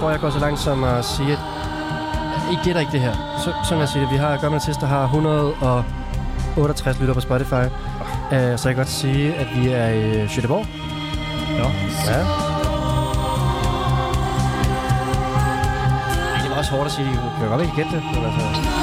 Tror, jeg går så langt som at sige, at I gætter ikke det her. Så, sådan vil jeg sige det. Vi har en artist, der har 168 lytter på Spotify. Uh, så jeg kan godt sige, at vi er i Göteborg. Nå. Ja. Ej, Det var også hårdt at sige. Det kan godt være, I kan gætte det. Men altså...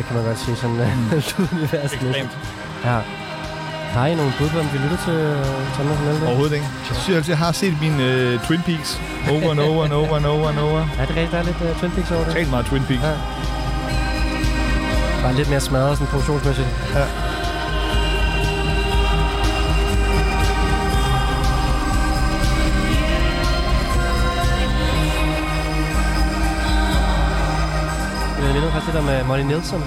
DIY, kan man godt sige. Sådan uh, lydunivers. Ekstremt. Ja. Har I nogle bud på, om vi lytter til uh, Thomas Melde? Overhovedet ikke. Jeg synes altid, jeg har set min uh, Twin Peaks over and over and over and over and over. Ja, det er rigtigt. Der er lidt uh, Twin Peaks over det. Talt meget Twin Peaks. Ja. Bare lidt mere smadret sådan produktionsmæssigt. Ja. Faktisk lidt om uh, Molly Nielsen.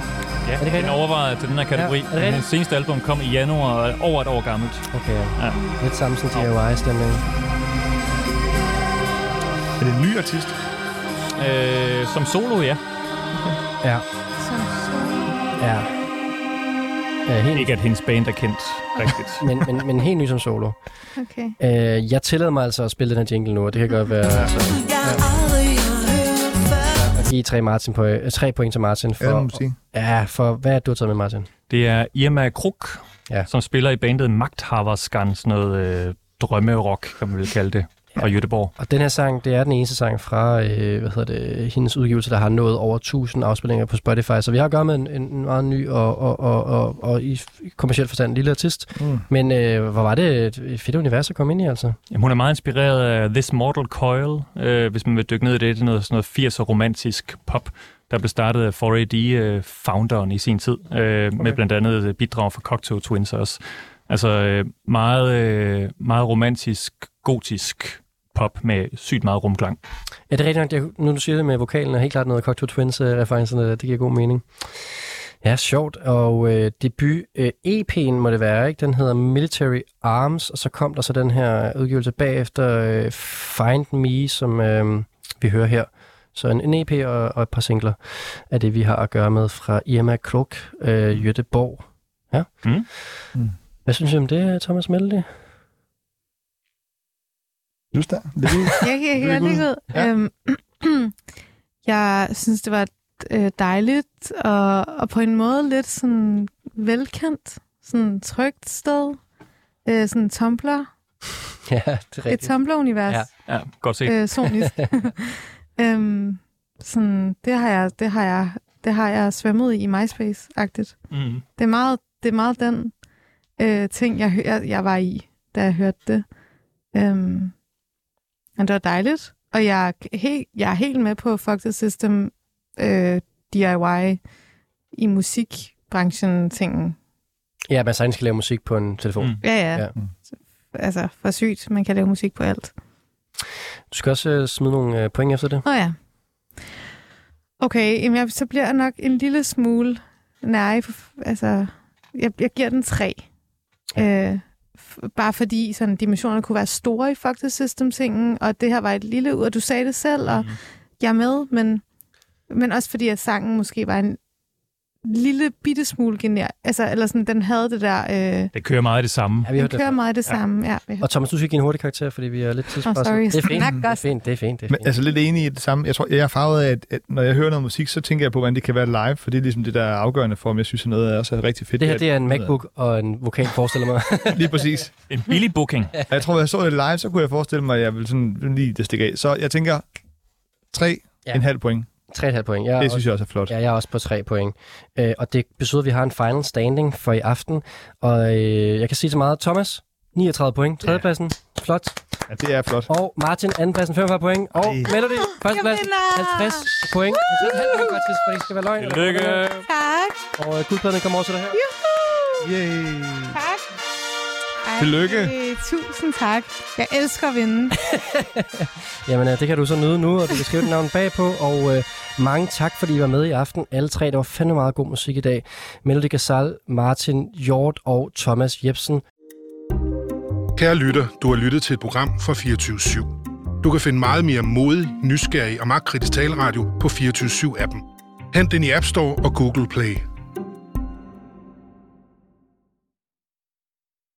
Ja, Er det den overvejede til den her kategori. Ja, er det Ja, det seneste album kom i januar og er over et år gammelt. Okay, Ja. lidt samme som DIY-stemning. Er det en ny artist? Øh, som solo, ja. Ja. Ja. Ja, helt, Ikke at hendes band er kendt rigtigt. men, men, men helt ny som solo. Okay. Uh, jeg tillader mig altså at spille den her jingle nu, og det kan godt være... Altså, at give tre, Martin på, øh, tre point til Martin for... Ja, det må sige. Ja, for hvad er det, du har taget med, Martin? Det er Irma Kruk, Ja. som spiller i bandet Magthaverskan, sådan noget øh, drømmerock, kan man vel kalde det, fra Göteborg. Og den her sang, det er den eneste sang fra, øh, hvad hedder det, hendes udgivelse, der har nået over 1000 afspilninger på Spotify. Så vi har at gøre med en, en meget ny og, og, og, og, og i kommersielt forstand en lille artist. Mm. Men øh, hvor var det et, et fedt univers at komme ind i, altså? Jamen, hun er meget inspireret af This Mortal Coil, øh, hvis man vil dykke ned i det. Det er noget, sådan noget 80'er romantisk pop, der blev startet af 4AD-founderen i sin tid, øh, okay. med blandt andet bidrag fra Cocktail Twins også. Altså øh, meget, øh, meget romantisk, gotisk pop med sygt meget rumklang. Ja, det er rigtigt nok. Det, nu du siger det med vokalen, er helt klart noget Cocktail Twins-referencerne, det giver god mening. Ja, sjovt. Og øh, debut øh, EP'en må det være, ikke? Den hedder Military Arms, og så kom der så den her udgivelse bagefter, øh, Find Me, som øh, vi hører her. Så en, en EP og, og et par singler er det, vi har at gøre med fra Irma Kruk, øh, Göteborg. Ja. Mm. Mm. Hvad synes du om det, Thomas Melde? Synes der? Det er Jeg kan er lide godt. ud. Øhm, jeg synes, det var øh, dejligt, og, og på en måde lidt sådan velkendt, sådan trygt sted. Øh, sådan Tumblr. Ja, det er Et rigtigt. Tumblr-univers. Ja, godt set. Øh, sonisk. øhm, sådan, det har jeg, det har jeg, det har jeg svømmet i i MySpace-agtigt. Mm. Det er meget, det er meget den øh, ting, jeg, jeg, jeg var i, da jeg hørte det. Øhm, men det var dejligt. Og jeg, er helt, jeg er helt med på Fuck the System øh, DIY i musikbranchen ting. Ja, man sagtens skal lave musik på en telefon. Mm. Ja, ja. Ja. Altså, for sygt. Man kan lave musik på alt. Du skal også øh, smide nogle øh, point efter det. Åh oh, ja. Okay, jamen jeg, så bliver jeg nok en lille smule nej. Altså, jeg, jeg giver den tre. Øh, f- bare fordi sådan, dimensionerne kunne være store i Fuck the System-tingen, og det her var et lille ud, og du sagde det selv, og jeg er med, men, men også fordi, at sangen måske var en lille bitte smule gener. Altså, eller sådan, den havde det der... Øh, Det kører meget af det samme. Ja, vi den kører det. meget det samme. Ja, vi Og Thomas, du skal give en hurtig karakter, fordi vi er lidt tidspresset. sorry. det er fint, det er fint, det er fint. Det er Men fint. altså lidt enig i det samme. Jeg tror, jeg er farvet af, at, at når jeg hører noget musik, så tænker jeg på, hvordan det kan være live, for det er ligesom det, der er afgørende for, om jeg synes, at noget er også er rigtig fedt. Det her, det er en MacBook og en vokal, forestiller mig. Lige præcis. En billig booking. Jeg tror, hvis jeg så det live, så kunne jeg forestille mig, at jeg ville sådan lige det stikke af. Så jeg tænker, tre, Ja. en halv point. 3,5 point. Jeg er Det synes jeg også er flot. Ja, jeg er også på 3 point. Øh, og det betyder, at vi har en final standing for i aften. Og øh, jeg kan sige så meget. Thomas, 39 point. Tredjepladsen. Flot. Ja, det er flot. Og Martin, andenpladsen, 45 point. Og Ej. Melody, førstepladsen, vinder! 50 point. En halv point faktisk, for det skal være løgn. Lykke! Tak. Og øh, guldpladen kommer over til dig her. Yay. Tak. Ej, Tillykke. Tusind tak. Jeg elsker at vinde. Jamen, øh, det kan du så nyde nu, og du kan skrive dit navn bagpå. Og øh, mange tak, fordi I var med i aften. Alle tre, der var fandme meget god musik i dag. Melody Gasal, Martin Hjort og Thomas Jebsen. Kære lytter, du har lyttet til et program fra 24 /7. Du kan finde meget mere modig, nysgerrig og magtkritisk taleradio på 24 7 appen Hent den i App Store og Google Play.